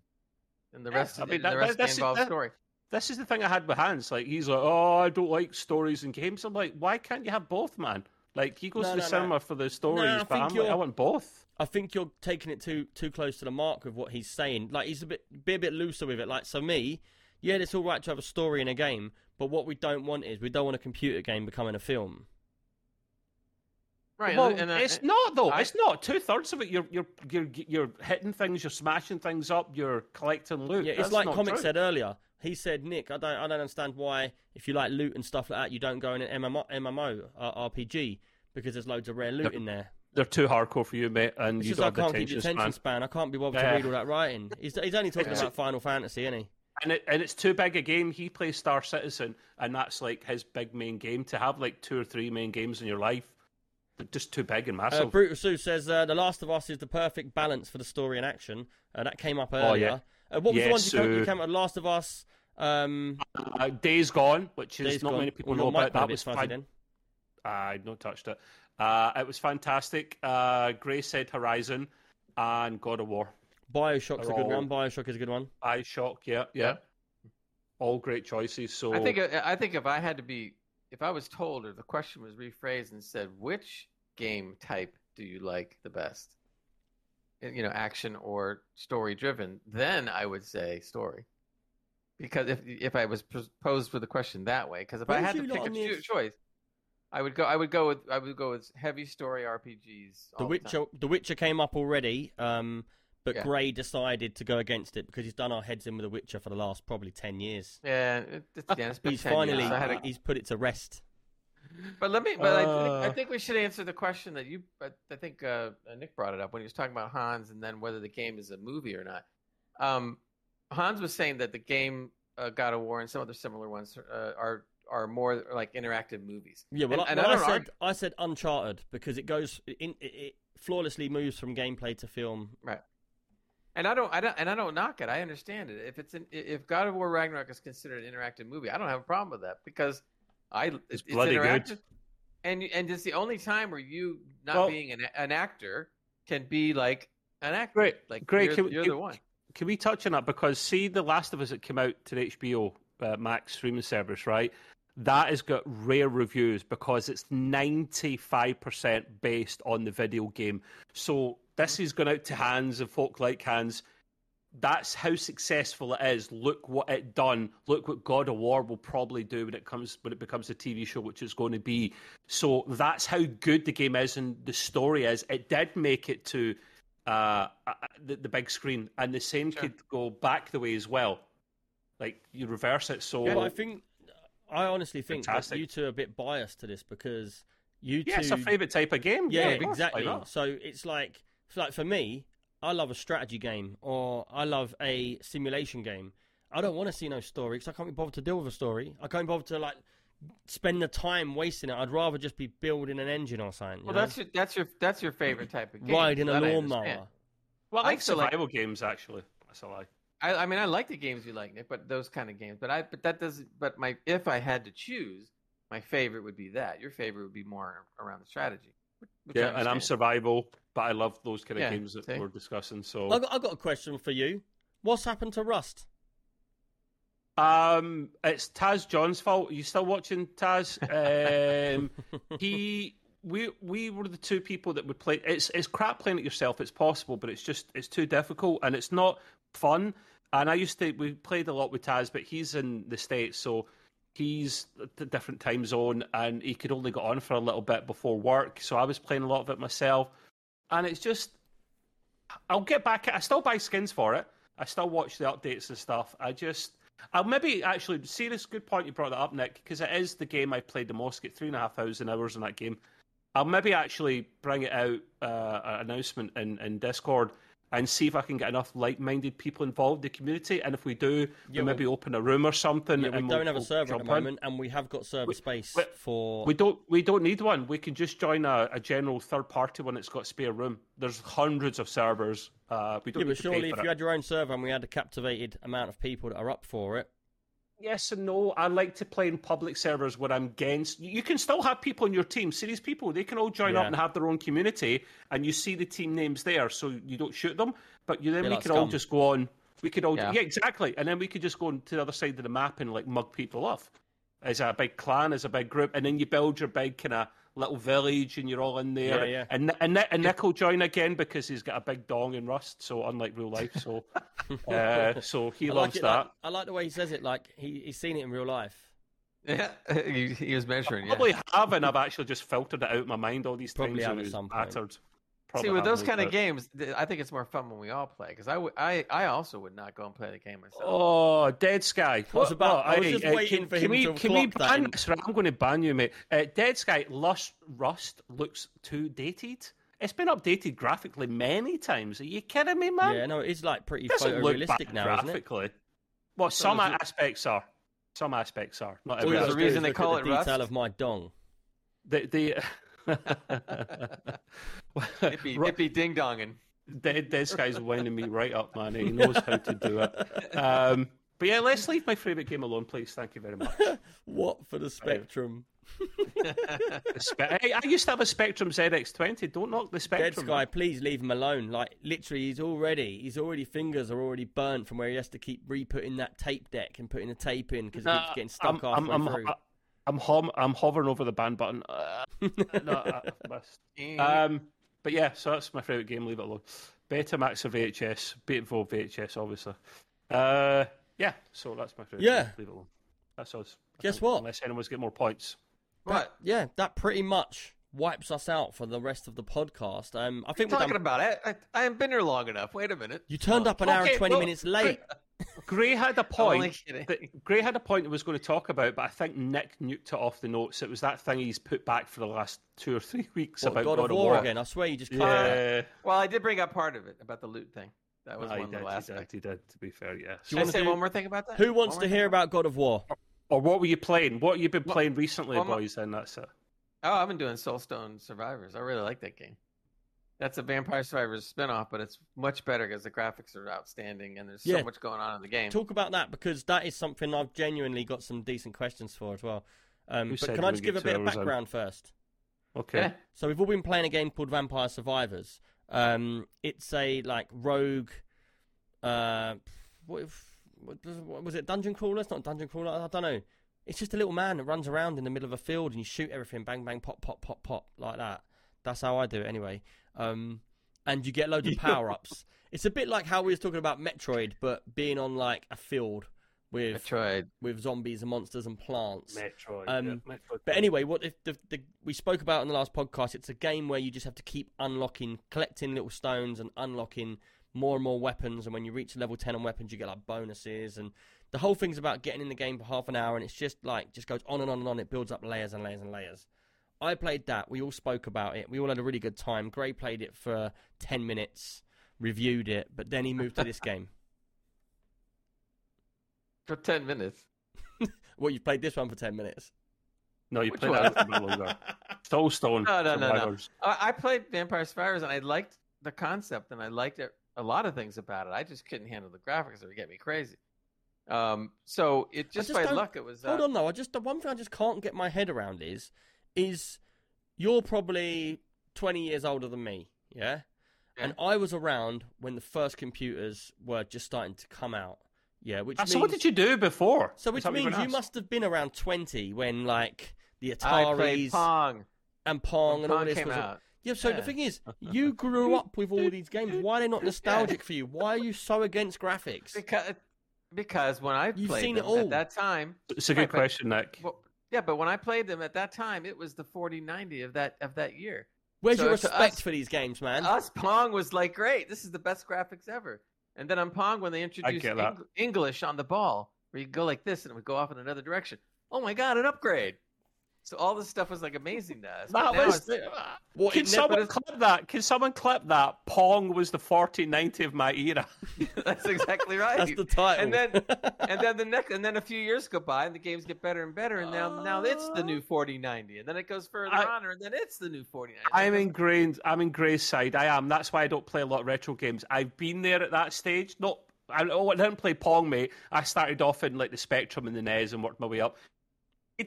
D: and the
C: Yeah,
D: rest,
C: I
D: of
C: mean,
D: the,
C: that-
D: the rest
C: that- that's-
D: involves
C: that-
D: story.
C: this is the thing I had with Hans. Like he's like, oh, I don't like stories and games. I'm like, why can't you have both, man? Like he goes
B: No,
C: to the
B: no, no.
C: cinema for the stories,
B: I
C: but I'm like, I want both.
B: I think you're taking it too too close to the mark with what he's saying. Like he's a bit be a bit looser with it. Like so me, yeah, it's all right to have a story in a game, but what we don't want is we don't want a computer game becoming a film.
D: Right.
C: Well,
D: and, I-
C: it's not though.
D: I-
C: it's not. Two thirds of it, you're you're you're you're hitting things, you're smashing things up, you're collecting loot.
B: Yeah, it's
C: That's
B: like Comic
C: true.
B: said earlier. He said, Nick, I don't, I don't understand why if you like loot and stuff like that, you don't go in an MMO, MMO uh, RPG because there's loads of rare loot
C: Yep.
B: in there.
C: They're too hardcore for you, mate, and
B: It's
C: you
B: just I
C: don't have
B: can't
C: the
B: keep the
C: attention
B: attention
C: span.
B: span. I can't be bothered
C: Yeah.
B: to read all that writing. He's, he's only talking about Final Fantasy, isn't he?
C: And it, and it's too big a game. He plays Star Citizen, and that's like his big main game. To have like two or three main games in your life, They're just too big and
B: Uh,
C: massive.
B: Brutus Sue says uh, The Last of Us is the perfect balance for the story and action. Uh, that came up earlier.
C: Oh,
B: earlier. uh, what was the
C: Yes,
B: one you, came, you
C: Sue.
B: came up with? Last of Us. Um,
C: uh, Days Gone, which is
B: Days
C: not
B: Gone.
C: many people
B: Well,
C: know about. That was
B: fuzzy
C: fan-
B: then.
C: I'd not touched it. Uh, it was fantastic. Uh, Gray said Horizon and God of War.
B: Bioshock's a
C: They're
B: good
C: all-
B: one. Bioshock is a good one.
C: Bioshock, yeah, yeah.
D: Yeah.
C: All great choices. So
D: I think uh, I think if I had to be, if I was told or the question was rephrased and said, which game type do you like the best? You know, action or story driven, then I would say story. Because if if I was posed with the question that way, because if I had to pick a
B: this?
D: choice, I would go. I would go with. I would go with heavy story RPGs.
B: The Witcher,
D: time.
B: the Witcher came up already, um, but
D: Yeah.
B: Gray decided to go against it because he's done our heads in with The Witcher for the last probably ten years.
D: Yeah, it, it's, yeah, it's been
B: He's
D: 10
B: finally
D: I had a-
B: he's put it to rest.
D: But let me. But I, think, I
C: Uh.
D: think we should answer the question that you. But I think uh, Nick brought it up when he was talking about Hans and then whether the game is a movie or not. Um, Hans was saying that the game uh, God of War and some other similar ones uh, are are more like interactive movies.
B: Yeah, well,
D: And-
B: I,
D: and
B: well, I
D: don't
B: said
D: argue-
B: I said Uncharted because it goes in it, it flawlessly moves from gameplay to film.
D: And I don't, I don't, and I don't knock it. I understand it. If it's an, if God of War Ragnarok is considered an interactive movie, I don't have a problem with that because I
C: It's bloody good.
D: interactive, And and it's the only time where you not
C: Well-
D: being an an actor can be like an actor.
C: Great,
D: Like
C: great.
D: you're,
C: Can,
D: you're
C: can-
D: the one.
C: can we touch on that? Because see, The Last of Us that came out to the HBO uh, Max streaming service, right? That has got rare reviews because it's ninety five percent based on the video game. So this is going out to hands and folk like hands. That's how successful it is. Look what it done. Look what God of War will probably do when it comes when it becomes a TV show, which it's going to be. So that's how good the game is and the story is. It did make it to uh, uh, the, the big screen, and the same
D: Sure.
C: could go back the way as well. Like you reverse it, so
B: But I think I honestly think that you two are a bit biased to this because you
C: yeah,
B: two
C: it's a favorite type of game.
B: Yeah,
C: of
B: exactly. So it's like it's like for me, I love a strategy game or I love a simulation game. I don't want to see no story because I can't be bothered to deal with a story. I can't be bothered to like spend the time wasting it. I'd rather just be building an engine or something. you
D: Well,
B: know?
D: that's your that's your that's your favorite type of game.
B: riding a
D: That
B: lawnmower.
C: Well, I
D: I
C: like
D: also like-
C: survival games actually. That's a lie.
D: I, I mean, I like the games you like, Nick, but those kind of games. But I, but that doesn't. But my, if I had to choose, my favorite would be that. Your favorite would be more around the strategy. Which- which I
C: Yeah, and I'm survival, but I love those kind of
D: Yeah,
C: games that
D: see?
C: we're discussing. So
B: I got, I got a question for you. What's happened to Rust?
C: Um, it's Taz John's fault. Are you still watching Taz? Um, he, we, we were the two people that would play. It's it's crap playing it yourself. It's possible, but it's just it's too difficult and it's not fun. And I used to we played a lot with Taz, but he's in the states, so he's a different time zone, and he could only get on for a little bit before work. So I was playing a lot of it myself, and it's just I'll get back. I still buy skins for it. I still watch the updates and stuff. I just, I'll maybe actually see this Good point you brought that up, Nick, because it is the game I played the most. Get three and a half thousand hours in that game. I'll maybe actually bring it out uh, an announcement in, in Discord and see if I can get enough like-minded people involved in the community. And if we do,
B: Yeah,
C: we maybe open a room or something.
B: Yeah, we don't
C: we'll-
B: have a
C: we'll
B: server at the
C: in.
B: moment, and we have got server space
C: we-
B: for.
C: We don't. We don't need one. We can just join a, a general third party one that's got spare room. There's hundreds of servers. Uh, we don't
B: yeah,
C: need
B: but surely if
C: for
B: you had your own server and we had a captivated amount of people that are up for it,
C: Yes and no. I like to play in public servers where I'm against. You can still have people in your team, serious people. They can all join
B: Yeah.
C: up and have their own community, and you see the team names there, so you don't shoot them. But you then
B: Yeah,
C: we could all just go on. We could all,
D: Yeah.
C: yeah. exactly. And then we could just go on to the other side of the map and like mug people off as a big clan, as a big group, and then you build your big kind of little village, and you're all in there.
B: Yeah, yeah.
C: And and Nick, and Nick will join again because he's got a big dong in Rust, so unlike real life, so uh, so he
B: I
C: loves
B: like it.
C: that.
B: Like, I like the way he says it. Like he, he's seen it in real life.
D: Yeah, he, he was measuring. Yeah.
C: Probably have, and I've actually just filtered it out of my mind all these
B: Probably
C: times.
B: have
C: and
B: at
C: was
B: some point.
C: battered.
D: See, with those kind of games, I think it's more fun when we all play. Because I, w- I, I also would not go and play the game myself.
C: Oh, Dead Sky.
B: I was about- I was
C: hey,
B: just
C: uh,
B: waiting
C: can,
B: for
C: can
B: him
C: we,
B: to
C: Can we
B: clock that
C: ban
B: in.
C: this? Right, I'm going to ban you, mate. Uh, Dead Sky Lust, Rust looks too dated. It's been updated graphically many times. Are you kidding me, man?
B: yeah, no, it is like pretty
C: it doesn't look
B: photorealistic
C: bad
B: now, isn't it?
C: graphically. Well, some
D: does it-
C: aspects are. Some aspects are. Not
B: All you
C: every
D: There's a reason they call
B: at
D: it
B: the detail
D: Rust.
B: of my dong.
C: the the
D: Nippy,
C: Ru-
D: nippy ding donging.
C: Dead, this guy's winding me right up, man. He knows how to do it. Um, but yeah, let's leave my favourite game alone, please. Thank you very much.
B: What for the Spectrum?
C: The Spe- hey, I used to have a Spectrum ZX20. Don't knock the Spectrum.
B: Dead
C: Spectrum.
B: Sky, please leave him alone. Like literally, he's already, he's already fingers are already burnt from where he has to keep re-putting that tape deck and putting the tape in because he
C: Nah,
B: keeps getting stuck
C: I'm,
B: halfway
C: I'm,
B: through.
C: I'm, I'm, hom- I'm hovering over the ban button. Uh, no, I missed. Um, but yeah, so that's my favourite game. Leave it alone. Betamax or VHS? Beatvo VHS, obviously. Uh, yeah, so that's my favourite.
B: Yeah.
C: game. leave it alone. That's us. I
B: Guess
C: think,
B: what?
C: Unless anyone's get more points.
D: what?
B: yeah, that pretty much wipes us out for the rest of the podcast. Um, I think we're
D: talking
B: done.
D: about it. I, I haven't been here long enough. Wait a minute.
B: You turned up an hour and twenty
C: well,
B: minutes late.
C: Gray had a point. that Gray had a point he was going to talk about, but I think Nick nuked it off the notes. It was that thing he's put back for the last two or three weeks
B: What,
C: about
B: God, of War, again. I swear you just can't.
C: Yeah,
D: Well, I did bring up part of it about the loot thing. That was
C: he
D: one of the
C: did,
D: last.
C: he did, he did, to be fair, yes.
B: Do you wanna
D: say
B: do-
D: one more thing about that?
B: Who wants to hear about God of War?
C: Or what were you playing? What you been
D: Well-
C: playing recently,
D: well,
C: boys? And that's it.
D: Oh, I've been doing Soulstone Survivors. I really like that game. That's a Vampire Survivors spinoff, but it's much better because the graphics are outstanding and there's
B: Yeah.
D: so much going on in the game.
B: Talk about that because that is something I've genuinely got some decent questions for as well. Um,
C: Who
B: but
C: said
B: can
C: we
B: I just give a
C: get
B: bit
C: two
B: of
C: hours in?
B: background first?
C: Okay.
D: Yeah.
B: So we've all been playing a game called Vampire Survivors. Um, it's a like rogue. Uh, what, if, what, what was it? Dungeon crawler? It's not a dungeon crawler. I don't know. It's just a little man that runs around in the middle of a field and you shoot everything, bang, bang, pop, pop, pop, pop, like that. That's how I do it anyway. Um, and you get loads of power ups. it's a bit like how we was talking about Metroid, but being on like a field with
D: Metroid.
B: with zombies and monsters and plants.
C: Metroid.
B: Um,
C: yeah, Metroid.
B: But anyway, what if the, the we spoke about in the last podcast? It's a game where you just have to keep unlocking, collecting little stones and unlocking more and more weapons. And when you reach level ten on weapons, you get like bonuses. And the whole thing's about getting in the game for half an hour, and it's just like just goes on and on and on. It builds up layers and layers and layers. I played that. We all spoke about it. We all had a really good time. Gray played it for ten minutes, reviewed it, but then he moved to this game.
D: For 10 minutes.
B: Well, you played this one for ten minutes.
C: no, you
D: Which
C: played
D: one?
C: that a bit longer. Soulstone.
D: No, no, no, no. I, I played Vampire Survivors and I liked the concept and I liked it, a lot of things about it. I just couldn't handle the graphics; it would get me crazy. Um, so it just,
B: just
D: by luck, it was. Uh,
B: Hold on, though. I just the one thing I just can't get my head around is, is you're probably twenty years older than me, yeah?
D: Yeah.
B: And I was around when the first computers were just starting to come out, yeah. Which
C: Ah,
B: means,
C: So what did you do before?
B: So which means you
C: ask?
B: must have been around twenty when like the
D: I played
B: Ataris
D: Pong.
B: and Pong
D: When
B: and all this
D: came
B: was.
D: out.
B: Yeah, so the thing is, you grew up with all these games. Why are they not nostalgic for you? Why are you so against graphics?
D: Because because when I
B: You've
D: played
B: seen it
D: them
B: all.
D: at that time,
C: It's a good question, Nick.
D: well, yeah, but when I played them at that time, it was the 4090 of that of that year.
B: Where's
D: so
B: your respect
D: us-
B: for these games, man?
D: Us Pong was like great. This is the best graphics ever. And then on Pong, when they introduced. Eng- English on the ball, where you go like this and it would go off in another direction. Oh my god, an upgrade! So all this stuff was like amazing to us.
C: That was
D: it's- uh,
B: What,
C: Can someone clip that? Can someone clip that? Pong was the 4090 of my era.
D: that's exactly right.
B: That's the title.
D: And then and then the next and then a few years go by and the games get better and better and now now it's the new uh, 4090 and then it goes further
C: I-
D: on and then it's the new 4090.
C: I'm ingrained. I'm in Gray's side. I am. That's why I don't play a lot of retro games. I've been there at that stage. Not. I, oh, I didn't play Pong, mate. I started off in like the Spectrum and the NES and worked my way up.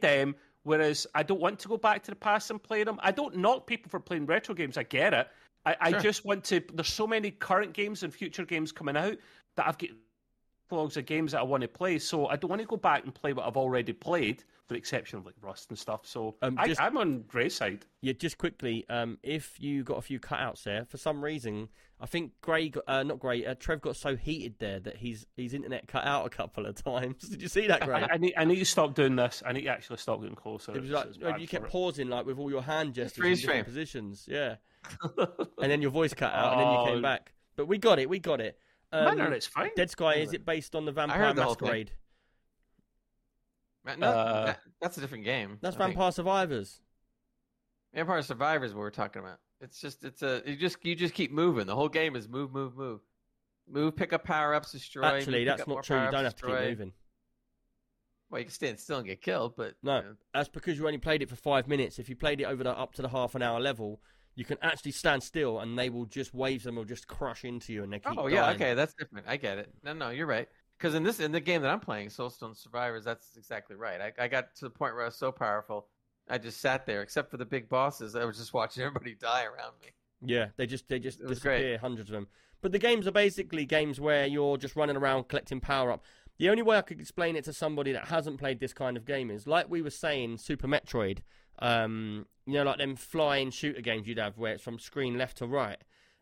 C: Them. Whereas I don't want to go back to the past and play them. I don't knock people for playing retro games. I get it. I, I just want to. There's so many current games and future games coming out that I've got logs of games that I want to play. So I don't want to go back and play what I've already played, the exception of like Rust and stuff. So
B: Um,
C: I,
B: just-
C: I'm on Gray's side.
B: Yeah, just quickly, um, if you got a few cutouts there, for some reason, I think Gray, got, uh, not Gray, uh, Trev got so heated there that his his internet cut out a couple of times. Did you see that, Gray?
C: I, I need I need to stop doing this. I need to actually stop getting closer.
B: it was like
C: it's
B: no, you kept pausing like with all your hand gestures in
D: freeze
B: different positions, yeah. and then your voice cut out, and then you
C: Oh.
B: came back. But we got it, we got it. Um,
C: Manner, it's fine.
B: Dead Sky is it based on the Vampire
D: heard the.
B: Masquerade?
D: No,
C: Uh,
D: that- that's a different game.
B: That's
D: I think.
B: Vampire Survivors.
D: Vampire Survivors. What we're talking about. It's just it's a you just you just keep moving. The whole game is move move move, move. Pick up power ups, destroy.
B: Actually, that's not true. You don't have to keep moving.
D: Well, you can stand still and get killed, but
B: No,
D: you know,
B: that's because you only played it for five minutes. If you played it over the up to the half an hour level, you can actually stand still, and they will just waves them will just crush into you, and they keep.
D: Oh yeah,
B: dying.
D: okay, that's different. I get it. No, no, you're right. Because in this in the game that I'm playing, Soulstone Survivors, that's exactly right. I, I got to the point where I was so powerful, I just sat there. Except for the big bosses, I was just watching everybody die around me.
B: Yeah, they just they just disappear,
D: great.
B: hundreds of them. But the games are basically games where you're just running around collecting power up. The only way I could explain it to somebody that hasn't played this kind of game is like we were saying, Super Metroid. Um, you know, like them flying shooter games you'd have where it's from screen left to right,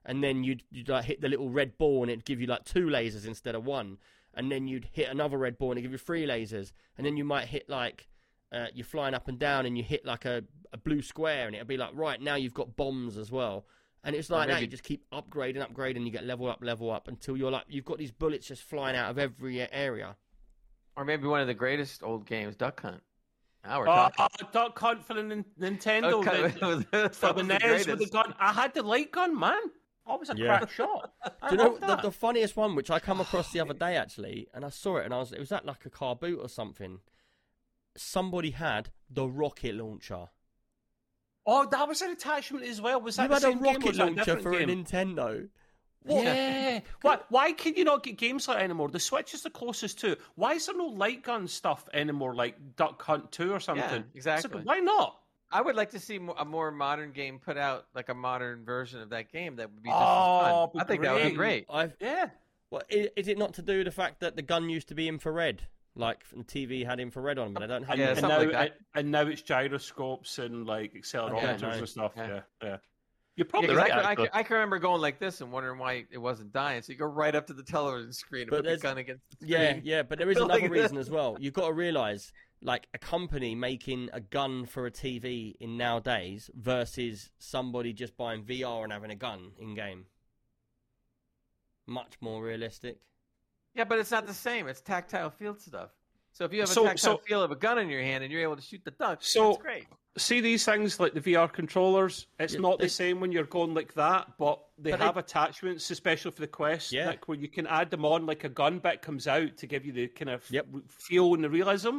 B: and then you'd you'd like hit the little red ball and it'd give you like two lasers instead of one, and then you'd hit another red ball and it'd give you three lasers, and then you might hit like uh, you're flying up and down and you hit like a, a blue square and it'll be like right now you've got bombs as well and it's like that you just keep upgrading upgrading and you get level up level up until you're like you've got these bullets just flying out of every area
D: Or maybe one of the greatest old games, Duck Hunt. Now we're talking.
C: Duck Hunt for the Nin- Nintendo.
D: Duck Hunt
C: the- for the NES with the
D: greatest.
C: gun. I had the light gun, man. That was a
B: Yeah.
C: crap shot. I
B: do you know the, the funniest one which i come across the other day actually and i saw it and i was it was at like a car boot or something somebody had the rocket launcher
C: Oh, that was an attachment as well. Was that
B: you
C: the
B: had a
C: same game
B: rocket
C: was that a
B: launcher for
C: game?
B: a nintendo
C: Yeah. Why, why can you not get games like anymore? The Switch is the closest to. Why is there no light gun stuff anymore, like Duck Hunt 2 or something? It's like,
D: exactly.
C: why not?
D: I would like to see a more modern game put out, like a modern version of that game. That would be just
C: Oh,
D: as fun.
C: Oh,
D: I think that would be
C: great.
D: great.
B: i've
C: Yeah.
B: Well, is, is it not to do with the fact that the gun used to be infrared? Like the TV had infrared on, but I don't have.
D: Yeah,
C: and,
D: something
C: now,
D: like that.
C: and now it's gyroscopes and like accelerometers
B: nice.
C: and stuff. Yeah,
D: Yeah.
C: yeah. You're
D: Yeah,
C: right.
D: I, can, I, can, I can remember going like this and wondering why it wasn't dying. So you go right up to the television screen and
B: But
D: put the
B: there's-
D: gun against the
B: Yeah,
D: screen.
B: yeah, but there is another reason as well. You've got to realize, like a company making a gun for a TV in nowadays versus somebody just buying VR and having a gun in game. Much more realistic.
D: Yeah, but it's not the same. It's tactile field stuff. So if you have a
C: So-
D: tactile
C: so-
D: feel of a gun in your hand and you're able to shoot the duck,
C: So-
D: that's great.
C: See these things like the VR controllers. It's
B: Yeah,
C: not
B: they-
C: the same when you're going like that, but they
B: But they-
C: have attachments, especially for the Quest,
B: Yeah.
C: Nick, where you can add them on. Like a gun bit comes out to give you the kind of
B: Yep.
C: feel and the realism.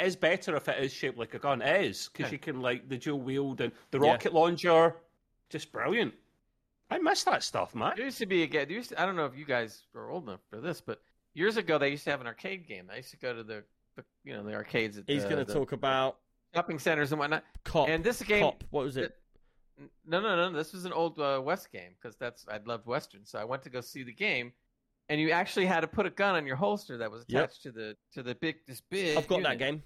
C: It is better if it is shaped like a gun. It is because
D: Yeah.
C: you can like the dual wield and the
B: Yeah.
C: rocket launcher. Just brilliant. I miss that stuff, man.
D: There used to be a game. used to- I don't know if you guys are old enough for this, but years ago they used to have an arcade game. I used to go to the, the you know, the arcades at
B: He's going to talk about
D: shopping centers and whatnot.
B: cop.
D: And this game,
B: cop. What was it?
D: no, no, no, this was an old uh, West game because that's I loved Western, so I went to go see the game. And you actually had to put a gun on your holster that was
B: Yep.
D: attached to the to the big this big.
B: I've got that game.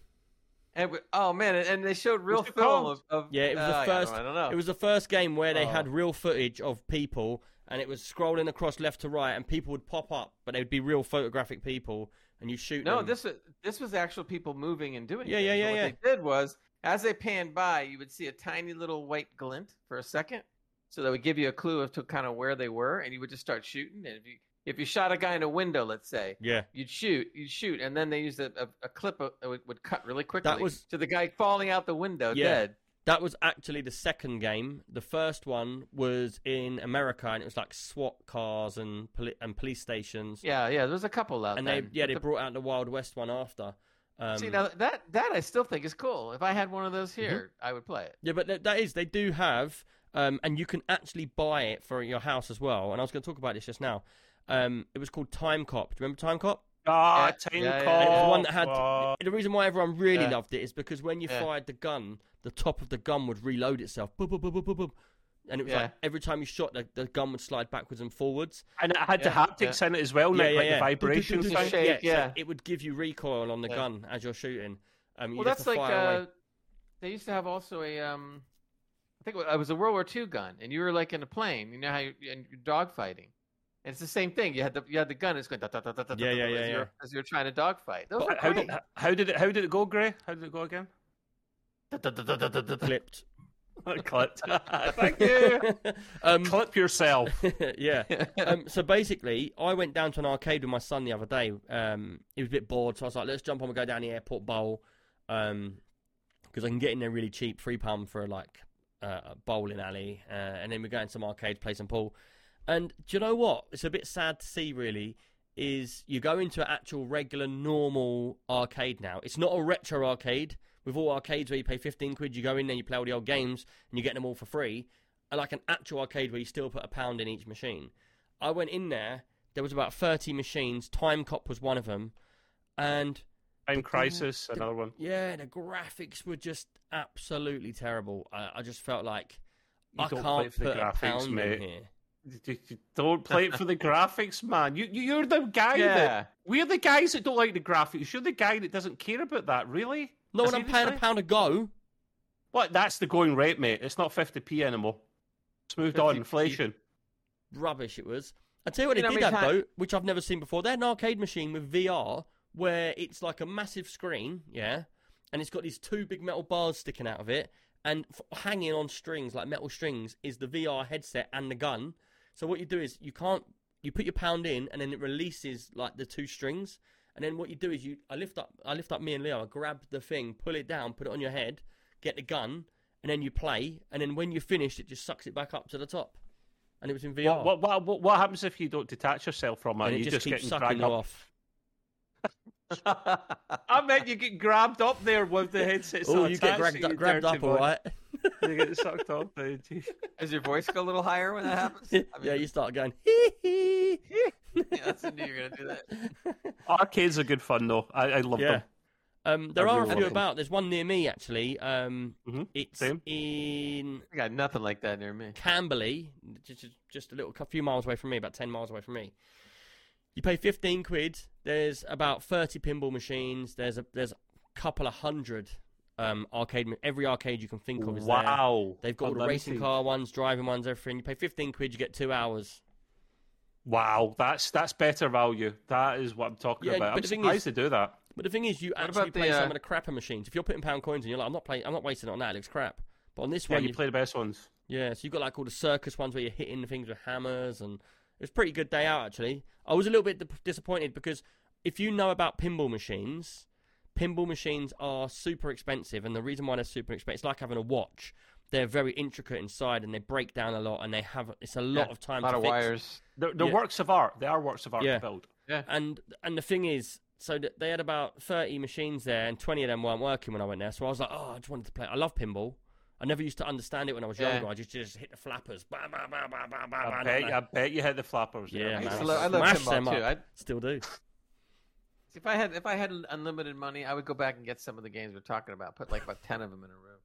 D: And we, oh man, and- they showed real film of, of
B: Yeah, it was the
D: uh, I don't
B: first-
D: I don't know.
B: It was the first game where they
D: Oh.
B: had real footage of people, and it was scrolling across left to right, and people would pop up, but they would be real photographic people, and you shoot.
D: No,
B: them.
D: this was this was actual people moving and doing.
B: Yeah,
D: things.
B: yeah,
D: And
B: yeah,
D: What
B: yeah.
D: they did was, as they panned by, you would see a tiny little white glint for a second, so that would give you a clue as to kind of where they were, and you would just start shooting. And if you if you shot a guy in a window, let's say,
B: Yeah,
D: you'd shoot, you'd shoot, and then they used a, a, a clip of, that would, would cut really quickly
B: was-
D: to the guy falling out the window
B: Yeah.
D: dead.
B: that was actually the second game. The first one was in America, and it was like SWAT cars and poli- and police stations.
D: Yeah, yeah. There was a couple out
B: and they yeah they
D: The-
B: brought out the Wild West one after. Um,
D: See now that that I still think is cool. If I had one of those
B: Mm-hmm.
D: here, I would play it.
B: Yeah, but th- that is they do have, um, and you can actually buy it for your house as well. And I was going to talk about this just now. Um, it was called Time Cop. Do you remember Time Cop?
C: Ah,
D: Yeah,
C: Time
D: yeah, yeah.
C: Cop.
B: And it the one that had.
C: ah.
B: The reason why everyone really
D: Yeah.
B: loved it is because when you
D: Yeah.
B: fired the gun, the top of the gun would reload itself. Boop, boop, boop, boop, boop, boop. And it was
D: Yeah.
B: like every time you shot, the, the gun would slide backwards and forwards.
C: And it had the
D: Yeah,
C: haptics in it as well, Nick, like the vibrations
D: do, do,
C: thing.
D: do. Shake,
B: so
D: yeah.
B: it would give you recoil on the
D: Yeah.
B: gun as you're shooting. Um,
D: Well, that's like uh, they used to have also a um, I think it was- it was a World War II gun, and you were like in a plane. You know how you and you're dogfighting. And it's the same thing. You had the you had the gun. It's going da, da, da, da,
B: Yeah,
D: da,
B: yeah,
D: da,
B: yeah,
D: as, you're, as you're trying to dogfight. Those
C: How, how
D: great.
C: did, how did it how did it go, Gray? How did it go again?
D: Da, da, da, da, da, da, da.
B: Clipped.
C: Clipped. Thank you.
B: um,
C: Clip yourself.
B: yeah. um, so basically, I went down to an arcade with my son the other day. Um, he was a bit bored, so I was like, "Let's jump on and go down the airport bowl," because I can get in there really cheap, three pound for like uh, a bowling alley, uh, and then we go in some arcades, play some pool. And do you know what? It's a bit sad to see, really, is you go into an actual regular normal arcade now. It's not a retro arcade with all arcades where you pay 15 quid, you go in there, you play all the old games, and you get them all for free. Like an actual arcade where you still put a pound in each machine. I went in there, there was about 30 machines, Time Cop was one of them, and
C: Time Crisis,
B: the-
C: another one.
B: yeah, the graphics were just absolutely terrible. I, I just felt like
C: You
B: I can't put a pound
C: mate.
B: in here.
C: You- you Don't play it for the graphics, man. You, you- you're the guy
D: Yeah.
C: that we're the guys that don't like the graphics. You're the guy that doesn't care about that, really.
B: No, when I'm paying a pound a go,
C: What? That's the going rate, mate. It's not 50p anymore. It's moved on.
D: 50p.
C: Inflation.
B: rubbish it was. I tell you what,
D: You
B: they
D: know
B: did
D: how
B: have
D: many
B: though, which I've never seen before. They had an arcade machine with VR where it's like a massive screen, yeah, and it's got these two big metal bars sticking out of it, and f- hanging on strings like metal strings is the VR headset and the gun. So what you do is you can't you put your pound in, and then it releases like the two strings, and then what you do is you I lift up I lift up me and Leo, I grab the thing, pull it down, put it on your head, get the gun, and then you play, and then when you're finished, it just sucks it back up to the top. And it was in VR.
C: What, what, what, what happens if you don't detach yourself from it?
B: and it
C: you
B: just,
C: just,
B: keeps sucking you
C: up.
B: off.
C: I meant you get grabbed up there with the headset.
B: Oh, you get grabbed,
C: to you,
B: up, grabbed up, all right.
C: You get sucked up. gee.
D: Does your voice go a little higher when that happens? I
B: yeah, you start going. Hee hee.
D: yeah, that's I knew you were gonna do that.
C: Arcades are good fun though. I, I love
B: Yeah.
C: them.
B: Um, there
C: I
B: are a few
C: love them.
B: about. There's one near me actually. Um,
C: Mhm,
B: it's
C: same.
B: in
D: I got nothing like that near me.
B: Camberley, just, just a little a few miles away from me, about ten miles away from me. You pay fifteen quid. There's about thirty pinball machines. There's a there's a couple of hundred um, arcade. Every arcade you can think of is there.
C: Wow.
B: They've got all the racing
C: Unlimited.
B: car ones, driving ones, everything. You pay fifteen quid, you get two hours.
C: Wow, that's that's better value. That is what I'm talking
B: Yeah,
C: about.
B: but
C: I'm surprised
B: is-
C: to do that.
B: But the thing is, you
D: What
B: actually
D: about the,
B: play some
D: uh,
B: of the crapper machines. If you're putting pound coins in, you're like, I'm not playing, I'm not wasting it on that. It looks crap. But on this
C: Yeah,
B: one,
C: you
B: you-
C: play the best ones.
B: yeah, so you've got like all the circus ones where you're hitting things with hammers, and it was a pretty good day out actually. I was a little bit disappointed because if you know about pinball machines, pinball machines are super expensive, and the reason why they're super expensive, it's like having a watch. They're very intricate inside, and they break down a lot, and they have it's a lot
D: Yeah,
B: of time
D: A lot
B: to
D: of
B: fix.
D: wires.
C: They're, they're
B: Yeah.
C: works of art. They are works of art
B: Yeah.
C: to build. Yeah.
B: And and the thing is, so they had about thirty machines there, and twenty of them weren't working when I went there. So I was like, oh, I just wanted to play. I love pinball. I never used to understand it when I was
D: Yeah.
B: younger. I just just hit the flappers. Bah, bah, bah, bah, bah, bah,
C: I bet. I bet you hit the flappers.
B: Yeah,
C: there.
D: I,
B: man.
D: used to love, I love
B: Smash
D: pinball
B: them
D: too. I,
B: Still do.
D: If I had if I had unlimited money, I would go back and get some of the games we're talking about. Put like about ten of them in a row,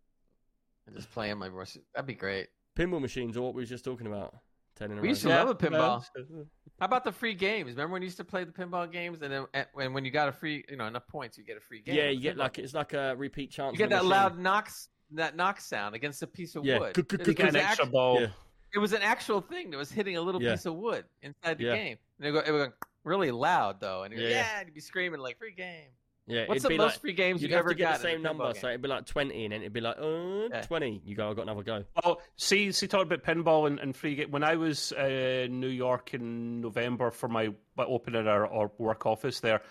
D: and just play them like Rush- that'd be great.
B: Pinball machines are what we were just talking about. Ten in a
D: We
B: row.
D: used to
C: Yeah,
D: love a pinball.
C: yeah.
D: How about the free games? Remember when you used to play the pinball games, and then and when when you got a free, you know, enough points, you get a free game.
B: yeah, you get like it's like a repeat chance.
D: you get that
B: machine.
D: loud knocks that knock sound against a piece of
B: Yeah.
D: wood.
B: Good, good,
D: And
B: good,
D: it was
C: get an
D: act-
C: extra ball.
B: Yeah.
D: It was an actual thing that was hitting a little
B: Yeah.
D: piece of wood inside the
B: Yeah.
D: game. And it would go, it would go really loud though, and you'd,
B: Yeah,
D: yeah,
B: yeah.
D: and you'd be screaming like free game.
B: Yeah,
D: What's
B: it'd
D: the
B: be
D: most
B: like,
D: free games
B: You'd
D: you
B: have
D: ever
B: to get
D: got
B: the same number,
D: pinball
B: so it'd be like twenty, and then it'd be like, uh,
D: Yeah.
B: twenty. You go, I got another go.
C: Well, see, see, talking about pinball and, and free game. When I was uh, in New York in November for my, my opening our, our work office there,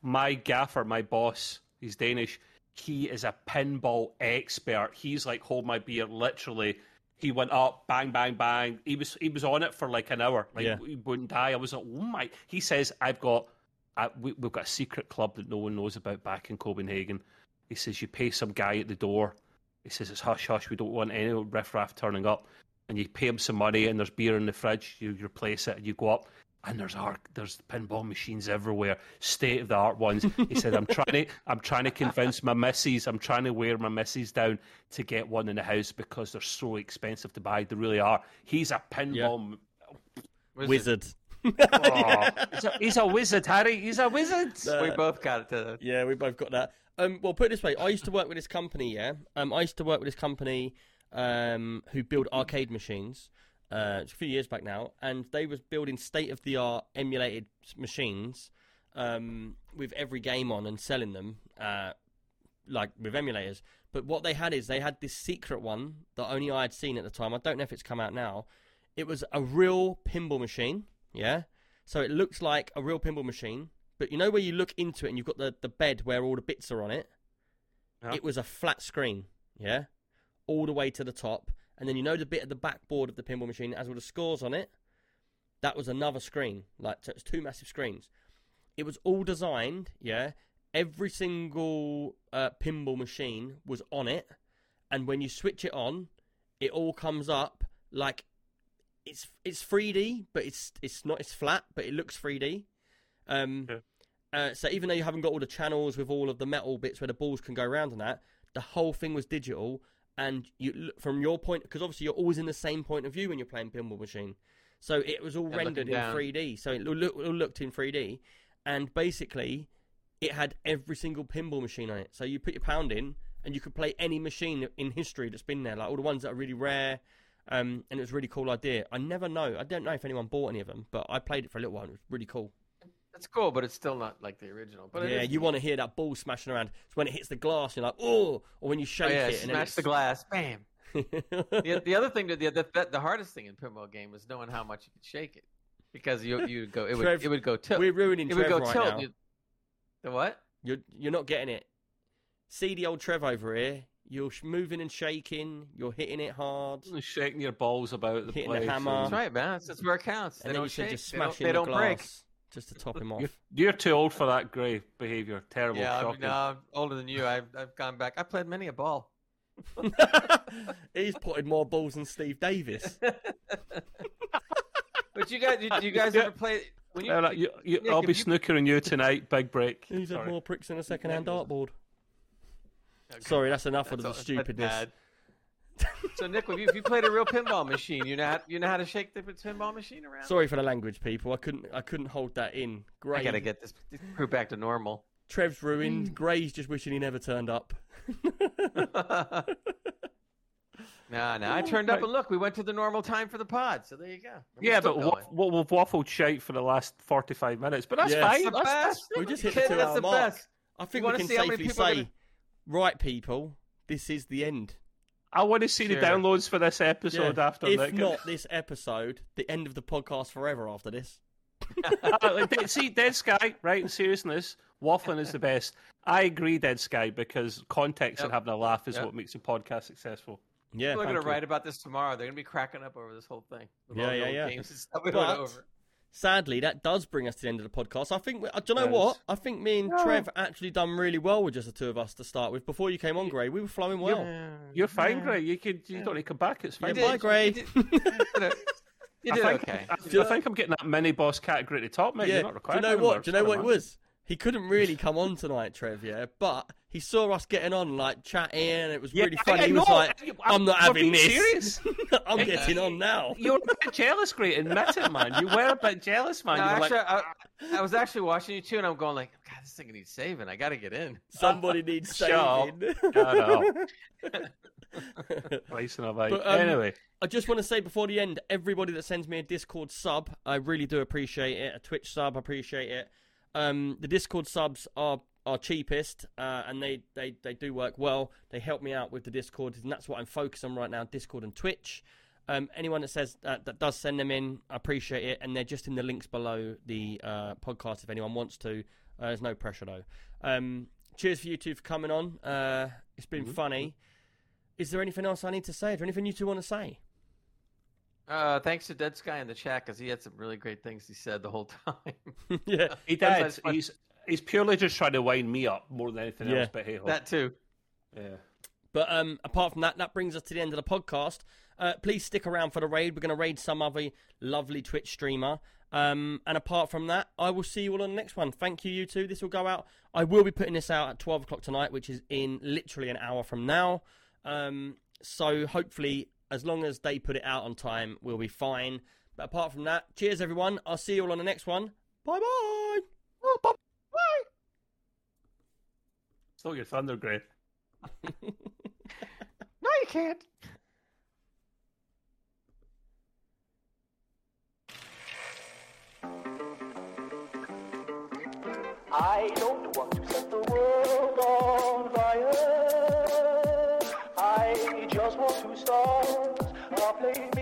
C: my gaffer, my boss, he's Danish. He is a pinball expert. He's like, hold my beer, literally. He went up, bang, bang, bang. He was he was on it for like an hour. Like
B: Yeah.
C: he wouldn't die. I was like, oh my. He says, I've got, I, we, we've got a secret club that no one knows about back in Copenhagen. He says you pay some guy at the door. He says it's hush hush. We don't want any riffraff turning up. And you pay him some money, and there's beer in the fridge. You replace it, and you go up, and there's art, there's pinball machines everywhere, state of the art ones. He said, "I'm trying to, I'm trying to convince my missus. I'm trying to wear my missus down to get one in the house because they're so expensive to buy. They really are. He's a pinball.
B: Wizard.
C: Oh, he's, a, he's a wizard, Harry. He's a wizard.
D: we both got it.
B: Yeah, we both got that. Um, well, put it this way: I used to work with this company. Yeah, um, I used to work with this company um, who build arcade machines. Uh, a few years back now, and they was building state of the art emulated machines um, with every game on and selling them, uh, like with emulators. But what they had is they had this secret one that only I had seen at the time. I don't know if it's come out now. It was a real pinball machine. Yeah, so it looks like a real pinball machine, but you know where you look into it and you've got the, the bed where all the bits are on it? It was a flat screen, yeah? All the way to the top. And then you know the bit at the backboard of the pinball machine that has all the scores on it? That was another screen. Like, so it's two massive screens. it was all designed. Yeah, every single uh, pinball machine was on it, and when you switch it on, it all comes up like it's it's 3D, but it's it's not it's flat, but it looks 3D. Um,
C: Yeah.
B: uh, so even though you haven't got all the channels with all of the metal bits where the balls can go around and that, the whole thing was digital. And you from your point, because obviously you're always in the same point of view when you're playing pinball machine. So it was all
D: Yeah,
B: rendered in 3D. So it look, looked in 3D, and basically it had every single pinball machine on it. So you put your pound in, and you could play any machine in history that's been there, like all the ones that are really rare. Um, and it was a really cool idea. I never know. I don't know if anyone bought any of them, but I played it for a little while. It was really cool.
D: It's cool, but it's still not like the original. But
B: yeah, you want to hear that ball smashing around. It's when it hits the glass, you're like, oh, or when you
D: Oh,
B: shake
D: yeah,
B: it and
D: smash the glass, bam. the, the other thing, that the, the the hardest thing in pinball game was knowing how much you could shake it, because you you would go it would
B: Trev,
D: it would go tilt.
B: we're ruining
D: It would
B: Trev
D: go
B: right
D: tilt.
B: now.
D: You- The what?
B: You're you're not getting it. See the old Trev over here. You're sh- moving and shaking. You're hitting it hard.
C: shaking your balls about the
B: Hitting the
C: place.
B: hammer.
D: That's right, man. That's, that's where it counts. They
B: and then
D: don't
B: you should
D: shake.
B: just
D: they don't,
B: smash
D: they
B: in the
D: don't break.
B: Glass just to top him off.
C: You're, you're too old for that grey behaviour. Terrible.
D: Yeah, I
C: shocking.
D: mean, no, I'm older than you. I've I've gone back. I played many a ball.
B: He's putting more balls than Steve Davis.
D: But you guys, you, you guys
C: Yeah.
D: ever play when you?
C: Well, you, you,
D: Nick,
C: I'll be
D: you-
C: snookering you tonight. Big break.
B: He's had
C: Sorry.
B: more pricks than a second-hand dartboard.
D: Okay.
B: Sorry, that's enough of the
D: all- that's
B: stupidness.
D: Bad. so Nick, if you, if you played a real pinball machine, you know how, you know how to shake the pinball machine around.
B: Sorry for the language, people. I couldn't. I couldn't hold that in. Gray.
D: I gotta get this, this crew back to normal.
B: Trev's ruined. Mm. Gray's just wishing he never turned up.
D: nah, nah. I turned up and look, we went to the normal time for the pod. So there you go. We're
C: Yeah, but
D: going.
C: what, what, we've waffled shite for the last 45 minutes. But that's
B: Yes.
C: fine.
D: That's the
C: That's-
D: best.
B: We just hit
D: Kid,
B: the
D: that's
B: two-hour
D: the
B: mark.
D: best.
B: I think
D: You
B: we can
D: see
B: safely say,
D: gonna-
B: right, people, this is the end.
C: I want to see the downloads for this episode
B: Yeah.
C: after
B: if
C: Nick.
B: not this episode, the end of the podcast forever after this.
C: Uh, like, Dead- see, Dead Sky, right? In seriousness, waffling is the best. I agree, Dead Sky, because context and having a laugh is
D: Yep.
C: what makes a podcast successful.
B: Yeah,
D: People are gonna write about this tomorrow. They're gonna be cracking up over this whole thing.
B: Yeah, yeah, yeah.
D: Games and stuff
B: But-
D: over.
B: Sadly, that does bring us to the end of the podcast. I think, we, uh, do you know
C: Does.
B: what? I think me and
C: Yeah.
B: Trev actually done really well with just the two of us to start with. Before you came on, Gray, we were flowing well.
D: Yeah.
C: You're fine,
D: Yeah.
C: Gray. You could, you don't need to come back. It's fine.
B: Yeah, bye,
D: did-
B: Gray.
D: you did- You did, you
C: I think,
D: okay.
C: I, I think I'm getting that mini boss category at the top, mate.
B: yeah.
C: You're not
B: Do you
C: required
B: know
C: anymore.
B: what? Do you know what it was? He couldn't really come on tonight, Trev. Yeah, but he saw us getting on, like chatting, and it was
C: Yeah,
B: really funny.
C: I
B: he was
C: know.
B: like,
C: I'm-
B: "I'm not
C: we're
B: having this.
C: serious.
B: I'm getting on now."
C: You're a bit jealous, great. Admit it, man. You were a bit jealous, man.
D: No,
C: you were
D: actually,
C: like,
D: I, I was actually watching you too, and I'm going like, God, this thing needs saving. I got to get in.
B: Somebody needs
C: Shut up.
B: saving.
C: I know. Slicing of.
B: But, um,
C: anyway,
B: I just want to say before the end, everybody that sends me a Discord sub, I really do appreciate it. A Twitch sub, I appreciate it. Um, the Discord subs are are cheapest, uh, and they, they, they do work well. They help me out with the Discord, and that's what I'm focused on right now: Discord and Twitch. Um, anyone that says that, that does send them in, I appreciate it, and they're just in the links below the uh, podcast if anyone wants to. Uh, there's no pressure though. Um, cheers for you two for coming on. Uh, it's been funny. Is there anything else I need to say? Is there anything you two want to say?
D: Uh, thanks to Dead Sky in the chat because he had some really great things he said the whole time.
B: yeah.
C: he
D: that's-
C: did.
D: that's fun.
C: He's he's purely just trying to wind me up more than anything
B: Yeah.
C: else. But hey, ho.
D: that too.
C: yeah.
B: But um, apart from that, that brings us to the end of the podcast. Uh, please stick around for the raid. We're going to raid some other lovely Twitch streamer. Um, and apart from that, I will see you all on the next one. Thank you, you two. This will go out. I will be putting this out at 12 o'clock tonight, which is in literally an hour from now. Um, so hopefully, as long as they put it out on time, we'll be fine. But apart from that, cheers, everyone. I'll see you all on the next one. Oh, bye bye.
C: Stole your thunder, Gray.
D: No, you can't.
E: I don't want to set the world on fire.